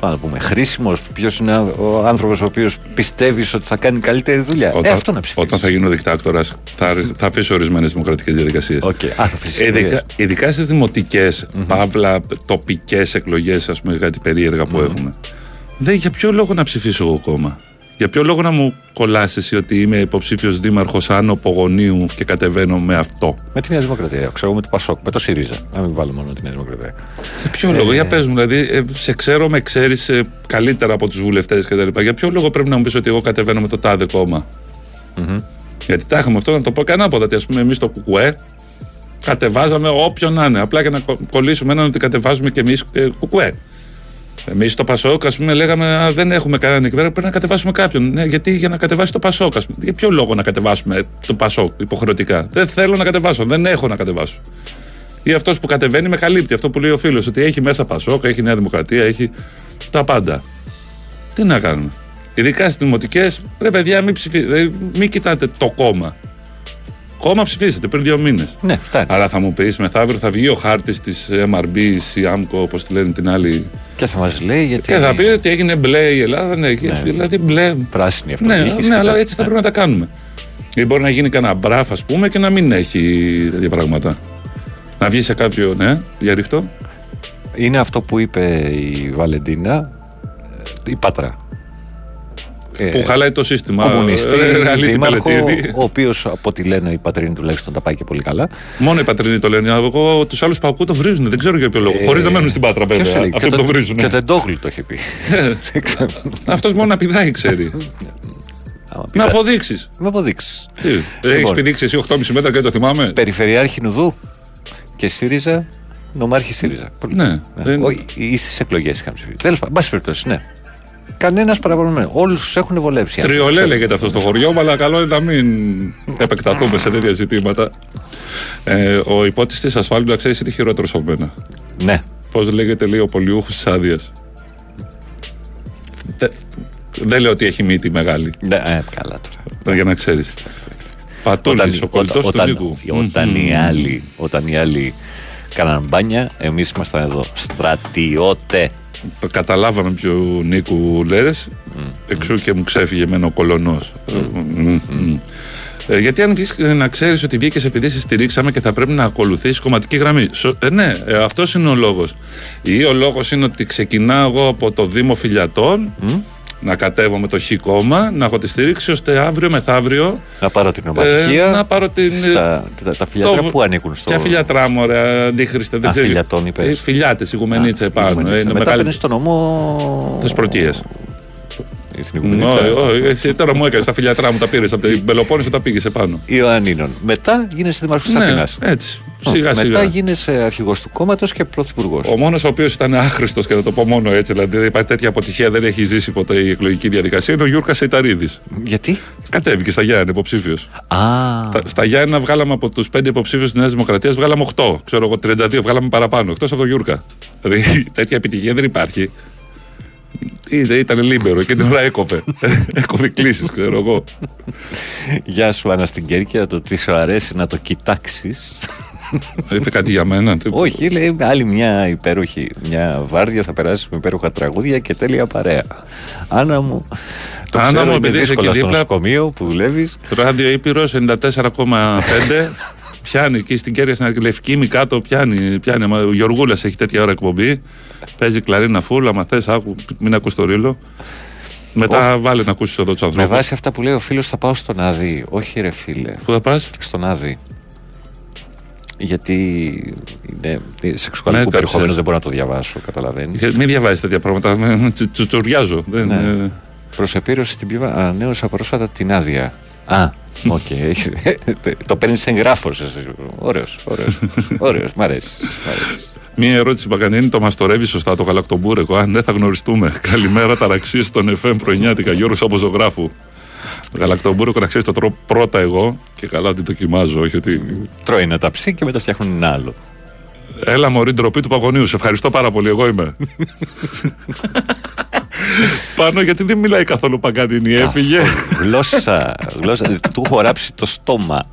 Πάμε να πούμε, χρήσιμος, ποιος είναι ο άνθρωπος ο οποίος πιστεύεις ότι θα κάνει καλύτερη δουλειά. ε, αυτό να ψηφίσεις. Όταν θα γίνω δικτάκτορας, θα, θα αφήσω ορισμένες δημοκρατικές διαδικασίες. Okay. Α, θα αφήσεις ειδικά, εκλογές. ειδικά στις δημοτικές, παύλα, τοπικές εκλογές, ας πούμε, κάτι περίεργα που έχουμε. Δεν, για ποιο λόγο να ψηφίσω εγώ κόμμα; Για ποιο λόγο να μου κολλάσει εσύ ότι είμαι υποψήφιος δήμαρχος Άνω Πογονίου και κατεβαίνω με αυτό; Με τη Νέα Δημοκρατία. Ξέρω με το Πασόκ, με το ΣΥΡΙΖΑ. Να μην βάλω μόνο τη Νέα Δημοκρατία. Για ποιο λόγο, για πες μου, δηλαδή, ε, σε ξέρω, με ξέρεις καλύτερα από τους βουλευτές κτλ. Για ποιο λόγο πρέπει να μου πεις ότι εγώ κατεβαίνω με το τάδε κόμμα; Γιατί τα είχαμε αυτό να το πω κανάποδα. Ότι ας πούμε, εμείς το Κουκουέ κατεβάζαμε όποιον να είναι. Απλά για να κο- κολλήσουμε έναν ότι κατεβάζουμε κι εμείς ε, Κουκουέ. Εμείς το Πασόκ, ας πούμε, λέγαμε Α, δεν έχουμε κανέναν εκεί πέρα. Πρέπει να κατεβάσουμε κάποιον. Ναι, γιατί για να κατεβάσει το Πασόκ, ας πούμε. Για ποιο λόγο να κατεβάσουμε το Πασόκ υποχρεωτικά; Δεν θέλω να κατεβάσω. Δεν έχω να κατεβάσω. Ή αυτός που κατεβαίνει με καλύπτει. Αυτό που λέει ο φίλος. Ότι έχει μέσα Πασόκ, έχει Νέα Δημοκρατία, έχει τα πάντα. Τι να κάνουμε; Ειδικά στις δημοτικές, ρε παιδιά, μην, ψηφί... ε, μην κοιτάτε το κόμμα. Κόμμα ψηφίσατε πριν δύο μήνες. Ναι, φτάνει. Αλλά θα μου πεις μεθαύριο θα βγει ο χάρτης της MRB ή AMCO, όπως τη λένε την άλλη. Και θα μας λέει γιατί. Και θα πει ότι έγινε μπλε η Ελλάδα. Ναι, και- δηλαδή μπλε. Πράσινη Ναι, αυτοδιοίκηση. ναι, και αλλά τα- έτσι θα πρέπει να τα κάνουμε. Ή μπορεί να γίνει κανένα μπράφ, ας πούμε, και να μην έχει τέτοια πράγματα. Να βγει σε κάποιο, ναι, για ρίχτω. Είναι αυτό που είπε η Βαλεντίνα, ε, η Πάτρα. Ε, Που χαλάει το σύστημα. Κομμουνιστή, Ε, Ραλίτη δήμαρχο, Πελετίδη. ο οποίος από ό,τι λένε οι πατρίνοι τουλάχιστον τα πάει και πολύ καλά. Μόνο οι πατρινοί το λένε. Εγώ τους άλλους παγκού το βρίζουν. Δεν ξέρω για ποιο λόγο. Ε, Χωρίς να μένουν στην πάτρα, ποιος βέβαια. έλεγε, Αυτοί και που ο το Τε- βρίζουν. Και ο Τεντόγλου το είχε πει. Αυτός μόνο να πηδάει, ξέρει. Με αποδείξεις. Με αποδείξεις. Έχεις Λοιπόν. πηδήξεις εσύ 8,5 μέτρα και δεν το θυμάμαι; Περιφερειάρχη Νουδού και ΣΥΡΙΖΑ, νομάρχη ΣΥΡΙΖΑ. Πολύ Ναι, καλά. δεν- Όχι, ή στι εκλογές είχαν ψηφίσει. Τέλος πάντων, πάση περιπτώσει, ναι. Κανένας παραπάνω. Όλους τους έχουν βολέψει. Τριολέ λέγεται αυτό στο χωριό μου, αλλά καλό είναι να μην επεκταθούμε σε τέτοια ζητήματα. Ε, ο υπότη τη ασφάλεια, να ξέρεις, είναι χειρότερος από μένα. Ναι. Πώς λέγεται, λέει ο πολιούχος της άδειας. Δεν λέω ότι έχει μύτη μεγάλη. Ναι, ε, καλά τώρα. Για να ξέρεις. Πατούλη, ο κολλητό του όταν, Νίκου. όταν, οι Μμμ. άλλοι, όταν οι άλλοι κάναν μπάνια, εμείς ήμασταν εδώ. Στρατιώτε. Το καταλάβαμε ποιο Νίκου λες Εξού και μου ξέφυγε εμένα ο κολονός Ε, γιατί αν βγεις ε, να ξέρεις ότι βγήκες επειδή σε στηρίξαμε και θα πρέπει να ακολουθήσει κομματική γραμμή. Σο- ε, ναι, ε, αυτός είναι ο λόγος. Ή ο λόγος είναι ότι ξεκινάω εγώ από το Δήμο Φιλιατών, να κατέβω με το Χ κόμμα, να έχω τη στήριξη ώστε αύριο μεθαύριο. Να πάρω την ομαδικία. Ε, να πάρω την. Στα, τα, τα φιλιατρά το- που ανήκουν στο. Ποια φιλιατρά μου, ρε, αντίχρηστε, δεν Α, ξέρω. φιλιατών είπες. Φιλιάτες, ηγουμενίτσα Α, επάνω. ηγουμενίτσα. ε, Είναι Μετά μεγάλη. παίρνεις το νομό. Τις πρωτείες. Στην ηγουμενίτσα. Όχι, όχι, εσύ τώρα μου έκανες τα φιλιατρά μου, τα πήρες από την Πελοπόννησο, τα πήγες επάνω. Ιωαννίνων. Μετά γίνεσαι δημάρχος της Ναι, Αθήνας. έτσι. Σιγά σιγά. Μετά γίνεσαι αρχηγός του κόμματος και πρωθυπουργός. Ο μόνος ο οποίος ήταν άχρηστος και θα το πω μόνο έτσι, δηλαδή δεν υπάρχει τέτοια αποτυχία, δεν έχει ζήσει ποτέ η εκλογική διαδικασία, είναι ο Γιούρκας Σεϊταρίδης. Γιατί; Κατέβηκε στα Γιάννη υποψήφιος. Α. Στα Γιάννη βγάλαμε από τους πέντε υποψήφιους της Νέας Δημοκρατίας, βγάλαμε 8. Ξέρω εγώ, 32 βγάλαμε παραπάνω. Εκτός από τον Γιούρκα. Δηλαδή τέτοια επιτυχία δεν υπάρχει. Ήταν, ήταν λίμπερο και την ώρα έκοβε. έκοβε κλήσεις, ξέρω εγώ. Γεια σου, Άννα στην Κέρκυρα. Το τι σου αρέσει να το κοιτάξεις. Είπε κάτι για μένα. τι- Όχι, λέει άλλη μια υπέροχη. Μια βάρδια θα περάσεις με υπέροχα τραγούδια και τέλεια παρέα. Άννα μου. Το Άννα ξέρω, μου, είναι επειδή είσαι δύσκολα εκεί στο δίπλα. νοσοκομείο που δουλεύεις. Ράδιο Ήπειρος 94,5. Πιάνει εκεί στην κέρια στην Λευκή μη κάτω, πιάνει. πιάνει. Μα Ο Γιωργούλα έχει τέτοια ώρα εκπομπή. Παίζει κλαρίνα φούλα. Άμα θες, άκου, μην ακούς το ρίλο. Μετά βάλε να ακούσεις εδώ τους Με ανθρώπους. βάση αυτά που λέει ο φίλος, θα πάω στον Άδη. Όχι, ρε φίλε. Πού θα πας; Στον Άδη. Γιατί είναι σεξουαλικό Ναι, τα περιεχόμενο, ξέρεις. δεν μπορώ να το διαβάσω, καταλαβαίνεις. Μην διαβάζεις τέτοια πράγματα. με- τσου- Τσουτσουριάζω. Δεν, Ναι. ε, Προς επίρρωση την πίβα ανανέωσα πρόσφατα την άδεια. Α, οκ. το παίρνεις εγγράφως. Ωραίος, ωραίος. Ωραίος, μ' αρέσεις. μ' αρέσεις. Μία ερώτηση Παγκανίνη, το μαστορεύεις σωστά το γαλακτομπούρεκο. Αν δεν θα γνωριστούμε. Καλημέρα, ταραξίες στον FM πρωινιάτικα. Γιώργος από ζωγράφου. Γαλακτομπούρεκο να ξέρεις το τρώω πρώτα εγώ και καλά ότι δοκιμάζω. Όχι ότι. Τρώει ένα ταψί και μετά φτιάχνουν ένα άλλο. Έλα μωρή ντροπή του Παγωνίου. Σε ευχαριστώ πάρα πολύ. Εγώ είμαι. Πάνω γιατί δεν μιλάει καθόλου Παγκανίνη. Έφυγε. Γλώσσα, γλώσσα. Του έχω ράψει το στόμα.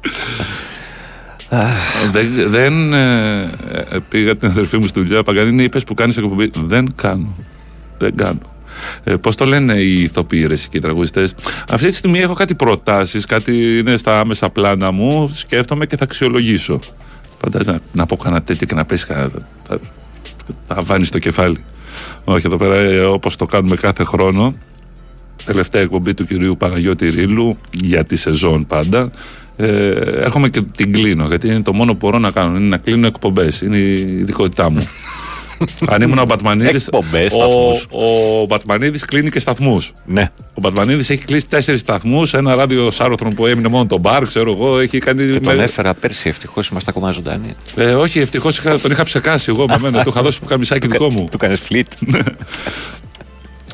δεν δεν ε, ε, πήγα την αδερφή μου στη δουλειά. Παγκανίνη, είπες που κάνεις εκπομπή. Δεν κάνω. Δεν κάνω. Ε, Πώς το λένε οι ηθοποιοί ρε, και οι τραγουδιστές; Αυτή τη στιγμή έχω κάτι προτάσεις, κάτι είναι στα άμεσα πλάνα μου. Σκέφτομαι και θα αξιολογήσω. Φαντάζεσαι να, να πω κανένα τέτοιο και να πέσει κανένα. Θα, θα βάνεις το κεφάλι. Όχι, εδώ πέρα όπως το κάνουμε κάθε χρόνο. Τελευταία εκπομπή του κυρίου Παναγιώτη Ρήλου για τη σεζόν πάντα. Ε, έρχομαι και την κλείνω γιατί είναι το μόνο που μπορώ να κάνω. Είναι να κλείνω εκπομπές. Είναι η ειδικότητά μου. Αν ήμουν ο Μπατμανίδης. Εκπομπές, ο, σταθμούς. ο Μπατμανίδης κλείνει και σταθμούς. Ναι. Ο Μπατμανίδης έχει κλείσει τέσσερις σταθμούς. Ένα ράδιο Σάρωθρον που έμεινε μόνο το μπαρ, ξέρω εγώ. Έχει κάνει. Και τον με- έφερα πέρσι, ευτυχώς είμαστε ακόμα ζωντανοί. Ε, όχι, ευτυχώς τον είχα ψεκάσει εγώ με μένα. του είχα δώσει που καμισάκι δικό μου. Του κάνει φλιτ.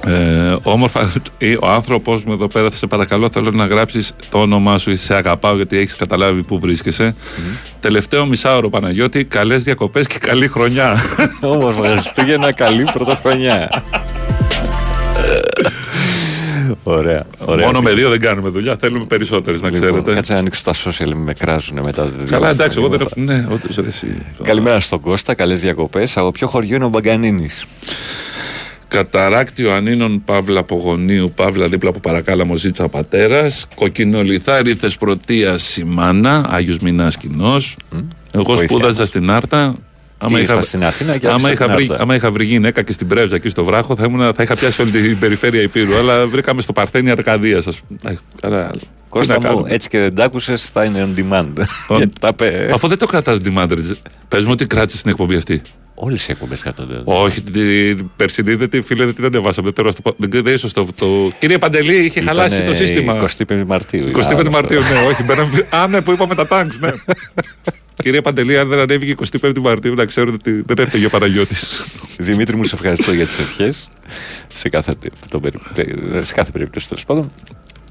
Ε, όμορφα, ε, ο άνθρωπος μου εδώ πέρα, θα σε παρακαλώ, θέλω να γράψεις το όνομά σου. Σε αγαπάω γιατί έχεις καταλάβει πού βρίσκεσαι. Τελευταίο μισάωρο Παναγιώτη, καλές διακοπές και καλή χρονιά. Όμορφα Χριστούγεννα, καλή πρωτοχρονιά. Ωραία. ωραία. Μόνο με δύο δεν κάνουμε δουλειά, θέλουμε περισσότερες να Λοιπόν, ξέρετε. Κάτσε να ανοίξω τα social, με κράζουν μετά. Καλά, εντάξει, εγώ δεν έχω. Ναι, όντως, ρε, εσύ. Καλημέρα στον Κώστα, καλές διακοπές. Από ποιο χωριό είναι ο Μπαγκανίνης; Καταράκτη Ανίνων Παύλα Πογονίου, Παύλα δίπλα από παρακάλαμο Ζήτσα Πατέρα. Κοκκινολιθάρι Θεσπρωτεία Σιμάνα, Άγιος Μινάς Κοινός. Εγώ Βοήθεια σπούδαζα μας. στην Άρτα. Τι, ήρθα στην Αθήνα και άμα, άφησα είχα την βρει, Άρτα; άμα είχα βρει γυναίκα και στην Πρέβζα εκεί στο βράχο, θα, ήμουν, θα είχα πιάσει όλη την περιφέρεια Υπήρου. αλλά βρήκαμε στο Παρθένη Αρκαδίας, ας πούμε. Καλά, τι Κώστα να μου, κάνουμε. έτσι και δεν τ' άκουσες, θα είναι on demand. Γιατί τα πε- Αφού δεν το κρατάς demand, ρε, πες μου ότι κράτησες την εκπομπή αυτή. Όλες οι εκπομπές κρατώνται. Όχι, την περσινή δεν τη φίλε, δεν την ανεβάσαμε. Τέλος, το- Δεν δεν είναι σωστό. Το... Κύριε Παντελή, είχε Ήτανε χαλάσει το σύστημα. 25 Μαρτίου. 25 Άλλο Μαρτίου, αυτό. ναι, όχι. μπαίναμε- Α, ναι, που είπαμε τα τάγκς, ναι. Κύριε Παντελή, αν δεν ανέβηκε 25 Μαρτίου, να ξέρετε ότι δεν έφταιγε ο Παναγιώτης. Δημήτρη μου, σε ευχαριστώ για τις ευχές. Σε, κάθε, το περι- σε κάθε περίπτωση, τέλος πάντων.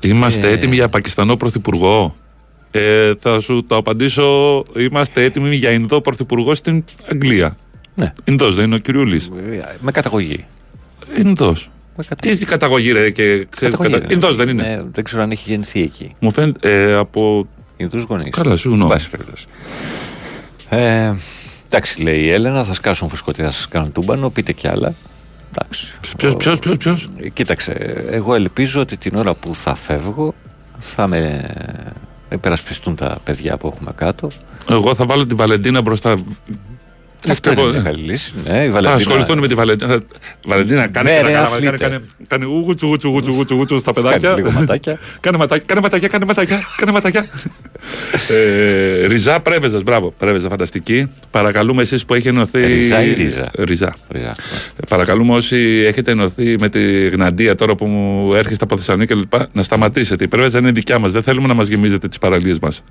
Είμαστε Ε. έτοιμοι για Πακιστανό Πρωθυπουργό; Ε, θα σου το απαντήσω. Είμαστε έτοιμοι για Ινδό Πρωθυπουργό στην Αγγλία. Ναι. Ινδός δεν είναι ο Κυριούλης. Με καταγωγή. Ινδός. Με κατα- Τι καταγωγή, ρε, και Καταγωγή κατα... είναι. Ινδός δεν είναι. Ναι, δεν ξέρω αν έχει γεννηθεί εκεί. Μου φαίνεται ε, από. Ινδούς γονείς. Καλά, συγγνώμη. Πάση περιπτώσει. Ε, εντάξει, λέει η Έλενα, θα σκάσουν φουσκωτή, θα σας κάνουν τούμπανο, πείτε κι άλλα. Εντάξει. Ποιος, ποιος, ποιος, ποιος; Ε, Κοίταξε, εγώ ελπίζω ότι την ώρα που θα φεύγω θα με υπερασπιστούν τα παιδιά που έχουμε κάτω. Εγώ θα βάλω τη Βαλεντίνα μπροστά. Αυτό είναι Εγώ- μια καλή λύση. Ναι, η Θα Βαλεντίνα. ασχοληθούν με τη Βαλεντίνα. Θα- Βαλεντίνα, κάνε Ναι, ένα ρε, καλά, κάνε, αθλείτε. κάνε, κάνε γούτσου, γούτσου, γούτσου, γούτσου, γούτσου στα παιδάκια. Κάνει λίγο ματάκια. Κάνε ματάκια, κάνε ματάκια, κάνε ματάκια, κάνε ματάκια. ε, Ριζά Πρέβεζας, μπράβο. Πρέβεζα, φανταστική. Παρακαλούμε εσείς που έχει ενωθεί. Ριζά ή Ρίζα; Ριζά. Ρίζα. Ε, Παρακαλούμε όσοι έχετε ενωθεί με τη Γναντία τώρα που μου έρχεστε από Θεσσαλονίκη κλπ. να σταματήσετε. Η Πρέβεζα είναι δικιά μας. Δεν θέλουμε να μας γεμίζετε τις παραλίες μας.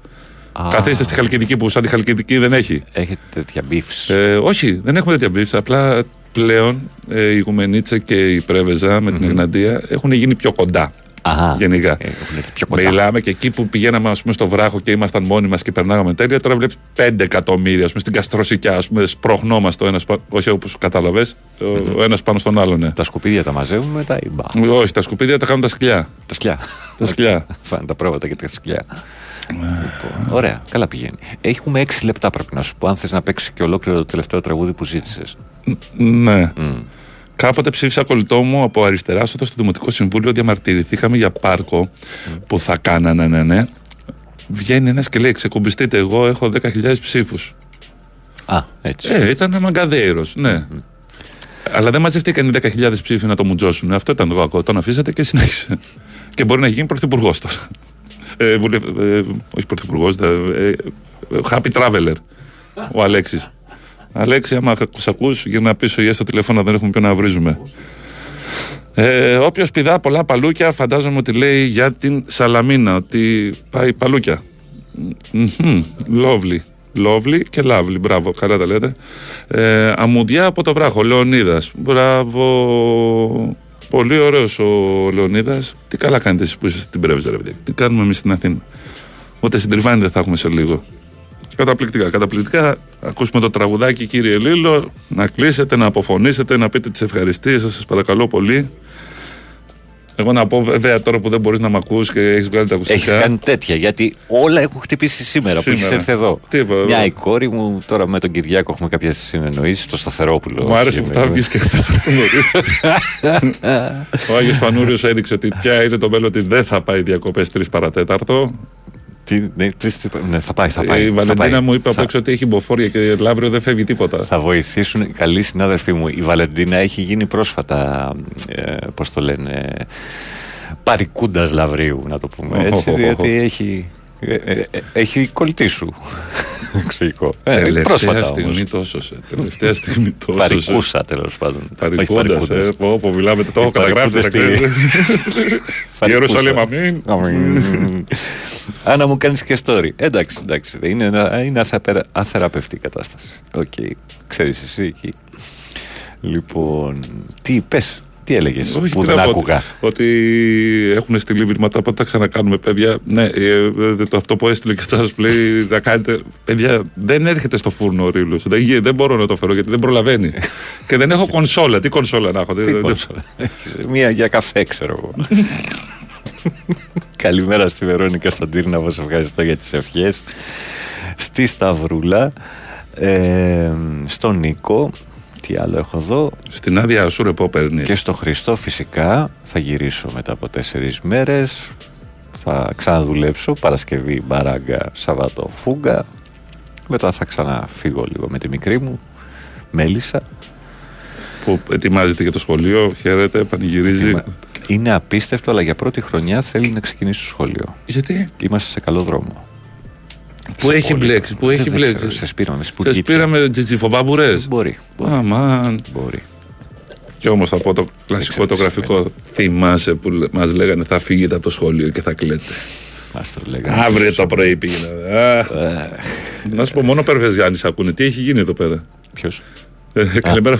Α. Καθίστε στη Χαλκιδική που σαν τη Χαλκιδική δεν έχει. Έχετε τέτοια beefs. Ε, όχι, δεν έχουμε τέτοια beefs. Απλά πλέον ε, η Γουμενίτσα και η Πρέβεζα με την Εγναντία έχουν γίνει πιο κοντά. Αχα. Γενικά. Έχουν έρθει πιο κοντά. Μιλάμε και εκεί που πηγαίναμε ας πούμε, στο βράχο και ήμασταν μόνοι μας και περνάγαμε τέλεια. Τώρα βλέπεις 5 εκατομμύρια ας πούμε, στην Καστροσικιά. Ας πούμε, σπρώχνόμαστε ο ένας, όχι όπως κατάλαβες, ο, ο ένας πάνω στον άλλον. Ναι. Τα σκουπίδια τα μαζεύουμε μετά ή μπα. Όχι, τα σκουπίδια τα κάνουν τα σκυλιά. Τα σκυλιά. Τα σκυλιά. Σαν τα πρόβατα και τα σκυλιά. Λοιπόν, ωραία, καλά πηγαίνει. Έχουμε 6 λεπτά πρέπει να σου πω. Αν θες να παίξει και ολόκληρο το τελευταίο τραγούδι που ζήτησες. Ναι. Κάποτε ψήφισα κολλητό μου από αριστερά στο Δημοτικό Συμβούλιο. Διαμαρτυρηθήκαμε για πάρκο που θα κάνανε, ναι, ναι. Βγαίνει ένας και λέει: Ξεκουμπιστείτε, εγώ έχω 10.000 ψήφους. Α, έτσι. Ε, ήταν μαγκαδέιρος, ναι. Αλλά δεν μαζευτήκαν οι 10.000 ψήφοι να το μουτζώσουν. Αυτό ήταν το κακό. Τον αφήσατε και συνέχισε. και μπορεί να γίνει πρωθυπουργός τώρα. Ε, βουλε... ε, όχι πρωθυπουργός, ε, ε, happy traveler. Ο Αλέξης. Αλέξη, άμα σ' ακούς, γυρνά πίσω ή στο τηλέφωνο δεν έχουμε ποιο να βρίζουμε. Ε, Όποιος πηδά πολλά παλούκια, φαντάζομαι ότι λέει για την Σαλαμίνα, ότι πάει παλούκια. Μμμ, Lovely. Lovely και lovely. Μπράβο, καλά τα λέτε. Ε, αμμουδιά από το βράχο, Λεωνίδας. Μπράβο. Πολύ ωραίος ο Λεωνίδας. Τι καλά κάνετε εσείς που είστε στην Πρέβεζα, ρε παιδί. Τι κάνουμε εμείς στην Αθήνα. Ούτε συντριβάνι δεν θα έχουμε σε λίγο. Καταπληκτικά, καταπληκτικά. Ακούσουμε το τραγουδάκι, κύριε Λίλο. Να κλείσετε, να αποφωνήσετε, να πείτε τις ευχαριστίες σας, σας παρακαλώ πολύ. Εγώ να πω βέβαια τώρα που δεν μπορείς να μ' ακούς και έχεις βγάλει τα ακουστικά. Έχεις κάνει τέτοια γιατί όλα έχουν χτυπήσει σήμερα, που Σήμερα. έχει έρθει εδώ. Τι είπα, εγώ. Μια η κόρη μου, τώρα με τον Κυριάκο έχουμε κάποιε συνεννοήσεις στο Σταθερόπουλο. Μου άρεσε που θα βγεις και χθε το νωρί. Ο Άγιος Φανούριο έδειξε ότι πια είναι το μέλλον ότι δεν θα πάει διακοπές 3 παρατέταρτο. Τι, ναι, τρεις, ναι, θα πάει, θα πάει. Η θα Βαλεντίνα πάει. μου είπε από Θα- έξω ότι έχει μποφόρια και αύριο δεν φεύγει τίποτα. Θα βοηθήσουν οι καλοί συνάδελφοί μου. Η Βαλεντίνα έχει γίνει πρόσφατα, ε, πώς το λένε, παρικούντας λαβρίου, να το πούμε έτσι, Οχ, οχ, οχ. διότι έχει, ε, ε, ε, έχει κολλητή σου. Εξωγικό. Ε, Τελευταία πρόσφατα στιγμή όμως. το έσωσε. Τελευταία στιγμή το έσωσε. Παρικούσα τέλος πάντων. Όχι Παρικούντας, παρικούντας. ε, πω, πω, μιλάμε, το έχω Οι καταγράψει. παρικούντες τα στη- ξέρετε. Ιερουσαλήμ, Παρικούσα. αμήν. Αμήν. Α, να μου κάνεις και story. Εντάξει, εντάξει. Είναι, ένα- είναι αθεπερα- αθεραπευτή η κατάσταση. Οκ. Ξέρεις εσύ εκεί. Λοιπόν, τι πες, τι έλεγες Όχι, που τι δεν να πω, άκουγα; Ότι, ότι έχουν στείλει βήματα από τα ξανακάνουμε, παιδιά. Ναι, ε, ε, το αυτό που έστειλε και σα λέει να κάνετε. Παιδιά, δεν έρχεται στο φούρνο ο ρίλο. Δεν, γι- δεν μπορώ να το φέρω γιατί δεν προλαβαίνει. και δεν έχω κονσόλα. Τι κονσόλα να έχω. Τι δεν- κόνσολα. Έχεις Μία για καφέ, ξέρω εγώ. Καλημέρα στη Βερόνικα στον Τύρναβο. Σε ευχαριστώ για τις ευχές. Στη Σταυρούλα. Ε, στον Νίκο. Τι άλλο έχω εδώ. Στην άδεια σου ρε πω παίρνεις. Και στο Χριστό φυσικά θα γυρίσω μετά από τέσσερις μέρες Θα ξαναδουλέψω Παρασκευή μπαράγκα Σαββατό φούγκα Μετά θα ξαναφύγω λίγο με τη μικρή μου Μέλισσα Που ετοιμάζεται για το σχολείο, χαίρεται, πανηγυρίζει. Είναι απίστευτο αλλά για πρώτη χρονιά θέλει να ξεκινήσει το σχολείο Γιατί; Είμαστε σε καλό δρόμο Που έχει μπλέξει, που έχει Δεν μπλέξει. ξέρω, σε σπήραμε Σε σπουργίτια. σπήραμε τζιτζιφομπάμπουρε. Μπορεί. Αμάν. Μπορεί. Και όμως θα πω το κλασικό το γραφικό. Θυμάσαι που μας λέγανε θα φύγετε από το σχολείο και θα κλαίτε. Ας το λέγανε. Αύριο το πρωί πήγαινα. Αχ. Να σου πω, μόνο Περβεζιάννη ακούνε. Τι έχει γίνει εδώ πέρα; Ποιος; Καλημέρα,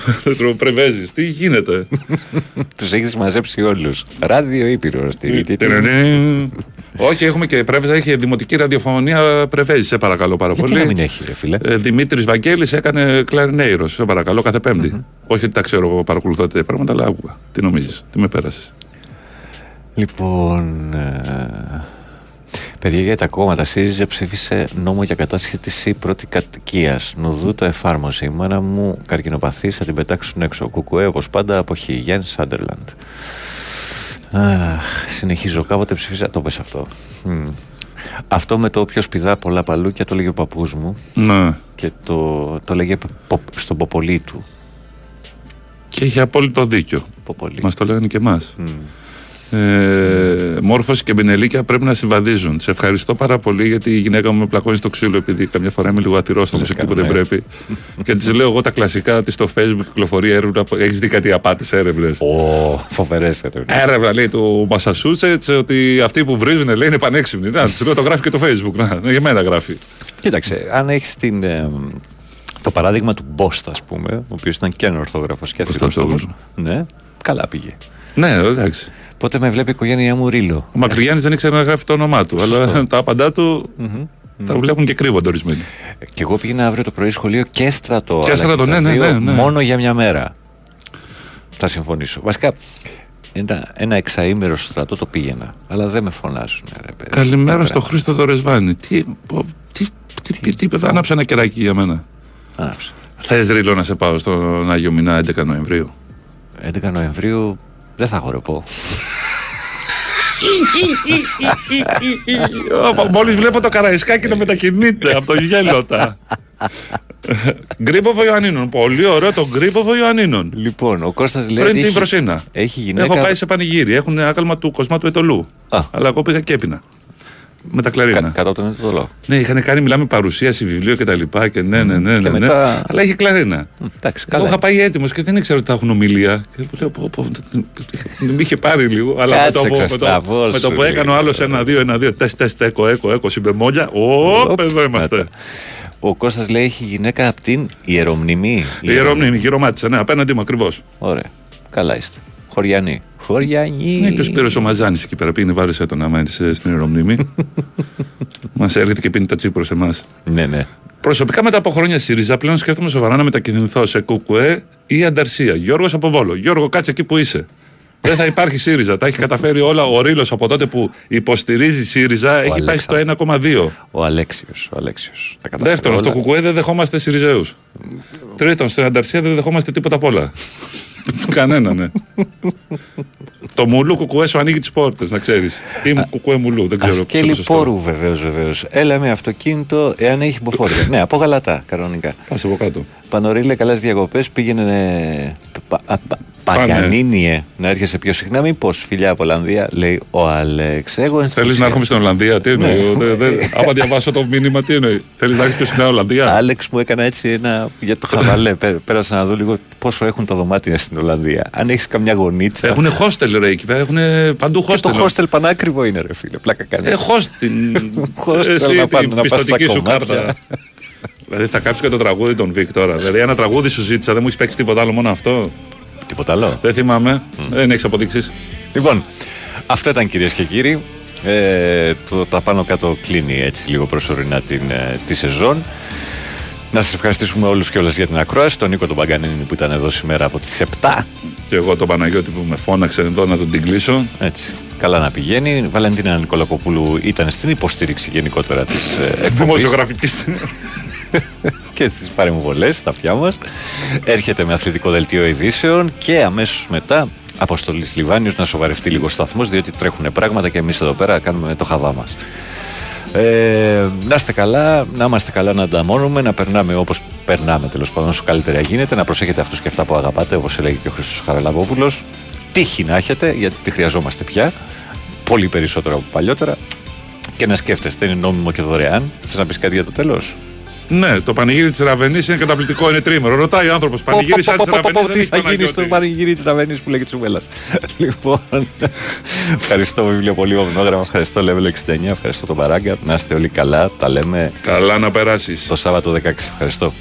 Πρεβέζη. Τι γίνεται; Τους έχεις μαζέψει όλους Ράδιο Ήπειρο Τερενέ. Όχι, έχουμε και Πρέβεζα, έχει δημοτική ραδιοφωνία Πρεβέζη, σε παρακαλώ πάρα Γιατί πολύ. να μην έχει ρε φίλε; Δημήτρης Βαγγέλης έκανε κλαρινέιρο, σε παρακαλώ, κάθε Πέμπτη. Όχι ότι τα ξέρω εγώ, παρακολουθώ τέτοια πράγματα, αλλά άκουγα. Τι νομίζεις, τι με πέρασες. Λοιπόν, ε, παιδιά για τα κόμματα, ΣΥΡΙΖΑ ψήφισε νόμο για κατάσχεση πρώτη κατοικίας. Νουδού το εφάρμοσε. Η μάνα μου καρκινοπαθής θα την πετάξουν έξω. Κουκουέ όπως πάντα αποχή. Γιάννη Σάντερλαντ. Αχ, συνεχίζω. Κάποτε ψήφισα. Το πες αυτό. Μμ. Αυτό με το όποιος πηδά πολλά παλούκια το λέγε ο παππούς μου. Ναι. Και το, το λέγε πο- στον ποπολί του. Και έχει απόλυτο δίκιο. Ποπολί. Μας το λέγανε και εμάς. Ε, μόρφωση και μπινελίκια πρέπει να συμβαδίζουν. Σε ευχαριστώ πάρα πολύ γιατί η γυναίκα μου με πλακώνει στο ξύλο επειδή καμιά φορά είμαι λίγο ατυρόστομο εκεί που δεν κανένα. πρέπει. και της λέω εγώ τα κλασικά ότι στο facebook κυκλοφορεί έρευνα. Έχεις δει κάτι απάτες έρευνες. Ω, φοβερές έρευνες. Έρευνα λέει του Μασασούτσετς ότι αυτοί που βρίζουν λέει είναι πανέξυπνοι. Να, της λέω το γράφει και το facebook. Να, ναι, για μένα γράφει. Κοίταξε, αν έχεις την. ε, το παράδειγμα του Μπόστα, ας πούμε, ο οποίος ήταν και ορθόγραφος και αθλητός. Ναι, καλά πήγε. Ναι, εντάξει. Πότε με βλέπει η οικογένειά μου ρίλο. Ο Μακρυγιάννης δεν ήξερε να γράφει το όνομά του. Αλλά τα απαντά του τα βλέπουν και κρύβονται ορισμένοι. Και εγώ πήγαινα αύριο το πρωί σχολείο και στρατό. Και αλλά στρατό, τα ναι, ναι, δύο ναι, ναι. Μόνο για μια μέρα. Θα συμφωνήσω. Βασικά, ένα, ένα εξαήμερο στο στρατό το πήγαινα. Αλλά δεν με φωνάζουν, ρε παιδί. Καλημέρα Τι στο Χρήστο Δωρεσβάνη. Τι, πω, τι, τι, τι, τι, τι, άναψε ένα κεράκι για μένα. Άναψε. Θες ρίλο να σε πάω στον Άγιο Μηνά 11 Νοεμβρίου; 11 Νοεμβρίου δεν θα χορεπώ. Μόλις βλέπω το καραϊσκάκι να μετακινείται από το γέλοτα. Γκρίποβο Ιωαννίνων. Πολύ ωραίο το γκρίποβο Ιωαννίνων. Λοιπόν, ο Κώστας λέει Πριν ότι την έχει- Βροσίνα. έχει γυναίκα- Έχω πάει σε πανηγύρι. Έχουν άκαλμα του Κοσμά του Ετωλού. Αλλά εγώ πήγα και έπινα. Με τα κλαρίνα. Κατά τον Ετωλό. Ναι, είχαν κάνει, μιλάμε, παρουσίαση βιβλίο και τα λοιπά και ναι, ναι, ναι, Και ναι, μετά- ναι. Αλλά είχε κλαρίνα. Εντάξει, Εγώ καλά. είχα πάει έτοιμος και δεν ήξερα ότι θα έχουν ομιλία. Και του λέω, πω, πω, με είχε πάρει λίγο. Αλλά με το, Κάτσε, που- με Ξεστά, το, πώς με το σου που έκανε ο λέει. άλλος ένα-δύο, ένα-δύο, τεστ, τεστ, έκο, έκο, έκο, συμπεμόλια. Ωπ, εδώ είμαστε. Ο Κώστας λέει έχει γυναίκα από την Ιερομνημή. Η Ιερομνήμη, γυρομάτισα, ναι, απέναντί μου ακριβώς. Ωραία. Καλά είστε. Χωριανή. Χωριανή. Ναι, και ο Σπύρος ο Μαζάνης εκεί πέρα πήγαινε, βάλεσε τον άμα είσαι στην Ιερομνήμη. Μας έρχεται και πίνει τα τσίπρος σε εμάς. Ναι, ναι. Προσωπικά μετά από χρόνια ΣΥΡΙΖΑ πλέον σκέφτομαι σοβαρά να μετακινηθώ σε ΚΚΕ ή Ανταρσία. Γιώργος από Βόλο. Γιώργο, κάτσε εκεί που είσαι. Δεν θα υπάρχει ΣΥΡΙΖΑ. Τα έχει καταφέρει όλα. Ο Ρήλο από τότε που υποστηρίζει ΣΥΡΙΖΑ έχει πάει στο 1,2. Ο Αλέξιος. Ο Αλέξιος. Τα καταφέρει Δεύτερον, στο όλα. ΚΚΕ δεν δεχόμαστε ΣΥΡΙΖΑΕΟΥ. Τρίτον, στην Ανταρσία δεν δεχόμαστε τίποτα απ' όλα. Κανένα, ναι. Το μουλού κουκουέ σου ανοίγει τις πόρτες, να ξέρεις. Είμαι κουκουέ μουλού, δεν ξέρω. ποιος είναι Ασκέλη το σωστό. πόρου βεβαίως, βεβαίως. Έλα με αυτοκίνητο εάν έχει υποφόρτια. ναι, από γαλατά κανονικά. Πα από κάτω. Πανορίλε, καλές διακοπές. Πήγαινε. Πα- πα- πα- Παγανίνιε να έρχεσαι πιο συχνά. Μήπως φιλιά από Ολλανδία, λέει ο Αλέξ. Εγώ Θέλεις να ενθουσιάζομαι. έρχομαι στην Ολλανδία, τι εννοεί. Ναι. Δε- δε- Άμα διαβάσω το μήνυμα, τι εννοεί. Θέλεις να έρθεις πιο συχνά Ολλανδία; Άλεξ μου έκανα έτσι ένα για το χαβαλέ. Πέ- Πέρασα να δω λίγο πόσο έχουν τα δωμάτια στην Ολλανδία. Αν έχεις καμιά γωνίτσα. Έχουν hostel ρε εκεί πέρα, έχουν παντού Και hostel. το hostel πανάκριβο είναι, ρε φίλε. Πλάκα κάνει. Ε, hostel. Hostel Εσύ να πάνε, την να πας στα πιστοτική σου κομμάτια. κάρτα. Δηλαδή θα κάψει και το τραγούδι των Βικ τώρα. Δηλαδή ένα τραγούδι σου ζήτησα, δεν μου έχεις παίξει τίποτα άλλο, μόνο αυτό. Τίποτα άλλο. Δεν θυμάμαι. Δεν έχεις αποδείξεις. Λοιπόν, αυτό ήταν κυρίες και κύριοι. Ε, το, τα πάνω κάτω κλείνει έτσι λίγο προσωρινά την, ε, τη σεζόν. Να σας ευχαριστήσουμε όλους και όλες για την ακρόαση. Τον Νίκο τον Παγκανίνη που ήταν εδώ σήμερα από τις 7. Και εγώ τον Παναγιώτη που με φώναξε εδώ να τον την κλείσω. Έτσι. Καλά να πηγαίνει. Η Βαλεντίνα Νικολακοπούλου ήταν στην υποστήριξη γενικότερα της ε, Δημοσιογραφικής. και στις παρεμβολές στα αυτιά μας. Έρχεται με αθλητικό δελτίο ειδήσεων και αμέσως μετά Αποστολής Λιβάνιος να σοβαρευτεί λίγο ο σταθμός διότι τρέχουν πράγματα και εμείς εδώ πέρα κάνουμε το χαβά μας. Ε, να είστε καλά, να είμαστε καλά να ανταμώνουμε, να περνάμε όπως περνάμε τέλος πάντων όσο καλύτερα γίνεται, να προσέχετε αυτούς και αυτά που αγαπάτε όπως έλεγε και ο Χρήστος Χαραλαμπόπουλος. Τύχη να έχετε γιατί τη χρειαζόμαστε πια, πολύ περισσότερο από παλιότερα και να σκέφτεστε, είναι νόμιμο και δωρεάν. Θες να πεις κάτι για το τέλος; Ναι, το πανηγύρι της Ραβενής είναι καταπληκτικό, είναι τρίμερο. Ρωτάει ο άνθρωπος, πανηγύρι σαν της Ραβενής. Τι θα γίνει στο πανηγύρι της Ραβενής που λέγεται Τσουβέλλα. Λοιπόν, ευχαριστώ βιβλιοπολείο Γνόγραμμα, ευχαριστώ Level 69, ευχαριστώ τον Παράγκα. Να είστε όλοι καλά, τα λέμε. Καλά να περάσεις. Το Σάββατο 16. Ευχαριστώ.